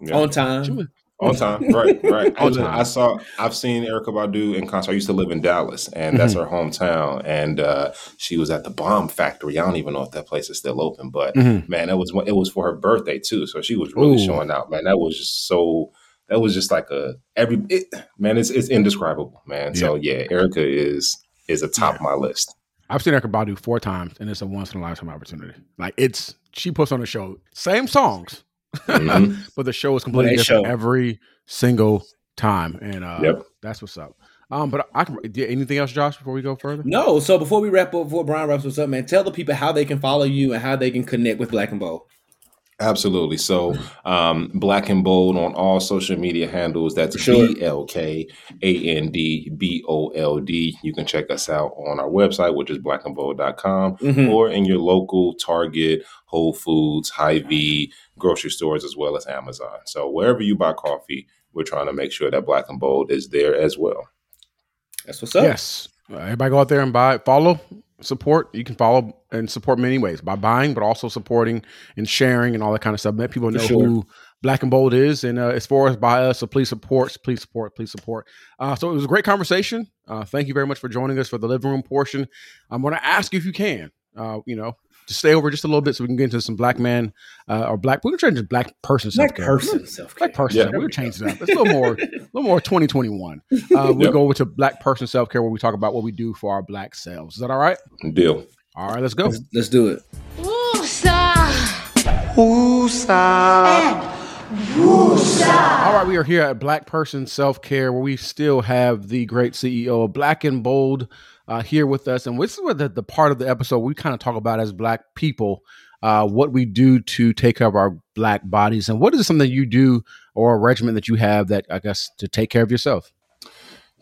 Yeah. On She time. was- On time, right, [LAUGHS] right. I, On time. I saw, I've seen Erykah Badu in concert. I used to live in Dallas, and that's Mm-hmm. her hometown. And uh, she was at the Bomb Factory. I don't even know if that place is still open, but Mhm. man, it was it was for her birthday too. So she was really Ooh. showing out, man. That was just so. That was just like a every it, man. It's it's indescribable, man. So yeah, Erykah is is atop my list. I've seen Erykah Badu four times, and it's a once in a lifetime opportunity. Like it's she puts on a show, same songs, Mhm. [LAUGHS] but the show is completely different show. every single time, and uh, Yep. that's what's up. Um, but I can. Anything else, Josh? Before we go further, No, so before we wrap up, before Bryan wraps us up, man, tell the people how they can follow you and how they can connect with Black and Bold. Absolutely. So, um, Black and Bold on all social media handles. That's sure. B L K A N D B O L D. You can check us out on our website, which is blackandbold.com, Mhm. or in your local Target, Whole Foods, Hy-Vee, grocery stores, as well as Amazon. So, wherever you buy coffee, we're trying to make sure that Black and Bold is there as well. That's what's up. Yes. Everybody go out there and buy, follow, support. You can follow and support many ways by buying, but also supporting and sharing and all that kind of stuff. Let people know sure. who Black and Bold is, and uh, it's for us by us. So please support, please support, please support. Uh, so it was a great conversation. Uh, thank you very much for joining us for the living room portion. I'm going to ask you if you can, uh, you know, to stay over just a little bit so we can get into some black man uh, or black. We're going to change to black person self-care. person self care. Black person. Yeah. We're gonna change it up. It's a little more, [LAUGHS] a little more 2021. Uh, we Yep. go over to black person self care where we talk about what we do for our black selves. Is that all right? Deal. All right, let's go. Let's, let's do it. All right, we are here at Black Person Self Care, where we still have the great CEO of Black and Bold uh, here with us, and this is what the, the part of the episode we kind of talk about as Black people, uh, what we do to take care of our Black bodies, and what is something you do or a regimen that you have that I guess to take care of yourself.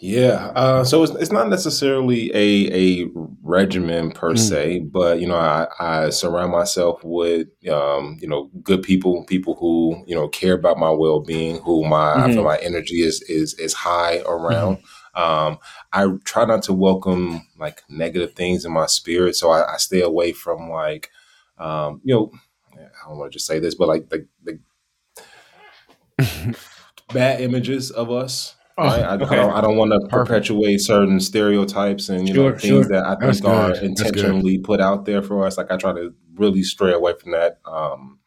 Yeah. Uh, so it's, it's not necessarily a, a regimen per Mm. se, but you know, I, I surround myself with um, you know good people, people who you know care about my well being, who my I feel Mhm. my energy is is is high around. Um, I try not to welcome like negative things in my spirit, so I, I stay away from like um, you know I don't want to just say this, but like the, the [LAUGHS] bad images of us. Oh, right? I, okay. I don't, I don't want to perpetuate certain stereotypes and you know things sure. that I That's think are good. Good. intentionally put out there for us. Like I try to really stray away from that. Um,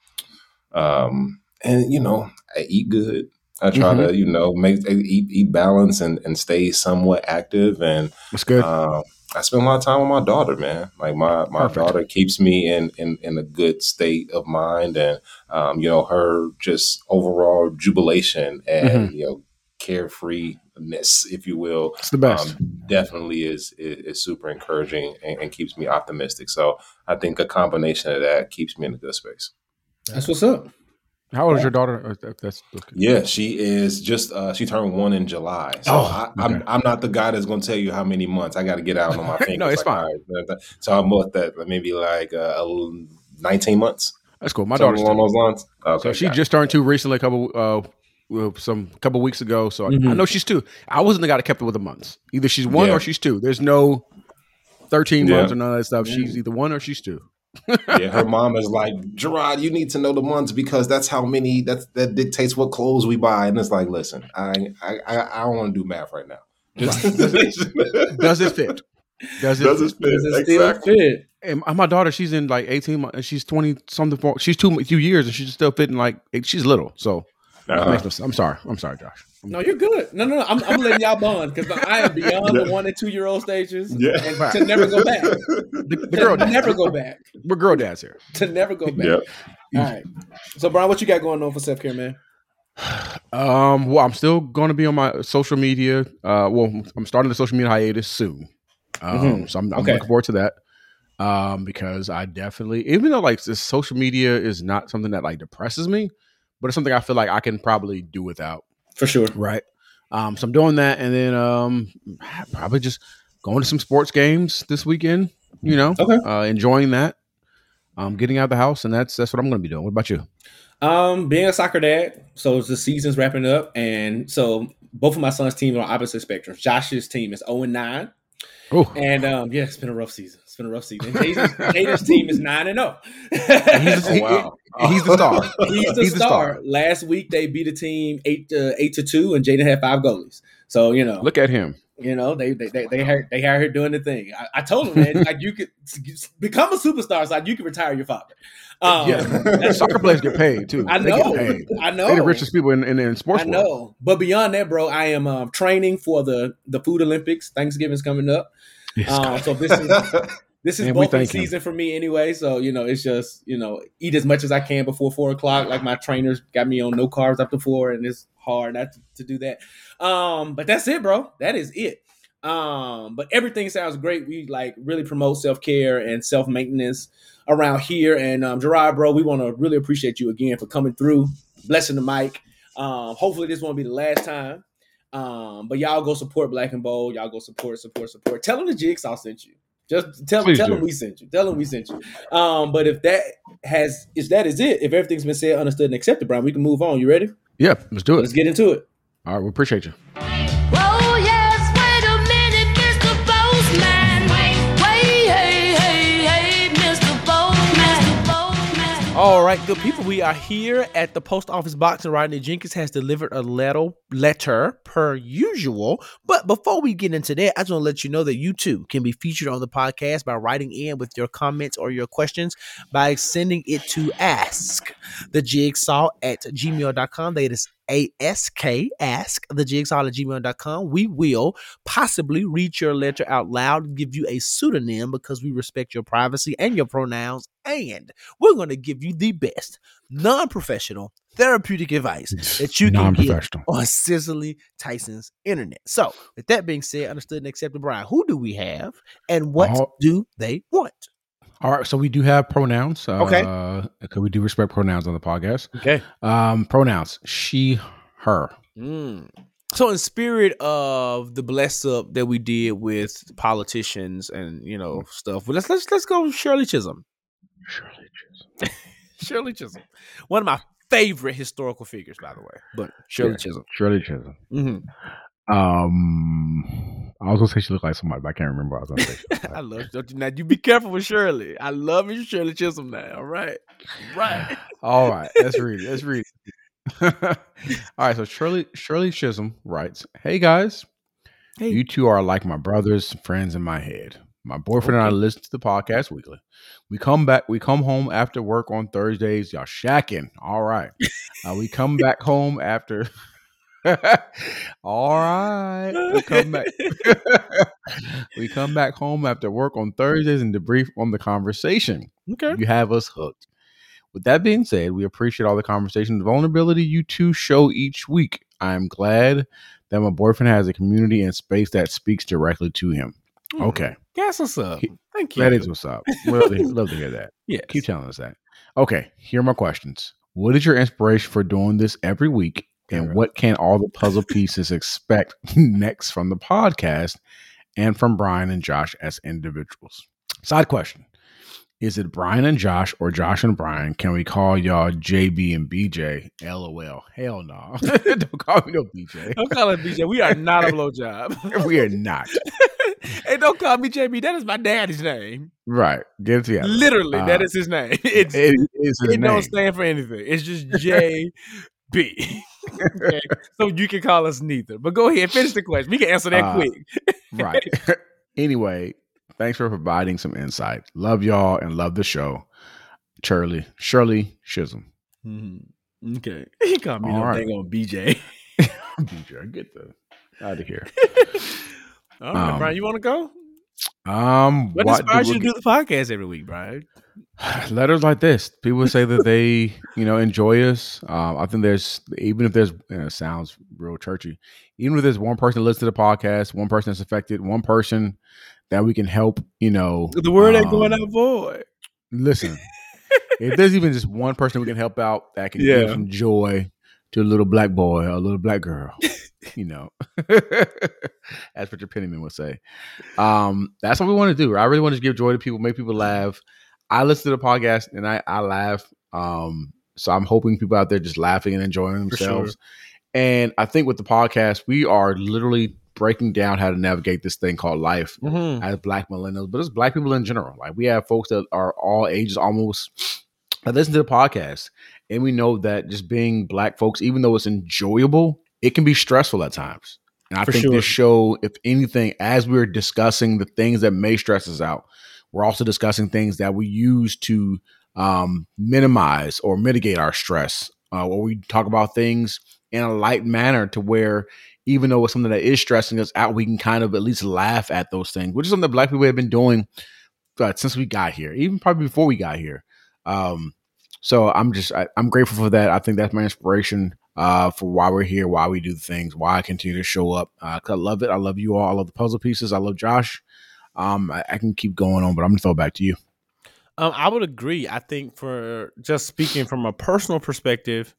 um, and you know, I eat good. I try Mm-hmm. to you know make eat eat balance and and stay somewhat active and That's good. um, I spend a lot of time with my daughter, man. Like my my Perfect. daughter keeps me in, in in a good state of mind, and um, you know her just overall jubilation and Mm-hmm. you know carefreeness, if you will, it's the best. um, definitely is, is is super encouraging and, and keeps me optimistic. So I think a combination of that keeps me in a good space. That's what's up. How old is your daughter? That's okay. Yeah, she is just uh, she turned one in July. So Oh, I, okay. I'm I'm not the guy that's going to tell you how many months. I got to get out on my [LAUGHS] fingers. No, it's like, fine. all right, so I'm about that maybe like uh, 19 months. That's cool. My Something daughter's along two. those lines. Okay, So she got it. just turned two recently, a couple uh well, some couple weeks ago. So I- I Mhm. know she's two. I wasn't the guy that kept it with the months. Either she's one Yeah. or she's two. There's no thirteen Yeah. months or none of that stuff. She's either one or she's two. yeah, her [LAUGHS] mom is like, Gerard, you need to know the months because that's how many that's that dictates what clothes we buy. And it's like, listen, I I I, I don't want to do math right now. Just [LAUGHS] Does it fit? Does it? Does fit? it fit? Does it still Exactly. fit? And my daughter, she's in like eighteen months. and She's twenty something. For, she's two few years, and she's still fitting like she's little. So it Uh-huh. makes no sense. I'm sorry. I'm sorry, Josh. No, you're good. No, no, no. I'm, I'm letting y'all bond because I am beyond the one and two year old stages. Yeah. And to never go back. The, the To girl, dad. never go back. We're girl dads here. To never go back. Yep. All right. So, Bryan, what you got going on for self care, man? Um, well, I'm still going to be on my social media. Uh, well, I'm starting the social media hiatus soon. Um, Mhm. so I'm, I'm Okay. looking forward to that. Um, because I definitely, even though like this social media is not something that like depresses me, but it's something I feel like I can probably do without. For sure. Right. Um, so I'm doing that, and then um, probably just going to some sports games this weekend. You know, Okay. uh, enjoying that. Um, getting out of the house, and that's that's what I'm going to be doing. What about you? Um, being a soccer dad, so the season's wrapping up, and so both of my son's teams are on opposite spectrums. Josh's team is 0 and 9. Oh, And um, yeah, it's been a rough season. It's been a rough season. Jaden's, Jaden's team is 9 and 0. he's, Oh, he- wow. he's the star. [LAUGHS] He's the He's the star. star. Last week they beat a team eight to eight to two, and Jaden had five goalies. So you know, Look at him. you know they they they they are, they are here doing the thing. I, I told him, man, [LAUGHS] like you could become a superstar, so like you can retire your father. Um, yeah, soccer players get paid too. I They know, get paid. I know, They're the richest people in, in, in sports I world. know. But beyond that, bro, I am um, training for the the Food Olympics. Thanksgiving's coming up. Yes, Um, so this is [LAUGHS] this is both thank him. season for me anyway. So you know, it's just you know, eat as much as I can before four o'clock. Like my trainers got me on no carbs after four, and it's hard not to, to do that. Um, but that's it, bro. That is it. Um, but everything sounds great. We like really promote self care and self maintenance around here. And um, Gerard, bro, we want to really appreciate you again for coming through, blessing the mic. Um, hopefully this won't be the last time. Um, but y'all go support Black and Bold. Y'all go support, support, support. Tell them the Jigsaw sent you. Just tell them, Please tell do. them we sent you. Tell them we sent you. Um, but if that has, if that is it, if everything's been said, understood, and accepted, Bryan, we can move on. You ready? Yeah, let's do it. Let's get into it. All right, we appreciate you. All right, good people. We are here at the post office box, and Rodney Jenkins has delivered a letter, letter per usual. But before we get into that, I just want to let you know that you too can be featured on the podcast by writing in with your comments or your questions by sending it to ask the jigsaw at gmail.com. That is ask ask the jigsaw at gmail.com. We will possibly read your letter out loud and give you a pseudonym because we respect your privacy and your pronouns. And we're going to give you the best non professional therapeutic advice that you can get on Cicely Tyson's internet. So, with that being said, understood and accepted, Bryan, who do we have and what All- do they want? All right, so we do have pronouns. Uh, Okay. because we do respect pronouns on the podcast. Okay. Um, pronouns: she, her. Mm. So, in spirit of the bless up that we did with politicians and you know stuff, well, let's let's let's go with Shirley Chisholm. Shirley Chisholm. [LAUGHS] Shirley Chisholm, one of my favorite historical figures, by the way. But Shirley Yeah. Chisholm. Shirley Chisholm. Mhm. Um, I was gonna say she looked like somebody, but I can't remember. What I was gonna say. [LAUGHS] I love don't you now. You be careful with Shirley. I love you, Shirley Chisholm. Now, all right, right. [LAUGHS] All right, let's read it. Let's read it. [LAUGHS] All right, so Shirley Shirley Chisholm writes, "Hey guys, Hey. you two are like my brothers, friends in my head. My boyfriend and I listen to the podcast weekly. We come back, we come home after work on Thursdays. Y'all shacking. All right. Uh, we come back home after. [LAUGHS] All right. We come back. [LAUGHS] [LAUGHS] we come back home after work on Thursdays and debrief on the conversation. Okay. You have us hooked. With that being said, we appreciate all the conversation and vulnerability you two show each week. I am glad that my boyfriend has a community and space that speaks directly to him. Hmm. Okay. That's what's up. He- Thank you. That is what's up. Love to, love to hear that. Yeah. Keep telling us that. Okay, here are my questions. What is your inspiration for doing this every week? And Girl. what can all the puzzle pieces expect [LAUGHS] next from the podcast and from Bryan and Josh as individuals? Side question Is it Bryan and Josh or Josh and Bryan? Can we call y'all JB and BJ? LOL. Hell no. [LAUGHS] Don't call me no BJ. Don't call it BJ. We are not a [LAUGHS] blowjob. We are not. hey, don't call me JB. That is my daddy's name. Right. Get it together. Literally, Uh, that is his name. It's It it don't stand for anything. It's just JB. Okay. So you can call us neither. But go ahead, finish the question. We can answer that Uh, quick. right. [LAUGHS] anyway, thanks for providing some insight. Love y'all and love the show. Shirley, Shirley Chisholm. Mhm. Okay. [LAUGHS] He called me All no right. dang on BJ. [LAUGHS] BJ, I get the out of here. All right, Um, Bryan, you want to go? Um, What inspires you to do the podcast every week, Bryan? [SIGHS] letters like this? People say that they, you know, enjoy us. Um, I think there's even if there's you know, sounds real churchy. Even if there's one person that listens to the podcast, one person that's affected, one person that we can help, you know, The word ain't going um, out void. Listen, [LAUGHS] if there's even just one person we can help out that can Yeah. give some joy to a little black boy or a little black girl, [LAUGHS] you know, as Richard Penniman would say, um, that's what we want to do. I really want to give joy to people, make people laugh. I listen to the podcast and I, I laugh. Um, so I'm hoping people out there just laughing and enjoying For sure. themselves. And I think with the podcast, we are literally breaking down how to navigate this thing called life Mhm. as black millennials, but as black people in general. Like we have folks that are all ages almost that listen to the podcast. And we know that just being black folks, even though it's enjoyable, it can be stressful at times. And I For think sure. this show, if anything, as we're discussing the things that may stress us out, we're also discussing things that we use to um, minimize or mitigate our stress. Uh, or we talk about things in a light manner to where even though it's something that is stressing us out, we can kind of at least laugh at those things, which is something that black people have been doing uh, since we got here, even probably before we got here. Um, so I'm just I, I'm grateful for that. I think that's my inspiration. Uh, for why we're here, why we do things, why I continue to show up. Uh, I love it. I love you all. I love the puzzle pieces. I love Josh. Um, I, I can keep going on, but I'm gonna throw it back to you. Um, I would agree. I think for just speaking from a personal perspective,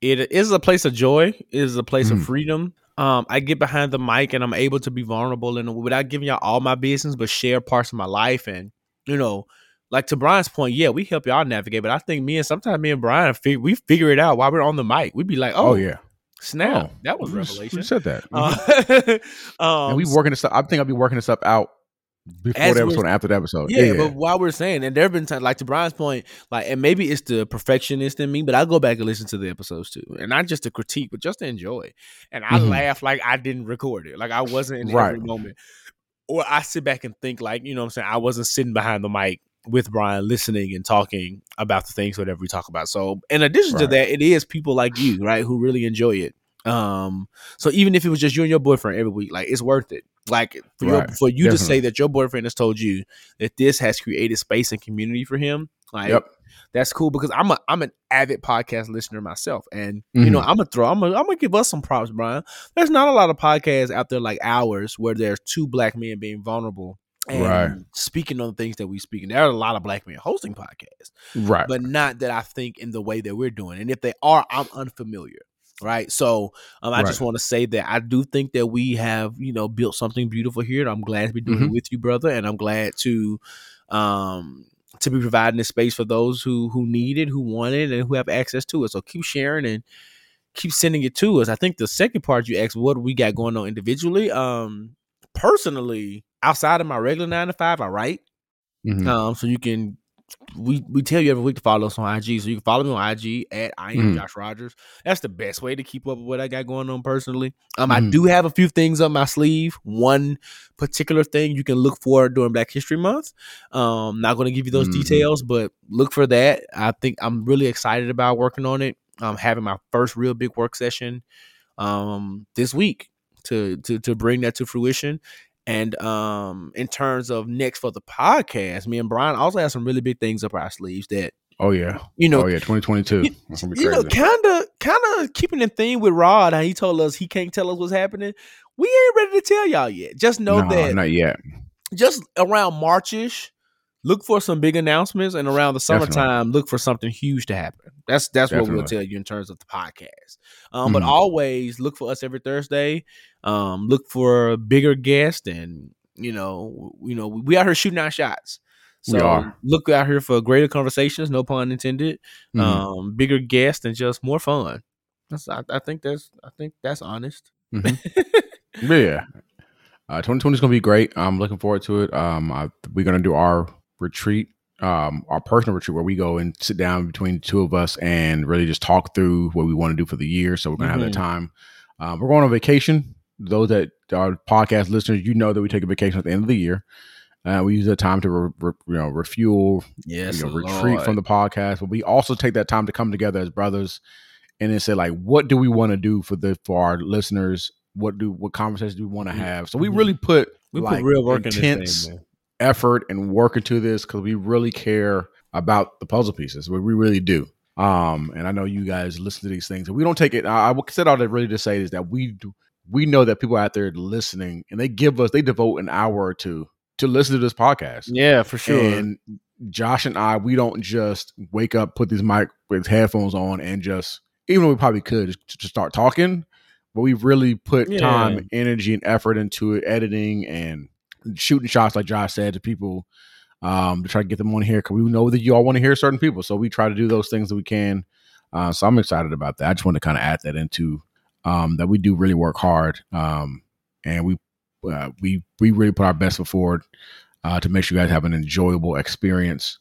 it is a place of joy. It is a place of Mhm. freedom. Um, I get behind the mic and I'm able to be vulnerable and without giving y'all all my business, but share parts of my life. And you know, like to Bryan's point, yeah, we help y'all navigate. But I think me and sometimes me and Bryan, fig- we figure it out while we're on the mic. We'd be like, Oh, oh, yeah, snap, that was revelation. Who said that? Uh, [LAUGHS] um, and we working this up. I think I'll be working this up out before the episode after the episode. Yeah, but while we're saying, and there have been times, like to Bryan's point, like, and maybe it's the perfectionist in me, but I go back and listen to the episodes too, and not just to critique, but just to enjoy. And I Mhm. laugh like I didn't record it, like I wasn't in Right. every moment, or I sit back and think, like, you know, what I'm saying I wasn't sitting behind the mic with Bryan, listening and talking about the things whatever we talk about. So, in addition to that, it is people like you, right, who really enjoy it. Um, so even if it was just you and your boyfriend every week, like it's worth it. Like for your, for you to say that your boyfriend has told you that this has created space and community for him, like Yep. that's cool because I'm a I'm an avid podcast listener myself, and you know Mhm. I'm gonna throw I'm gonna, I'm gonna give us some props, Bryan. There's not a lot of podcasts out there like ours where there's two black men being vulnerable and Right. speaking on the things that we speak. And there are a lot of black men hosting podcasts right. but not that I think in the way that we're doing. And if they are, I'm unfamiliar. Right. So um, I just want to say that I do think that we have, you know, built something beautiful here. And I'm glad to be doing Mhm. it with you, brother. And I'm glad to um to be providing this space for those who who need it, who want it, and who have access to it. So keep sharing and keep sending it to us. I think the second part you asked, what we got going on individually? Um personally, outside of my regular nine to five, I write. Mhm. Um, so you can we we tell you every week to follow us on IG. So you can follow me on IG at I am Mhm. Josh Rogers. That's the best way to keep up with what I got going on personally. Um, I Mhm. do have a few things up my sleeve. One particular thing you can look for during Black History Month. Um, not going to give you those Mhm. details, but look for that. I think I'm really excited about working on it. I'm having my first real big work session um this week to to to bring that to fruition. And um, in terms of next for the podcast, me and Bryan also have some really big things up our sleeves that Oh yeah. you know, oh yeah. 2022. you, That's gonna be you know, kind of, kind of keeping in theme with Rod. How he told us he can't tell us what's happening. We ain't ready to tell y'all yet. Just know no, that not yet. just around Marchish, look for some big announcements, and around the Definitely. summertime, look for something huge to happen. That's that's what we'll tell you in terms of the podcast. Um, But Mhm. always look for us every Thursday. Um, look for a bigger guest, and you know, you know, we out here shooting our shots. So look out here for greater conversations, no pun intended. Mhm. Um, bigger guests and just more fun. That's I, I think that's I think that's honest. Yeah, [LAUGHS] yeah. Uh, 2020 is gonna be great. I'm looking forward to it. Um, I, we're gonna do our retreat, um, our personal retreat where we go and sit down between the two of us and really just talk through what we want to do for the year. So we're gonna have that Mhm. time. Um, we're going on vacation. Those that are podcast listeners, you know that we take a vacation at the end of the year. Uh, we use that time to re, re- you know refuel, Yes, you know, retreat from the podcast. But we also take that time to come together as brothers and then say like, what do we want to do for the for our listeners? What do what conversations do we want to Mhm. have? So we Mhm. really put we like, put real work in intense this thing. Effort and work into this because we really care about the puzzle pieces. We, we really do. Um, and I know you guys listen to these things, and we don't take it. I, I said all that really to say is that we do. We know that people out there listening, and they give us they devote an hour or two to listen to this podcast. Yeah, for sure. And Josh and I, we don't just wake up, put these mic with headphones on, and just even though we probably could just, just start talking, but we really put Yeah. time, energy, and effort into it, editing and shooting shots, like Josh said, to people um, to try to get them on here because we know that you all want to hear certain people. So we try to do those things that we can. Uh, so I'm excited about that. I just want to kind of add that into um, that we do really work hard, um, and we uh, we we really put our best foot forward uh, to make sure you guys have an enjoyable experience.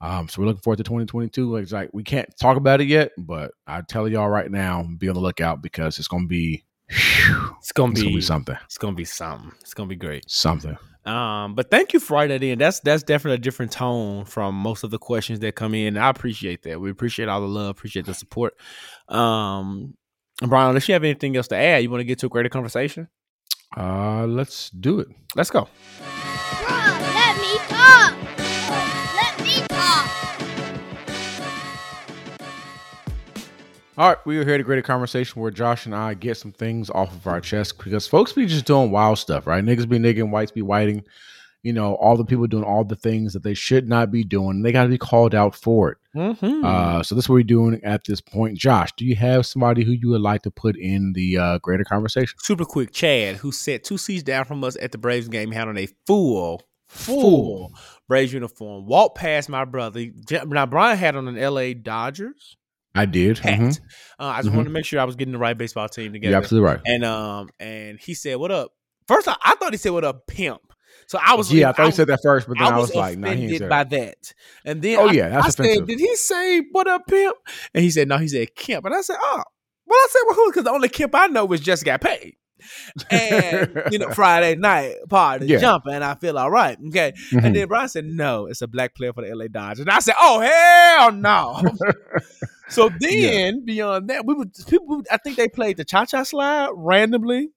Um, so we're looking forward to 2022. It's like we can't talk about it yet, but I tell y'all right now, be on the lookout because it's gonna be whew, it's gonna it's be, gonna be something, It's gonna be something. It's gonna be great. something. Um, but thank you for writing that in. That's that's definitely a different tone from most of the questions that come in. I appreciate that. We appreciate all the love, appreciate the support. Um, Bryan, unless you have anything else to add, you want to get to a greater conversation? Uh, let's do it. Let's go. Rod, let me talk. All right, we are here to create a conversation where Josh and I get some things off of our chest because folks be just doing wild stuff, right? Niggas be nigging, whites be whiting. You know, all the people doing all the things that they should not be doing. They got to be called out for it. Mm-hmm. Uh, so this is what we're doing at this point. Josh, do you have somebody who you would like to put in the uh, greater conversation? Super quick, Chad, who sat two seats down from us at the Braves game, had on a full, full Braves uniform, walked past my brother. Now, Bryan had on an LA Dodgers I did. Mhm. Uh, I just Mhm. wanted to make sure I was getting the right baseball team together. You're absolutely right. And um, and he said, "What up?" First, I, I thought he said, "What up, pimp?" So I was, yeah, I thought he said that first, but then I was, was like, nah, he ain't offended said by that. And then Oh, I- yeah, that's I offensive. said, did he say what up, pimp? And he said, no, he said Kemp. And I said, oh, well, I said, well, who? Because the only Kemp I know was just got paid. And you know, [LAUGHS] Friday night party Yeah. jumping, and I feel all right. Okay. Mhm. And then Bryan said, no, it's a black player for the LA Dodgers. And I said, oh hell no. [LAUGHS] so then beyond that, we would people I think they played the cha cha slide randomly.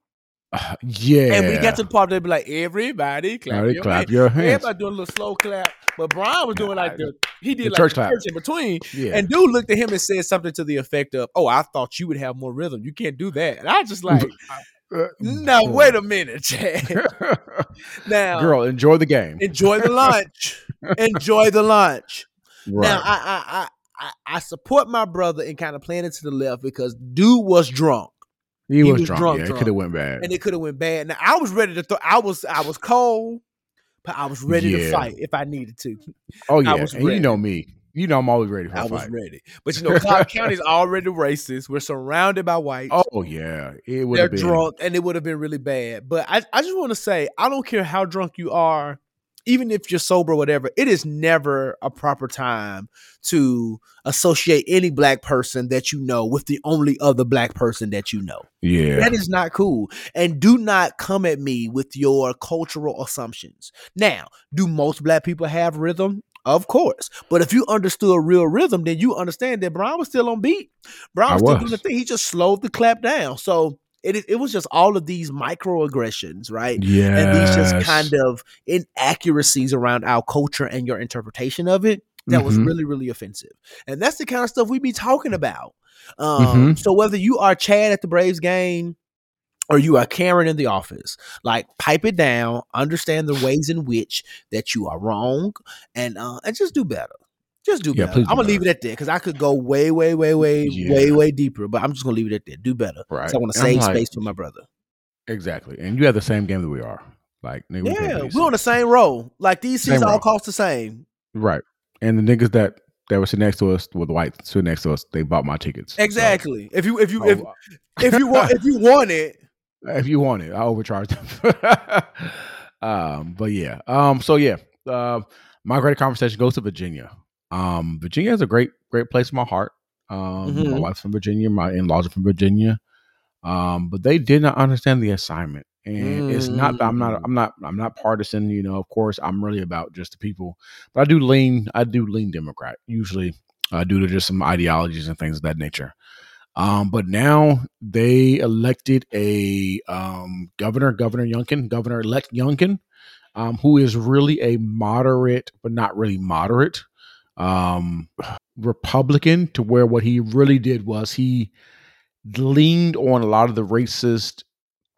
Uh, yeah. And we got to the part where they be like, everybody clap. Everybody your clap hands. your hands. Everybody doing a little slow clap. But Bryan was doing like the he did The like church the church in between. Yeah. And dude looked at him and said something to the effect of, Oh, I thought you would have more rhythm. You can't do that. And I just like, Uh, no, boy. wait a minute, [LAUGHS] Chad. now Girl, enjoy the game. enjoy the lunch. [LAUGHS] enjoy the lunch. Right. Now I I, I support my brother in kind of playing it to the left because dude was drunk he, he was, was drunk. drunk, Yeah, it could have went bad. and it could have went bad. Now I was ready to throw. I was I was cold, but I was ready to fight if I needed to. oh yeah, and you know me. You know I'm always ready for I was fight. ready. But you know, [LAUGHS] Clark County's already racist. We're surrounded by whites. Oh yeah, it would They're been. drunk, and it would have been really bad. But I, I just want to say, I don't care how drunk you are, even if you're sober, or whatever. It is never a proper time to associate any black person that you know with the only other black person that you know. Yeah, That is not cool. And do not come at me with your cultural assumptions. Now, do most black people have rhythm? Of course. But if you understood real rhythm, then you understand that Brown was still on beat. Brown I was still doing the thing. He just slowed the clap down. So it, it was just all of these microaggressions, right? yeah, And these just kind of inaccuracies around our culture and your interpretation of it that was Mhm. really, really offensive. And that's the kind of stuff we be talking about. Um, Mhm. So whether you are Chad at the Braves game or you are Karen in the office, like pipe it down, understand the ways in which that you are wrong, and uh, and just do better. Just do Yeah, better. please I'm gonna leave it at that because I could go way, way, way, way, Yeah. way, way deeper. But I'm just gonna leave it at that. Do better. right. I want to save like, space for my brother. Exactly, and you have the same game that we are. Like, nigga, Yeah, we're on the same row. Like these seats all row. cost the same. right. And the niggas that that were sitting next to us with the white sitting next to us, they bought my tickets. So, Exactly. If you if you if oh, if you want if you [LAUGHS] want it, if you want it, I overcharge them. [LAUGHS] um, but yeah. Um, so yeah. Uh, my great conversation goes to Virginia. Um, Virginia is a great, great place in my heart. Um, my Mhm. wife's from Virginia, my in-laws are from Virginia. Um, but they did not understand the assignment. And it's not that I'm not Mm. I'm not I'm not partisan, you know, of course I'm really about just the people. But I do lean I do lean Democrat, usually uh, due to just some ideologies and things of that nature. Um, but now they elected a um, governor, Governor Youngkin, Governor elect Youngkin, um, who is really a moderate, but not really moderate um, Republican. To where what he really did was he leaned on a lot of the racist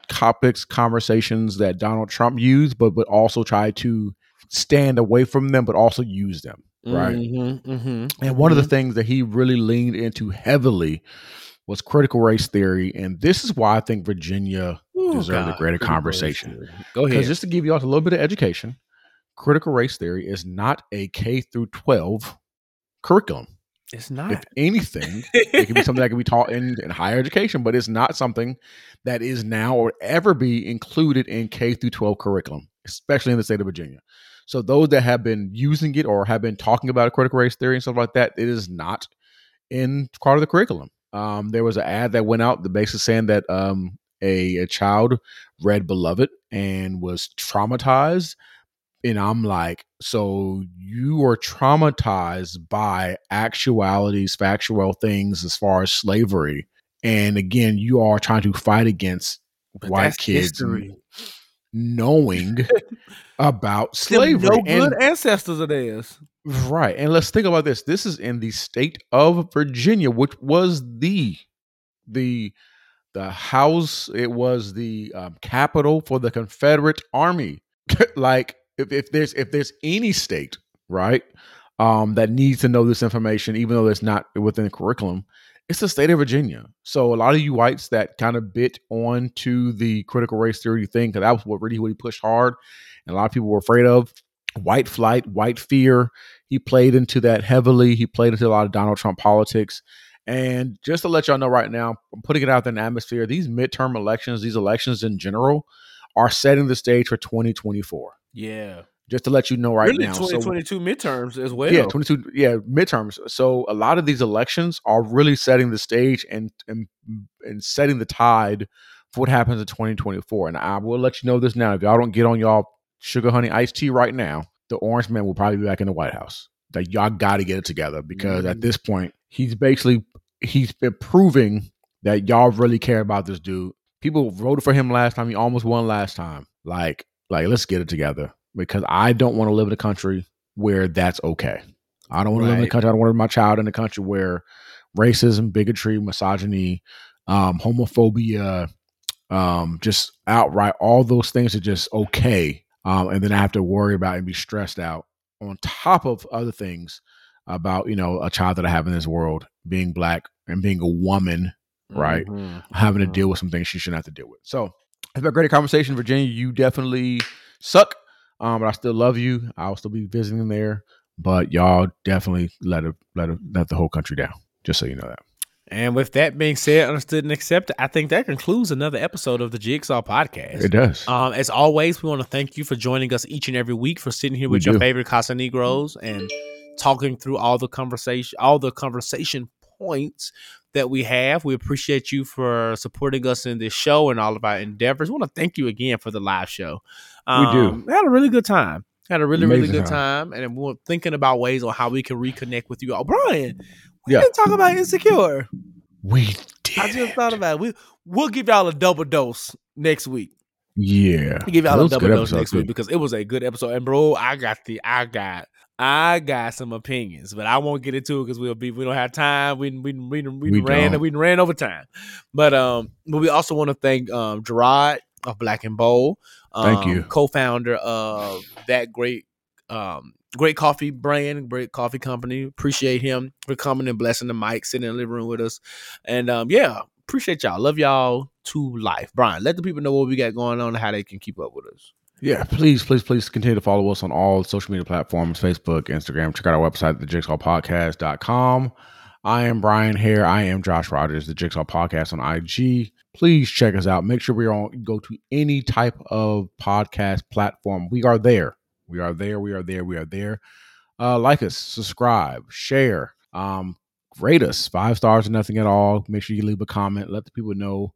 topics, conversations that Donald Trump used, but but also tried to stand away from them, but also use them. Right. Mm-hmm, mm-hmm, And one of the things that he really leaned into heavily was critical race theory. And this is why I think Virginia deserved a greater conversation. Go Because ahead. just to give you all a little bit of education, critical race theory is not a K through 12 curriculum. It's not. If anything, it can be something that can be taught in, in higher education, but it's not something that is now or ever be included in K through 12 curriculum, especially in the state of Virginia. So those that have been using it or have been talking about critical race theory and stuff like that, it is not in part of the curriculum. Um, there was an ad that went out, the basis saying that um, a, a child read Beloved and was traumatized. And I'm like, so you are traumatized by actualities, factual things as far as slavery. And again, you are trying to fight against But white kids history. knowing [LAUGHS] about slavery. no And- good ancestors of theirs. Right. And let's think about this. This is in the state of Virginia, which was the the the house, it was the um, capital for the Confederate Army. [LAUGHS] like if, if there's if there's any state, right, um, that needs to know this information, even though it's not within the curriculum, it's the state of Virginia. So a lot of you whites that kind of bit on to the critical race theory thing, because that was what really what he pushed hard, and a lot of people were afraid of white flight, white fear. He played into that heavily. He played into a lot of Donald Trump politics. And just to let y'all know right now, I'm putting it out there in the atmosphere. These midterm elections, these elections in general, are setting the stage for 2024. Yeah. Just to let you know right really, now. So- 2022 midterms as well. yeah, 22 yeah, midterms. So a lot of these elections are really setting the stage and and and setting the tide for what happens in 2024. And I will let you know this now. If y'all don't get on y'all sugar honey iced tea right now, the orange man will probably be back in the White House. That y'all got to get it together because at mm-hmm. this point, he's basically he's been proving that y'all really care about this dude. People voted for him last time. He almost won last time. Like, like let's get it together because I don't want to live in a country where that's okay. I don't want to live in a country. I don't want my child in a country where racism, bigotry, misogyny, um, homophobia, um, just outright all those things are just okay. Um, and then I have to worry about and be stressed out on top of other things about you know a child that I have in this world being black and being a woman, right? Mhm. having to Mhm. deal with some things she shouldn't have to deal with. So it's been a great conversation, Virginia. You definitely suck, um, but I still love you. I'll still be visiting there, but y'all definitely let it let it, let the whole country down. Just so you know that. And with that being said, understood and accepted, I think that concludes another episode of the Jigsaw Podcast. It does. Um, as always, we want to thank you for joining us each and every week for sitting here We with your do. favorite Casa Negros and talking through all the conversation, all the conversation points that we have. We appreciate you for supporting us in this show and all of our endeavors. We want to thank you again for the live show. We do. Um, we had a really good time. Had a really, really good time. time, and we we're thinking about ways on how we can reconnect with you all. Bryan, we Yeah. didn't talk about insecure. we did. I just thought about it. We we'll give y'all a double dose next week. yeah. We'll give y'all a double dose next too. week because it was a good episode. And bro, I got the I got I got some opinions, but I won't get into it because we'll be we don't have time. We we we, we, We ran don't. we ran over time. But um, but we also want to thank um Gerard of Black and Bold. Um, Thank you. co-founder of that great um great coffee brand, great coffee company. Appreciate him for coming and blessing the mic, sitting in the living room with us. And um, yeah, appreciate y'all. Love y'all to life. Bryan, let the people know what we got going on and how they can keep up with us. Yeah, please, please, please continue to follow us on all social media platforms Facebook, Instagram. Check out our website, thejigsawpodcast.com. I am Bryan Hare. I am Josh Rogers, the Jigsaw Podcast on IG. Please check us out. Make sure we're on go to any type of podcast platform. We are there. We are there. We are there. We are there. Uh, like us, subscribe, share, um, rate us five stars or nothing at all. Make sure you leave a comment. Let the people know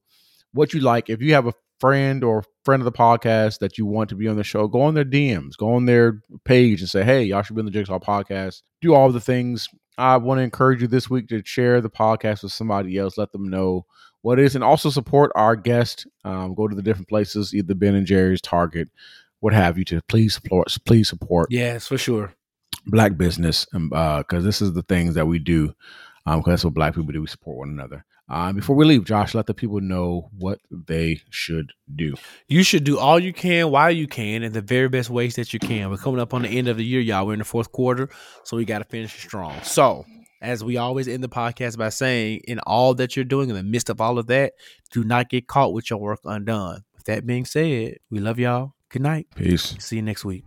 what you like. If you have a friend or friend of the podcast that you want to be on the show, go on their DMs, go on their page and say, hey, y'all should be on the Jigsaw podcast. Do all the things. I want to encourage you this week to share the podcast with somebody else. Let them know what it is and also support our guest. Um, go to the different places, either Ben and Jerry's, Target, what have you, to please support, please support Yes, for sure. black business because this is the things that we do um, 'cause that's what black people do we support one another uh, before we leave josh let the people know what they should do You should do all you can while you can in the very best ways that you can. We're coming up on the end of the year, y'all. We're in the fourth quarter, so we got to finish strong. So, as we always end the podcast by saying, in all that you're doing, in the midst of all of that, do not get caught with your work undone. With that being said, we love y'all. Good night. peace See you next week.